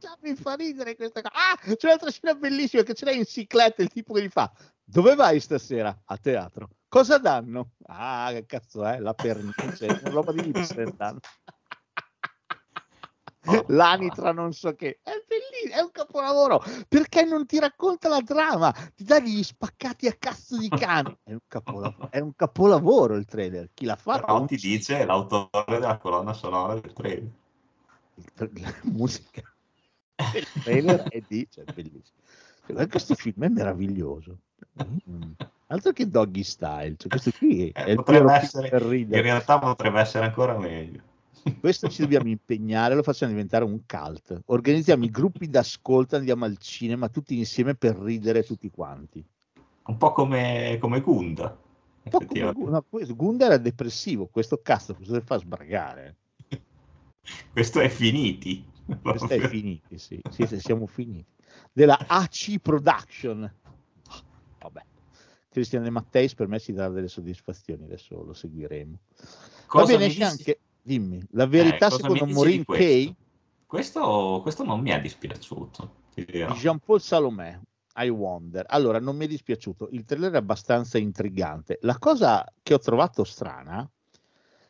Già mi fa ridere questa cosa. Ah, c'è un'altra scena bellissima che ce l'hai in cicletta il tipo che gli fa dove vai stasera? A teatro. Cosa danno? Ah, che cazzo è? La pernice, una roba di Ibsen danno. L'anitra non so che. È bellissimo, è un capolavoro. Perché non ti racconta la trama? Ti dà gli spaccati a cazzo di cane. È un capolavoro, è un capolavoro il trailer. Chi l'ha fatto? Però ti dice l'autore della colonna sonora del trailer. la musica del trailer e dice è bellissimo Cioè, questo film è meraviglioso Mm. altro che doggy style cioè, questo qui è Eh, il potrebbe essere- In realtà potrebbe essere ancora meglio. Questo ci dobbiamo impegnare lo facciamo diventare un cult organizziamo i gruppi d'ascolto andiamo al cinema tutti insieme per ridere tutti quanti Un po' come, come Gunda. un po' come effettivamente. no, Gunda era depressivo questo cazzo cosa fa sbragare Questo è Finiti. Questo è finiti, sì. Sì, siamo finiti. Della AC Production. Vabbè. Cristian De Matteis per me ci darà delle soddisfazioni, adesso lo seguiremo. Cosa Va bene, esce anche, dimmi, la verità Eh, secondo Maureen questo? Kay Questo, questo non mi è dispiaciuto. Jean-Paul Salomé. I Wonder. Allora, non mi è dispiaciuto. Il trailer è abbastanza intrigante. La cosa che ho trovato strana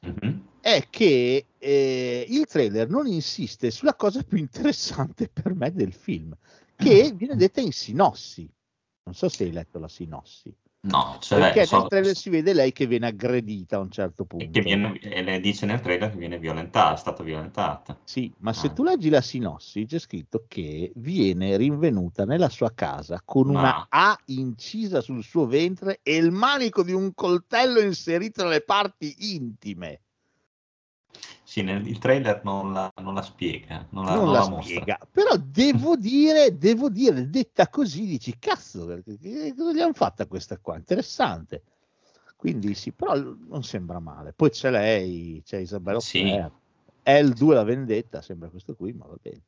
Mhm. è che eh, il trailer non insiste sulla cosa più interessante per me del film, che viene detta in sinossi. Non so se hai letto la sinossi, No, cioè, perché so- nel trailer si vede lei che viene aggredita a un certo punto. che viene, e le dice nel trailer che viene violentata, è stata violentata. Sì, ma se Ah. tu leggi la sinossi c'è scritto che viene rinvenuta nella sua casa con una Ma- A incisa sul suo ventre e il manico di un coltello inserito nelle parti intime. Sì, nel, il trailer non la, non la spiega, non la, non non la spiega, però devo dire, devo dire, detta così, dici cazzo, cosa gli hanno fatta questa qua? Interessante. Quindi sì, però non sembra male. Poi c'è lei, c'è Isabella Sì. Huppert. L2 la vendetta, sembra questo qui, ma va bene.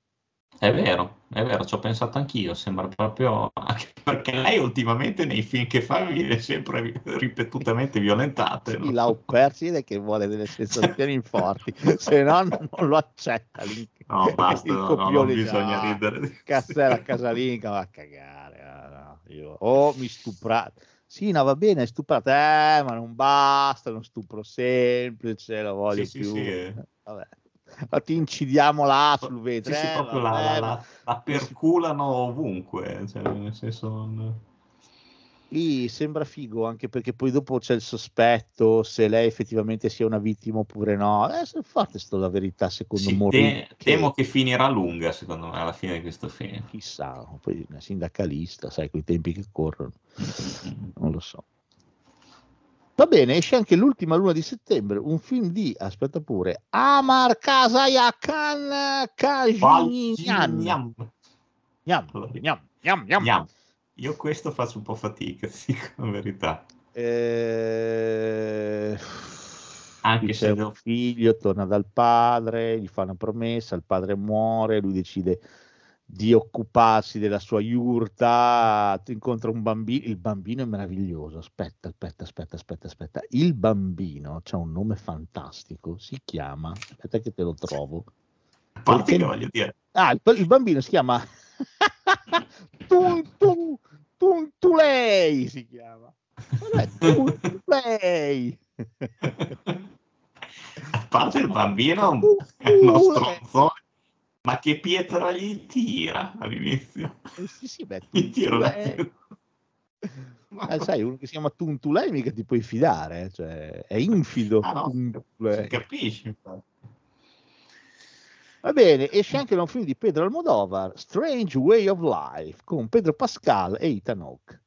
È vero, è vero, ci ho pensato anch'io, sembra proprio... Anche perché lei ultimamente nei film che fa viene sempre ri- ripetutamente violentata. Sì, no? la Huppert si vede che vuole delle sensazioni forti, se no non lo accetta. lì. No, basta, no, no, non bisogna ah, ridere. Cassella casalinga va a cagare. ah, no, io- Oh, mi stuprate. Sì, no, va bene, stuprate, eh, ma non basta, è uno stupro semplice, lo voglio Sì, sì, più. sì, eh. Vabbè. Ma ti incidiamo là sul vetro. Sì, sì, eh, proprio la, la- la- la perculano ovunque, cioè, nel senso... non- Sì, sembra figo anche perché poi dopo c'è il sospetto se lei effettivamente sia una vittima oppure no. Eh, fate sto la verità secondo Sì, Maureen te- temo che finirà lunga, secondo me, alla fine di questo film. chissà, poi una sindacalista, sai, con i tempi che corrono, non lo so. Va bene, esce anche l'ultima luna di settembre, un film di, aspetta pure, Amar gnam. Gnam. Io questo faccio un po' fatica, sì, con verità. Eh, Anche se un figlio, torna dal padre, gli fa una promessa, il padre muore, lui decide di occuparsi della sua iurta, incontra un bambino, il bambino è meraviglioso, aspetta, aspetta, aspetta, aspetta, aspetta, il bambino ha un nome fantastico, si chiama, aspetta che te lo trovo, perché- voglio dire, ah, il, il bambino si chiama Tuntu, Tuntulei, si chiama, Tuntulei. a parte il bambino è uno stronzone, ma che pietra gli tira all'inizio? Eh, sì, sì, beh, Gli tira una Tuntulei. Eh, sai, uno che si chiama Tuntulei mica ti puoi fidare, eh, cioè, è infido. Ah, no, si capisce. infatti. Va bene, esce anche da un film di Pedro Almodovar, Strange Way of Life, con Pedro Pascal e Ethan Hawke.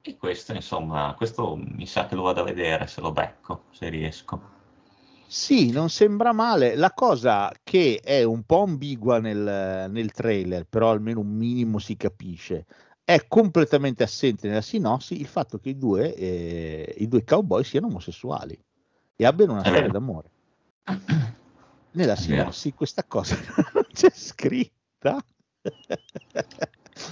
E questo, insomma, questo mi sa che lo vado a vedere se lo becco, se riesco. Sì, non sembra male. La cosa che è un po' ambigua nel, nel trailer, però almeno un minimo si capisce, è completamente assente nella sinossi il fatto che i due, eh, i due cowboy siano omosessuali e abbiano una È storia d'amore. Nella sinossi questa cosa non c'è scritta.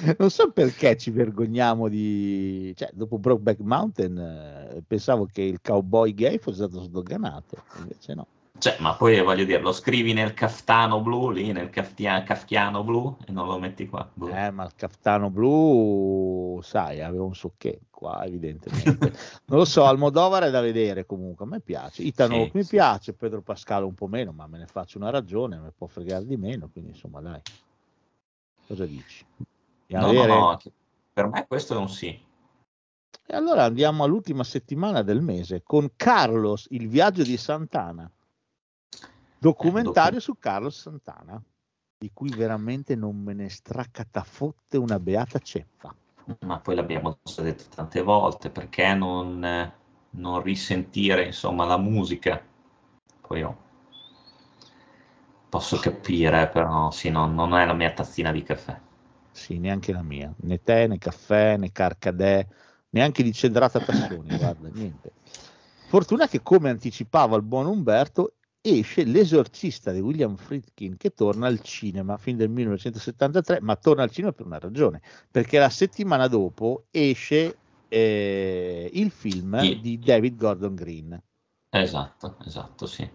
Non so perché ci vergogniamo di... Cioè, dopo Brokeback Mountain eh, pensavo che il cowboy gay fosse stato sdoganato, invece no. Cioè, ma poi voglio dire, lo scrivi nel caftano blu, lì, nel kafkiano blu, e non lo metti qua. Boh. Eh, ma il caftano blu, sai, aveva un socché qua, evidentemente. non lo so, Almodovar è da vedere comunque, a me piace. Ethan Sì, mi sì. piace, Pedro Pascal un po' meno, ma me ne faccio una ragione, me può fregare di meno, quindi insomma, dai. Cosa dici? Andiamo No, a no, no, per me questo è un sì. E allora andiamo all'ultima settimana del mese con Carlos, il viaggio di Santana. Documentario Eh, docu- su Carlos Santana, di cui veramente non me ne stracatafotte una beata ceppa. Ma poi l'abbiamo detto tante volte, perché non, non risentire, insomma, la musica? Poi io posso capire, però sì, no, non è la mia tazzina di caffè. Sì, neanche la mia, né tè, né caffè, né carcadè, neanche di cedrata tassoni, guarda, niente. Fortuna che, come anticipava il buon Umberto, esce L'esorcista di William Friedkin che torna al cinema fin del 1973, ma torna al cinema per una ragione, perché la settimana dopo esce eh, il film di David Gordon Green, Esatto, esatto, sì.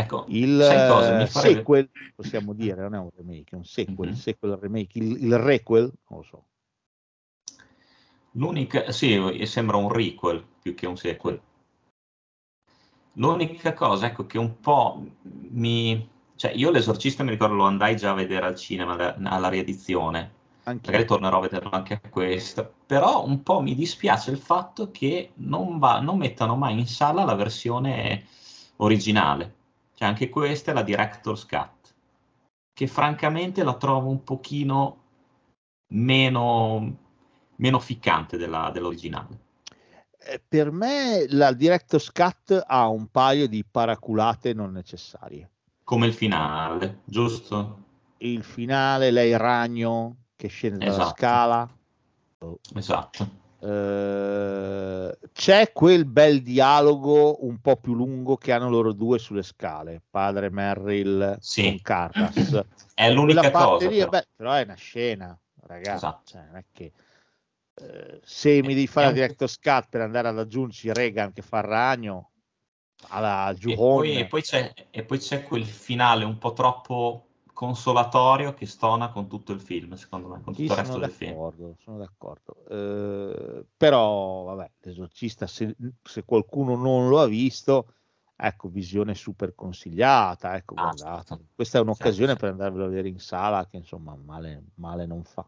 Ecco, il farebbe- sequel, possiamo dire, non è un remake, è un sequel, Mhm. il sequel remake, il, il requel, non lo so. L'unica, sì, sembra un requel più che un sequel. L'unica cosa, ecco, che un po' mi... Cioè, io l'esorcista mi ricordo lo andai già a vedere al cinema, alla, alla riedizione. Anche Magari tornerò a vederlo anche a questo. Però un po' mi dispiace il fatto che non, va- non mettano mai in sala la versione originale. Cioè, anche questa è la Director's Cut. Che francamente la trovo un pochino meno, meno ficcante della- dell'originale. Eh, per me la Director's Cut ha un paio di paraculate non necessarie. Come il finale, giusto? Il finale, lei ragno che scende dalla Esatto. scala. Esatto. Eh, c'è quel bel dialogo un po' più lungo che hanno loro due sulle scale, padre Merrill Sì. con Carras. È l'unica cosa. lì, però. beh, però è una scena, ragazzi. Esatto. Cioè, non è che eh, se mi devi fare la Director's Cut per andare ad aggiungerci Reagan che fa il ragno alla E poi, e e poi c'è quel finale un po' troppo consolatorio che stona con tutto il film, secondo me, con Sì, tutto il resto del film. d'accordo, sono d'accordo. Eh, però, vabbè, l'esorcista, se, se qualcuno non lo ha visto, ecco, visione super consigliata, ecco, Ah, guardate. certo. Questa è un'occasione Certo, per andarvelo a vedere in sala, che insomma male, male non fa.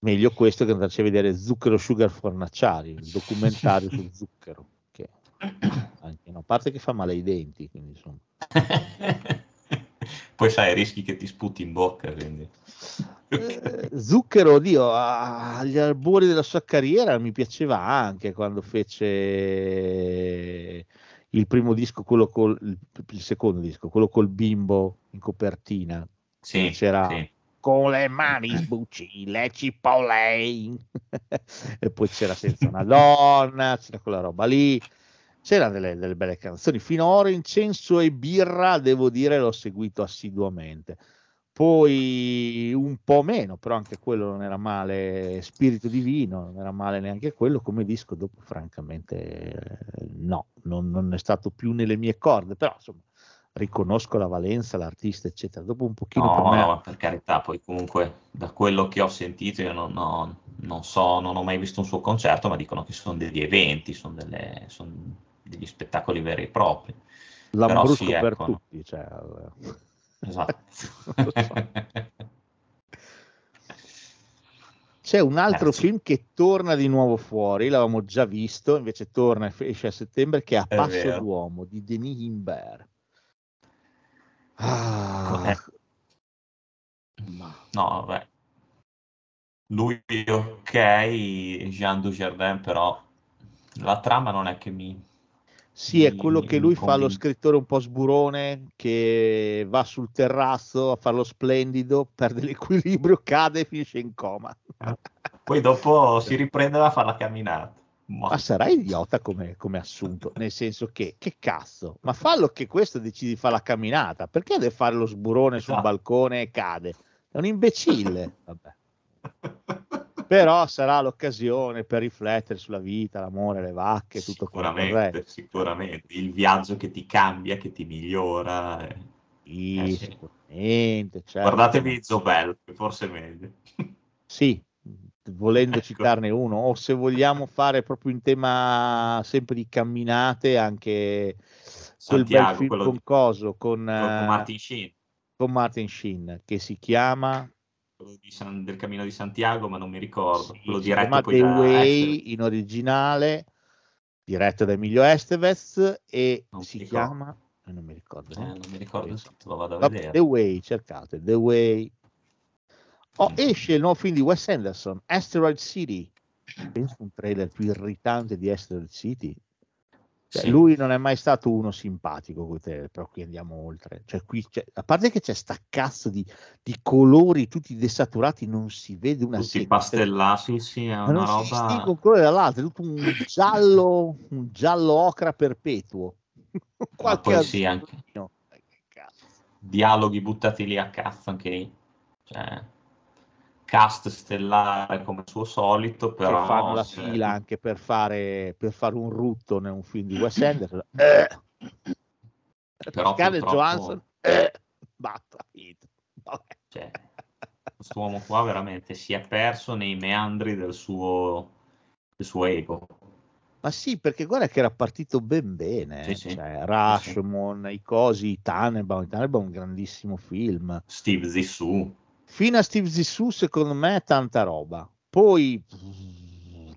Meglio questo che andarci a vedere Zucchero Sugar Fornaciari, il documentario su zucchero, che anche, no, a parte che fa male ai denti, quindi insomma. Poi sai, rischi che ti sputi in bocca, quindi. Eh, Zucchero, oddio, agli albori della sua carriera mi piaceva anche quando fece il primo disco, quello col, il, il secondo disco, quello col bimbo in copertina. Sì, c'era sì. con le mani sbucci le cipolle e poi c'era senza una donna, c'era quella roba lì. C'erano delle, delle belle canzoni. Finora Incenso e Birra, devo dire, l'ho seguito assiduamente. Poi un po' meno, però anche quello non era male. Spirito Divino, non era male neanche quello. Come disco, dopo, francamente, no, non, non è stato più nelle mie corde. Però insomma, riconosco la valenza, l'artista, eccetera. Dopo un pochino No, per me. no, ma per carità, poi comunque da quello che ho sentito io non, ho- non so, non ho mai visto un suo concerto, ma dicono che sono degli eventi, sono, delle- sono degli spettacoli veri e propri. Lambrusco sì, per ecco. tutti. Cioè, Esatto. lo so. C'è un altro Eh, sì. film che torna di nuovo fuori, l'avevamo già visto, invece torna e esce a settembre, che è A È Passo vero. d'Uomo di Denis Imbert. Ah, Eh. No, vabbè. Lui ok, Jean Dujardin però la trama non è che mi... Sì, è quello che lui fa lo scrittore un po' sburone che va sul terrazzo a farlo splendido, perde l'equilibrio, cade e finisce in coma. Poi dopo si riprende a fare la camminata. Ma- Ma sarai idiota come, come assunto, nel senso che, che cazzo, ma fallo che questo decidi di fare la camminata, perché deve fare lo sburone sul Esatto. balcone e cade? È un imbecille. Vabbè. Però sarà l'occasione per riflettere sulla vita, l'amore, le vacche, tutto quello che Sicuramente, sicuramente. Il viaggio che ti cambia, che ti migliora. eh. Sì, Eh, sicuramente. certo. Guardatevi Zobel, che forse è meglio. Sì, volendo Ecco. citarne uno, o se vogliamo fare proprio in tema sempre di camminate, anche quel bel Santiago, film con di- Coso, con, con eh, Martin Sheen, con Martin Sheen, che si chiama San- del Cammino di Santiago, ma non mi ricordo. sì, si diretto poi The da Way Esther. in originale, diretto da Emilio Estevez e Non si chiama, eh, non mi ricordo, Eh, no? non mi ricordo titolo, vado a vedere. The Way, cercate, The Way. Oh, Mm. esce il nuovo film di Wes Anderson, Asteroid City. Penso un trailer più irritante di Asteroid City. Cioè, Sì. Lui non è mai stato uno simpatico trailer, però qui andiamo oltre. Cioè, qui c'è- a parte che c'è sta cazzo di, di colori tutti desaturati, non si vede una Tutti sega. pastellati, sì, è una si roba... distingue un colore dall'altro, è tutto un giallo, un giallo ocra perpetuo. Ma poi sì, anche dialoghi buttati lì a cazzo anche lì. Cioè, cast stellare come suo solito, però... che fanno la se- fila anche per fare, per fare un rutto in un film di Wes Anderson. Eh. Però Scarlett purtroppo- Johansson, eh. Vabbè. Cioè, quest'uomo qua veramente si è perso nei meandri del suo, del suo ego. Ma sì, perché guarda che era partito ben bene. Sì, sì. Cioè, Rashomon, i cosi, Tannenbaum. Tannenbaum è un grandissimo film. Steve Zissou. Fino a Steve Zissou, secondo me, è tanta roba. Poi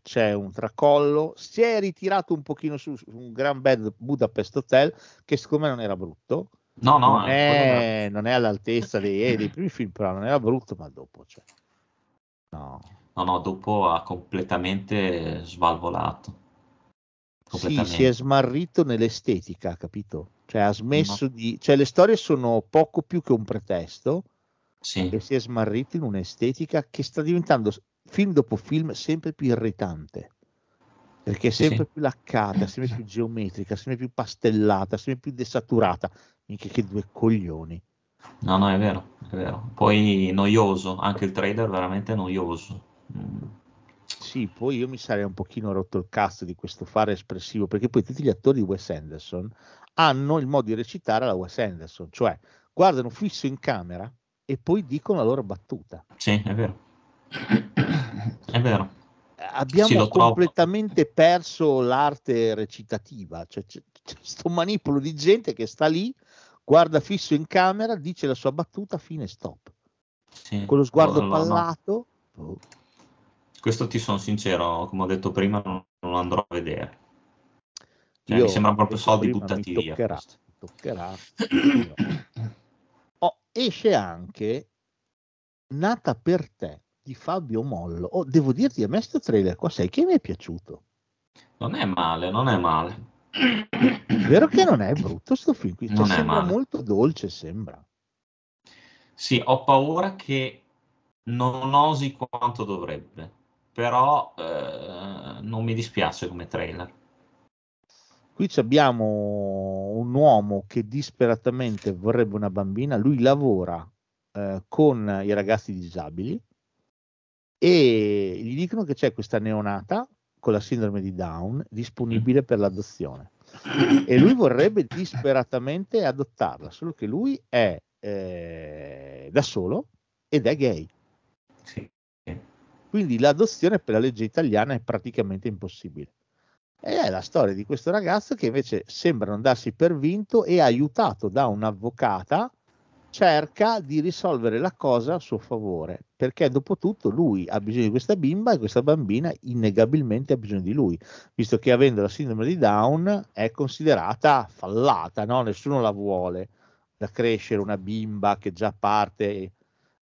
c'è un tracollo. Si è ritirato un pochino su, su un gran bel Budapest Hotel, che secondo me non era brutto. No, no, non, eh, è, non è all'altezza dei, eh, dei primi film, però non era brutto, ma dopo cioè. No. No, no, dopo ha completamente svalvolato. Sì, si è smarrito nell'estetica, capito? Cioè ha smesso di... Cioè le storie sono poco più che un pretesto Sì. e si è smarrito in un'estetica che sta diventando film dopo film sempre più irritante. Perché è sempre sì. più laccata, sempre più geometrica, sempre più pastellata, sempre più desaturata. Minchia che due coglioni. No, no, è vero, è vero. Poi noioso, anche il trailer veramente noioso. Mm. Sì, poi io mi sarei un pochino rotto il cazzo di questo fare espressivo, perché poi tutti gli attori di Wes Anderson hanno il modo di recitare alla Wes Anderson, cioè guardano fisso in camera e poi dicono la loro battuta. Sì, è vero. È vero. Abbiamo lo trovo. completamente perso l'arte recitativa, cioè c'è, c'è sto manipolo di gente che sta lì, guarda fisso in camera, dice la sua battuta, fine stop. Sì. Con lo sguardo No, no, no. pallato, oh, Questo ti sono sincero, come ho detto prima, non, non lo andrò a vedere. Cioè, io mi sembra proprio soldi buttati mi via. toccherà, questo. mi toccherà. Esce anche Nata per te di Fabio Mollo. Oh, devo dirti, a me sto trailer qua sai che mi è piaciuto. Non è male, non è male. Vero che non è brutto sto film qui, cioè, Non è sembra male. molto dolce, sembra. Sì, ho paura che non osi quanto dovrebbe, però eh, non mi dispiace come trailer. Qui abbiamo un uomo che disperatamente vorrebbe una bambina, lui lavora eh, con i ragazzi disabili e gli dicono che c'è questa neonata con la sindrome di Down disponibile per l'adozione e lui vorrebbe disperatamente adottarla, solo che lui è eh, da solo ed è gay. Sì. Quindi l'adozione per la legge italiana è praticamente impossibile. E è la storia di questo ragazzo che invece sembra non darsi per vinto e aiutato da un'avvocata cerca di risolvere la cosa a suo favore, perché dopo tutto lui ha bisogno di questa bimba e questa bambina innegabilmente ha bisogno di lui, visto che avendo la sindrome di Down è considerata fallata, no? nessuno la vuole da crescere una bimba che già parte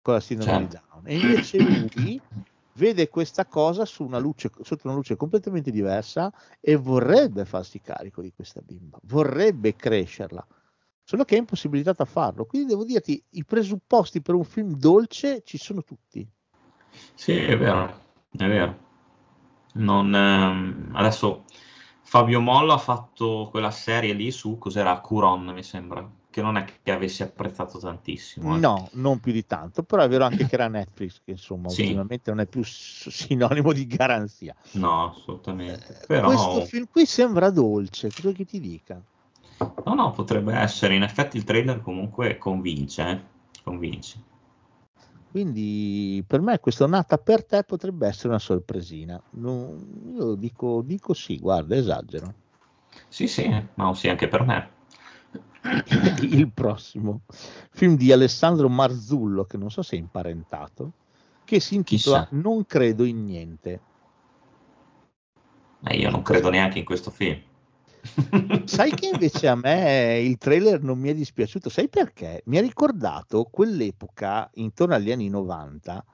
con la sindrome Certo. di Down. E invece lui vede questa cosa su una luce, sotto una luce completamente diversa e vorrebbe farsi carico di questa bimba, vorrebbe crescerla, solo che è impossibilitato a farlo. Quindi devo dirti, i presupposti per un film dolce ci sono tutti. Sì, è vero, è vero. Non, ehm, adesso Fabio Mollo ha fatto quella serie lì su, cos'era? Curon, mi sembra, che non è che avessi apprezzato tantissimo. eh. No, non più di tanto, però è vero anche che era Netflix, che insomma Sì. ultimamente non è più sinonimo di garanzia. No, assolutamente. Però, Questo film qui sembra dolce, cosa che ti dica? no, no, potrebbe essere. In effetti il trailer comunque convince, eh, Convince. Quindi per me questo nata per te potrebbe essere una sorpresina. Non- io dico, dico sì, guarda, esagero. Sì, sì, ma sì, anche per me. Il prossimo film di Alessandro Marzullo, che non so se è imparentato, che si intitola Chissà. Non credo in niente. Eh, io non credo neanche in questo film. Sai che invece a me il trailer non mi è dispiaciuto, sai perché? Mi ha ricordato quell'epoca intorno agli anni 90,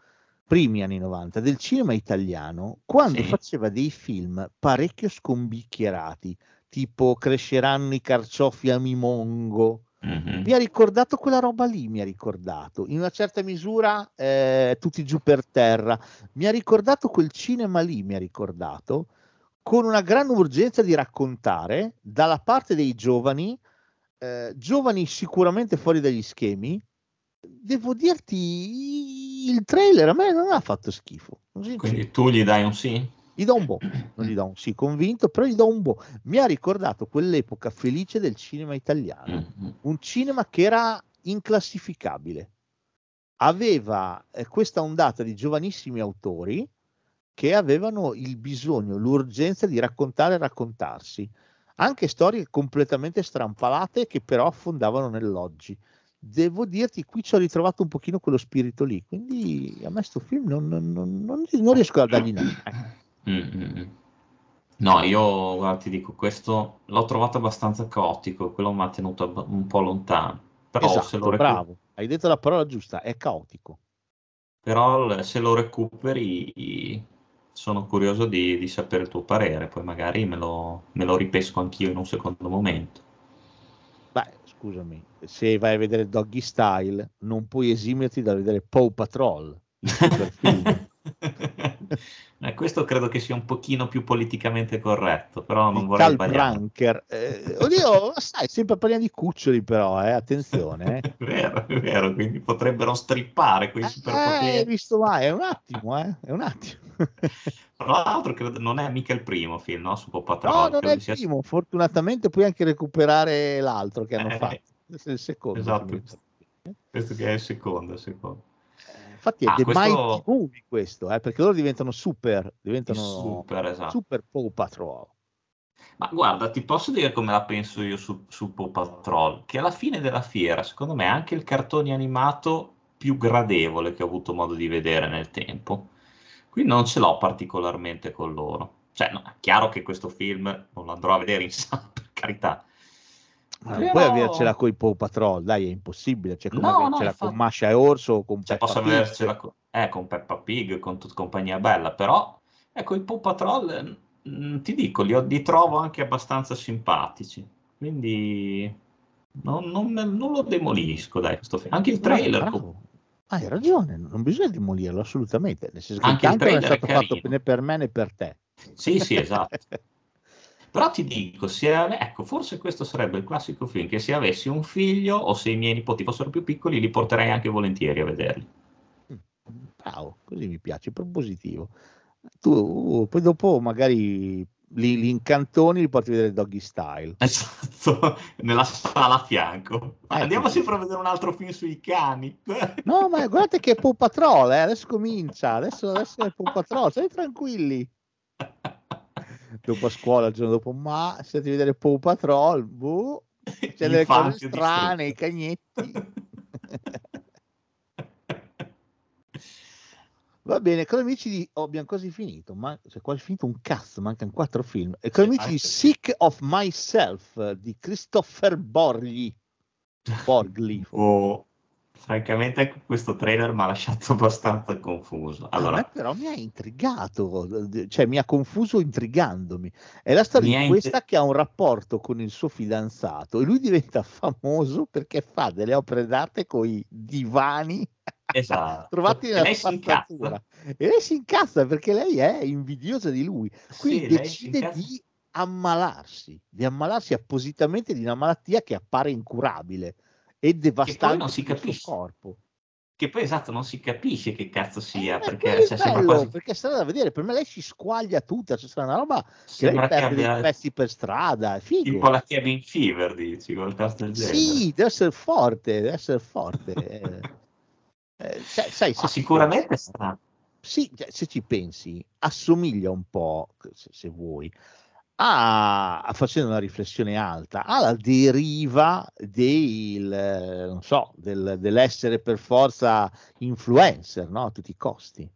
primi anni 90, del cinema italiano, quando Sì. faceva dei film parecchio scombicchierati, tipo Cresceranno i carciofi a Mimongo. Mhm. Mi ha ricordato quella roba lì, mi ha ricordato, in una certa misura eh, tutti giù per terra, mi ha ricordato quel cinema lì, mi ha ricordato, con una gran urgenza di raccontare dalla parte dei giovani, eh, giovani sicuramente fuori dagli schemi, devo dirti, il trailer a me non ha fatto schifo. Quindi tu gli dai un sì? Gli do un boh, non gli do un sì convinto, però gli do un boh, mi ha ricordato quell'epoca felice del cinema italiano Mhm. un cinema che era inclassificabile. Aveva eh, questa ondata di giovanissimi autori che avevano il bisogno, l'urgenza di raccontare e raccontarsi, anche storie completamente strampalate che però affondavano nell'oggi. Devo dirti, qui ci ho ritrovato un pochino quello spirito lì, quindi a me sto film non, non- non- non- non riesco a dargli niente. Mm, mm, mm. No, io guarda, ti dico, questo l'ho trovato abbastanza caotico, quello mi ha tenuto ab- un po' lontano. Però se Esatto, lo, recu- bravo, hai detto la parola giusta, è caotico. però l- se lo recuperi sono curioso di, di sapere il tuo parere, poi magari me lo, me lo ripesco anch'io in un secondo momento. Beh, scusami, se vai a vedere Doggy Style, non puoi esimerti da vedere Paw Patrol, super film. Eh, questo credo che sia un pochino più politicamente corretto, però non di vorrei sbagliare. Eh, oddio, sai, sempre parliamo di cuccioli però, eh, attenzione. Eh. È vero, è vero, quindi potrebbero strippare quei Eh, superpoteri. hai visto mai, è un attimo, eh, è un attimo. Tra l'altro, credo, non è mica il primo film, no? Su Patrol. No, non è il sia- primo, fortunatamente puoi anche recuperare l'altro che hanno Eh, fatto. Questo è il secondo. esatto. Questo che è il secondo, il secondo. Infatti è Ah, The questo- Mighty Movie questo, eh, perché loro diventano super, diventano Super, esatto. super Paw Patrol. Ma guarda, ti posso dire come la penso io su, su Paw Patrol? Che alla fine della fiera, secondo me, è anche il cartone animato più gradevole che ho avuto modo di vedere nel tempo. Qui non ce l'ho particolarmente con loro. Cioè, no, è chiaro che questo film non lo andrò a vedere in sala, per carità. Ma non Però- puoi avercela con i Paw Patrol, dai, è impossibile. Cioè, come No, no, avercela infatti. con Masha e Orso o con Cioè, Peppa posso Pig. avercela co- eh, con Peppa Pig, con tutta compagnia bella, però, ecco, i Paw Patrol, mm, ti dico, li, ho- li trovo anche abbastanza simpatici. Quindi non, non non lo demolisco, dai, questo film. Anche il trailer. bravo. co- Ah, hai ragione, non bisogna demolirlo assolutamente. Nel senso che Anche il intanto non è trailer è stato fatto carino. né per me né per te. Sì, sì, esatto. Però ti dico, ave- ecco, forse questo sarebbe il classico film che se avessi un figlio o se i miei nipoti fossero più piccoli, li porterei anche volentieri a vederli. Bravo, così mi piace, propositivo. Tu uh, poi dopo magari li, li incantoni li porti a vedere Doggy Style. Esatto, nella sala a fianco. Ecco. andiamo sempre a vedere un altro film sui cani. No, ma guardate che è Paw Patrol, eh, adesso comincia, adesso, adesso è Paw Patrol, stai tranquilli. Dopo a scuola, il giorno dopo, ma siete a vedere Paw Patrol, boh, c'è delle cose strane, i cagnetti. Va bene, con amici di... Oh, abbiamo quasi finito, ma cioè, quasi finito un cazzo, mancano quattro film. E con Sì, amici di. Sick of Myself di Christopher Borgli. Borgli. Oh, francamente questo trailer mi ha lasciato abbastanza confuso. Allora, però mi ha intrigato, cioè mi ha confuso intrigandomi. È la storia di int- questa che ha un rapporto con il suo fidanzato e lui diventa famoso perché fa delle opere d'arte con i divani esatto. trovati nella spazzatura. E lei si incazza perché lei è invidiosa di lui, quindi Sì, decide di ammalarsi, di ammalarsi appositamente di una malattia che appare incurabile e devastante non si capisce. corpo. Che poi esatto, non si capisce che cazzo sia, Eh, perché è cioè, bello, quasi perché sarà da vedere, per me lei si squaglia tutta, stata una roba che sembra lei che perde dei abbia pezzi per strada, figo. tipo la cabin fever, dici, qualcosa del genere. Sì, deve essere forte, deve essere forte. eh. Eh, sai, sai, se sicuramente sarà. Sì, cioè, se ci pensi, assomiglia un po', se, se vuoi, a, a- facendo una riflessione alta, alla deriva del, non so, del- dell'essere per forza influencer, no? A tutti i costi.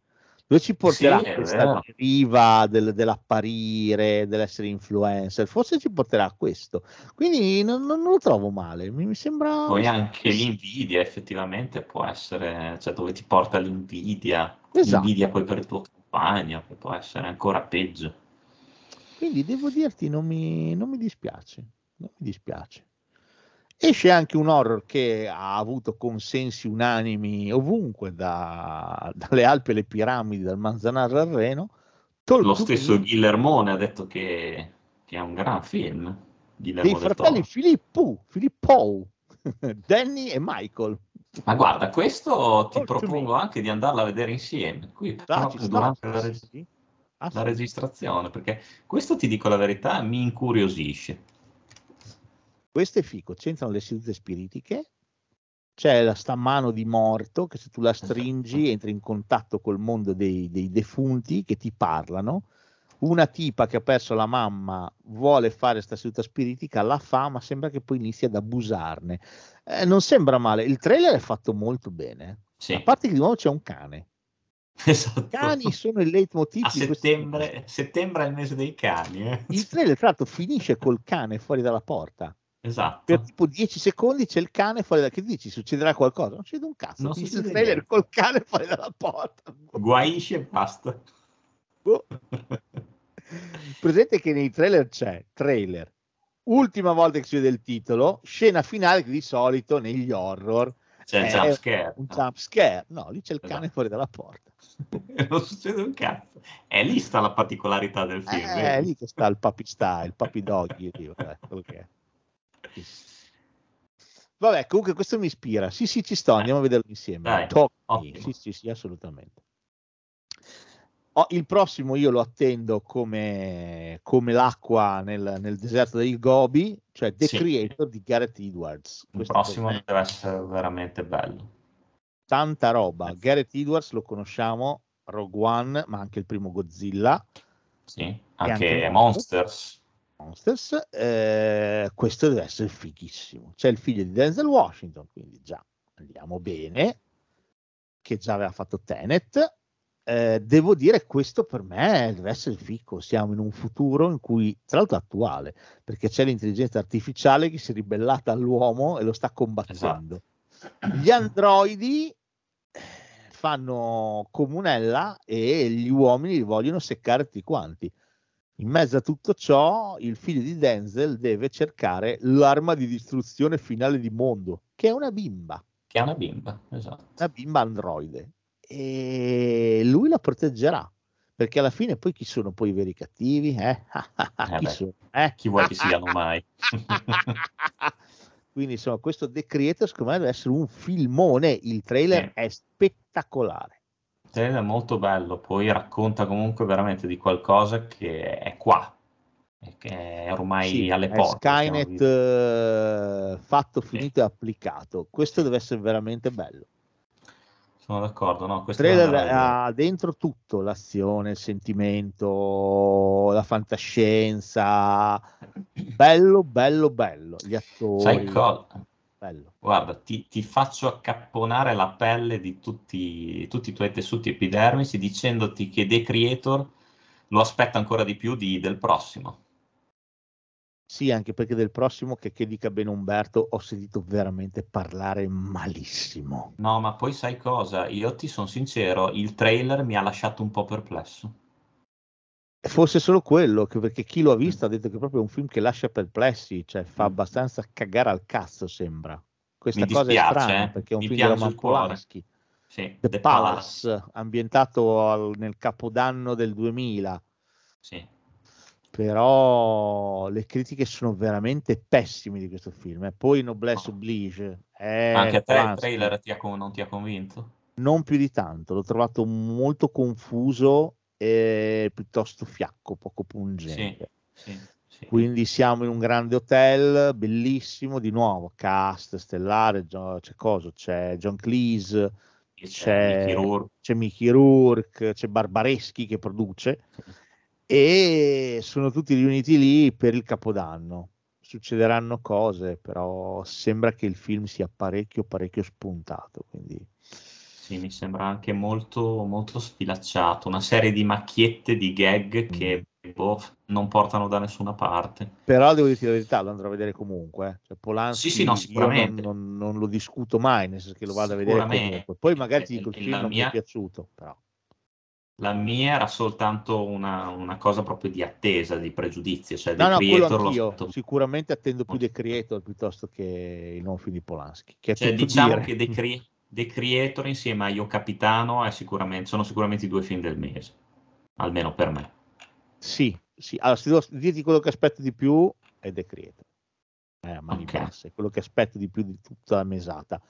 Dove ci porterà Sì, questa deriva del- dell'apparire, dell'essere influencer? Forse ci porterà a questo. Quindi non, non- non lo trovo male, mi, mi sembra... Poi anche l'invidia effettivamente può essere, cioè dove ti porta l'invidia, Esatto. l'invidia poi per il tuo compagno, che può essere ancora peggio. Quindi devo dirti, non mi, non mi dispiace, non mi dispiace. Esce anche un horror che ha avuto consensi unanimi ovunque, da- dalle Alpi alle piramidi, dal Manzanar al Reno. Talk Lo stesso Me Guillermone ha detto che, che è un gran film, Guillermo dei fratelli. Filippo, Filippo, Danny e Michael. Ma guarda, questo ti Talk propongo anche di andarla a vedere insieme, qui Ah, ci proprio sta, durante la, sì, sì. la registrazione, perché questo ti dico la verità, mi incuriosisce. Questo è fico, c'entrano le sedute spiritiche, c'è la sta mano di morto che se tu la stringi Esatto. entri in contatto col mondo dei, dei defunti che ti parlano. Una tipa che ha perso la mamma vuole fare questa seduta spiritica, la fa, ma sembra che poi inizi ad abusarne. Eh, non sembra male, il trailer è fatto molto bene. Sì, A parte che di nuovo c'è un cane. esatto. I cani sono il leitmotiv A di settembre, settembre è il mese dei cani, eh? Il trailer, tra l'altro, finisce col cane fuori dalla porta. Esatto. per tipo 10 secondi c'è il cane fuori da che dici succederà qualcosa non succede un cazzo Non finisce il succede trailer niente. col cane fuori dalla porta Guaisce e basta. Boh. presente che nei trailer c'è trailer ultima volta che si vede il titolo scena finale che di solito negli horror C'è il è jump scare. un jump scare no lì c'è il cane Esatto. fuori dalla porta non succede un cazzo. E lì sta la particolarità del film. Eh, è vedi? lì che sta il puppy sta il puppy doggy io, eh, quello che è. Vabbè, comunque questo mi ispira. Sì, sì, ci sto, andiamo a vederlo insieme. Dai. Sì, sì, sì, assolutamente. Oh, il prossimo io lo attendo come, come l'acqua nel, nel deserto del Gobi, cioè The Sì. Creator di Gareth Edwards. Il Questo prossimo deve essere veramente bello. tanta roba. Gareth Edwards lo conosciamo, Rogue One, ma anche il primo Godzilla. Sì, anche anche Monster. Monsters. Monsters, eh, questo deve essere fighissimo. C'è il figlio di Denzel Washington, quindi già andiamo bene, che già aveva fatto Tenet. Eh, devo dire questo per me deve essere fico. Siamo in un futuro in cui, tra l'altro attuale, perché c'è l'intelligenza artificiale che si è ribellata all'uomo e lo sta combattendo. Gli androidi eh, fanno comunella e gli uomini li vogliono seccare tutti quanti. In mezzo a tutto ciò, il figlio di Denzel deve cercare l'arma di distruzione finale di mondo, che è una bimba, Che è una bimba, esatto. una bimba androide. E lui la proteggerà, perché alla fine poi chi sono poi i veri cattivi? Eh? chi beh, sono? Eh? Chi vuoi che siano mai? Quindi insomma, questo The Creator secondo me deve essere un filmone. Il trailer Sì. è spettacolare. Il trailer è molto bello, poi racconta comunque veramente di qualcosa che è qua, che è ormai Sì, alle porte. Skynet eh, fatto, finito e applicato. Questo deve essere veramente bello. Sono d'accordo, no? Il Questo trailer ha dentro tutto, l'azione, il sentimento, la fantascienza. Bello, bello, bello. Gli attori. Sai cosa? bello. Guarda, ti, ti faccio accapponare la pelle di tutti, tutti i tuoi tessuti epidermici dicendoti che The Creator lo aspetta ancora di più di- del prossimo. Sì, anche perché del prossimo che, che dica bene Umberto ho sentito veramente parlare malissimo. No, ma poi sai cosa? Io ti sono sincero, il trailer mi ha lasciato un po' perplesso. Forse solo quello, che- perché chi lo ha visto ha detto che è proprio un film che lascia perplessi, cioè fa abbastanza cagare al cazzo, sembra. Questa Mm. Mi cosa è dispiace, strana, eh. perché è un Mi film di piange Roman il cuore. Polanski. Sì, The, The Palace, ambientato al- nel capodanno del 2000, Sì. Però le critiche sono veramente pessime di questo film. E poi Noblesse Oh. Oblige, eh, Anche a te il trailer ti ha non ti ha convinto? non più di tanto, l'ho trovato molto confuso e piuttosto fiacco, poco pungente. Sì, sì. Quindi siamo in un grande hotel, bellissimo, di nuovo, cast stellare, c'è cosa? C'è John Cleese, C'è c'è, Mickey Rourke. c'è Mickey Rourke, c'è Barbareschi che produce e sono tutti riuniti lì per il Capodanno. Succederanno cose, però sembra che il film sia parecchio, parecchio spuntato. Quindi Sì, mi sembra anche molto, molto sfilacciato, una serie di macchiette, di gag che boh, non portano da nessuna parte. Però devo dirti la verità, lo andrò a vedere comunque. eh. Cioè, Polanski, Sì, sì, no, sicuramente. non, non- non lo discuto mai, nel senso che lo vado a vedere comunque. Poi magari ti E- dico il film non mi è piaciuto, però. La mia era soltanto una, una cosa proprio di attesa, di pregiudizio, cioè No, no, Creator anch'io. aspetto- Sicuramente attendo più The Creator piuttosto che il nuovo film di Polanski. Che Cioè, diciamo dire. che The, Cre- The Creator insieme a Io Capitano è sicuramente- sono sicuramente i due film del mese, almeno per me. Sì, sì. Allora, se devo dirti quello che aspetto di più è The Creator. Eh, a mani Ok. basse. Quello che aspetto di più di tutta la mesata.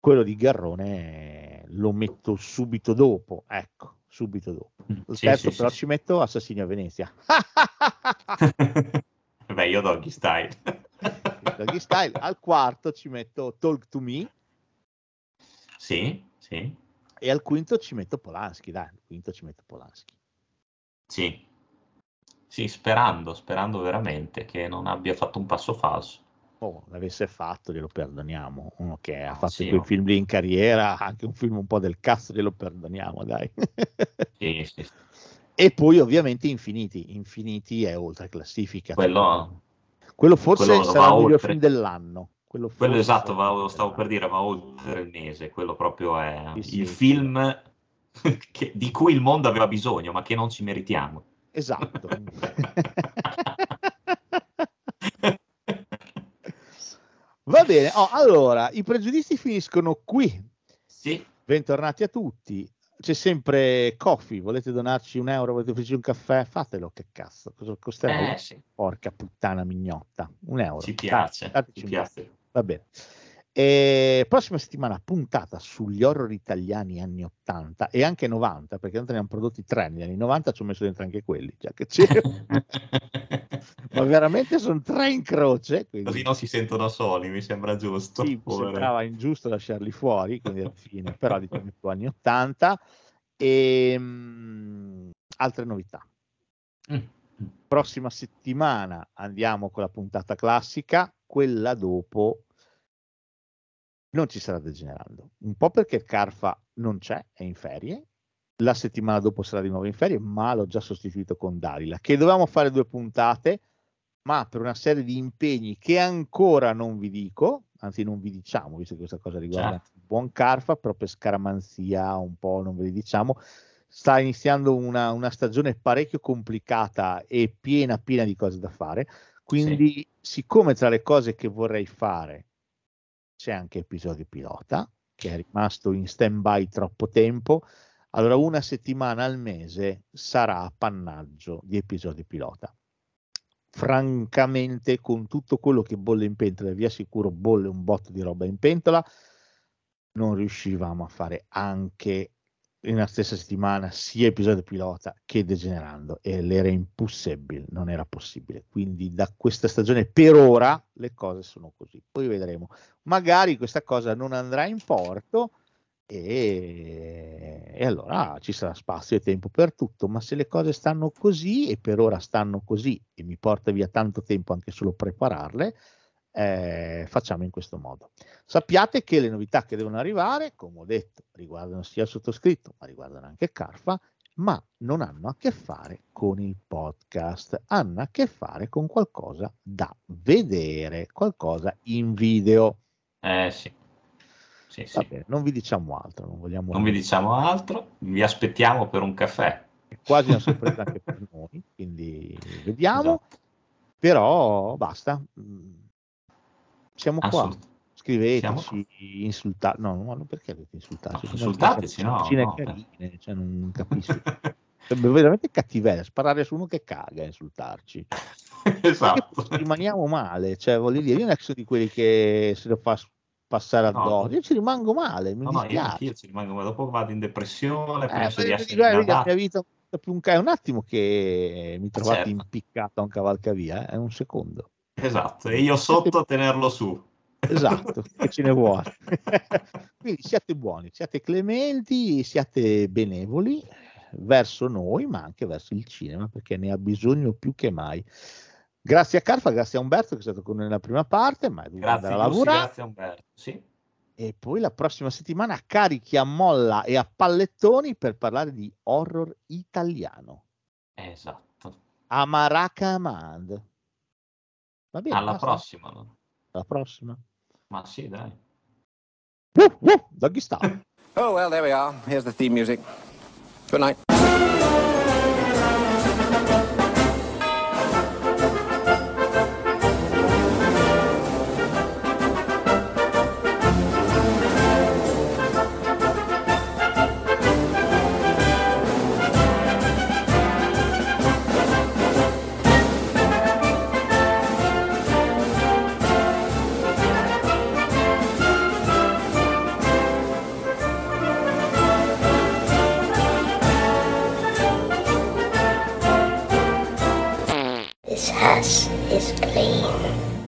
Quello di Garrone lo metto subito dopo, ecco, subito dopo. Il Mm, Sì, terzo sì, però sì, ci metto Assassini a Venezia. Beh, io Doggy Style. Doggy Style. Al quarto ci metto Talk to Me Sì, sì, e al quinto ci metto Polanski, dai, al quinto ci metto Polanski. sì. Sì, sperando, sperando veramente che non abbia fatto un passo falso. Oh, l'avesse fatto, glielo perdoniamo. Uno che ha Ah, fatto sì, quei oh. film lì in carriera, anche un film un po' del cazzo, glielo perdoniamo, dai. Sì, sì, e poi ovviamente Infiniti. Infiniti è oltre classifica. Quello, Quello forse quello sarà il miglior oltre. film dell'anno. Quello, quello esatto, va- stavo per dire, va oltre il mese, quello proprio è Sì, il film che- di cui il mondo aveva bisogno, ma che non ci meritiamo. Esatto. Va bene, oh, allora i pregiudizi finiscono qui. Sì, Bentornati a tutti. C'è sempre Coffee, volete donarci un euro, volete offrirci un caffè? Fatelo, che cazzo, cosa costerà? eh, sì, Porca puttana mignotta, un euro. ci piace, Dateci ci piace. Va bene. E prossima settimana puntata sugli horror italiani anni 80 e anche 90, perché noi ne abbiamo prodotti tre negli anni 90, ci ho messo dentro anche quelli, già che c'è. Ma veramente sono tre in croce. Quindi... Così non si sentono soli, mi sembra giusto. Sì, mi sembrava ingiusto lasciarli fuori, quindi alla fine, però più anni 80 e mm, altre novità. Mm. Prossima settimana andiamo con la puntata classica, quella dopo non ci sarà degenerando. Un po' perché Carfa non c'è, è in ferie. La settimana dopo sarà di nuovo in ferie, ma l'ho già sostituito con Dalila, che dovevamo fare due puntate, ma per una serie di impegni che ancora non vi dico, anzi non vi diciamo, visto che questa cosa riguarda Certo. buon Carfa, per scaramanzia un po' non ve li diciamo, sta iniziando una, una stagione parecchio complicata e piena, piena di cose da fare, quindi siccome tra le cose che vorrei fare c'è anche episodio pilota, che è rimasto in stand by troppo tempo, allora una settimana al mese sarà appannaggio di episodi pilota francamente con tutto quello che bolle in pentola, vi assicuro bolle un botto di roba in pentola, non riuscivamo a fare anche in una stessa settimana sia episodio pilota che degenerando e l'era impossibile, non era possibile. Quindi da questa stagione per ora le cose sono così. Poi vedremo. Magari questa cosa non andrà in porto e, e allora ci sarà spazio e tempo per tutto, ma se le cose stanno così e per ora stanno così e mi porta via tanto tempo anche solo prepararle, eh, facciamo in questo modo. Sappiate che le novità che devono arrivare, come ho detto, riguardano sia il sottoscritto, ma riguardano anche Carfa, ma non hanno a che fare con il podcast, hanno a che fare con qualcosa da vedere, qualcosa in video. Eh sì. Sì, sì. Vabbè, non vi diciamo altro, non vogliamo... Non vi diciamo altro, vi aspettiamo per un caffè. È quasi una sorpresa anche per noi, quindi vediamo. Esatto. Però basta. Siamo qua. Scriveteci, Siamo insultate. No, no, perché dovete insultarci? No, insultateci, no, no, carine, cioè, non capisco. Sembra veramente cattiveria sparare su uno che caga e insultarci. esatto. Rimaniamo male, cioè voglio dire, io non sono di quelli che se lo fa passare No. addosso, io ci rimango male, mi No, no, io anch'io ci rimango, ma dopo vado in depressione, Eh, penso di essere guarda, vedi, la mia vita è più un, è un attimo che mi trovate Certo. impiccato a un cavalcavia, eh, è un secondo. Esatto, e io sotto a tenerlo su. Esatto, che ce ne vuole. Quindi siate buoni, siate clementi, siate benevoli verso noi, ma anche verso il cinema, perché ne ha bisogno più che mai. Grazie a Carfa, grazie a Umberto che è stato con noi nella prima parte, ma è dovuto Grazie, andare a Lucy, lavorare. grazie Umberto. Sì, E poi la prossima settimana carichi a molla e a pallettoni per parlare di horror italiano. esatto. Amaraka Amand. Va bene, Alla basta? prossima. no? Alla prossima. Ma sì, dai. Uh, uh, doggy style. Oh, well, there we are. Here's the theme music. Good night.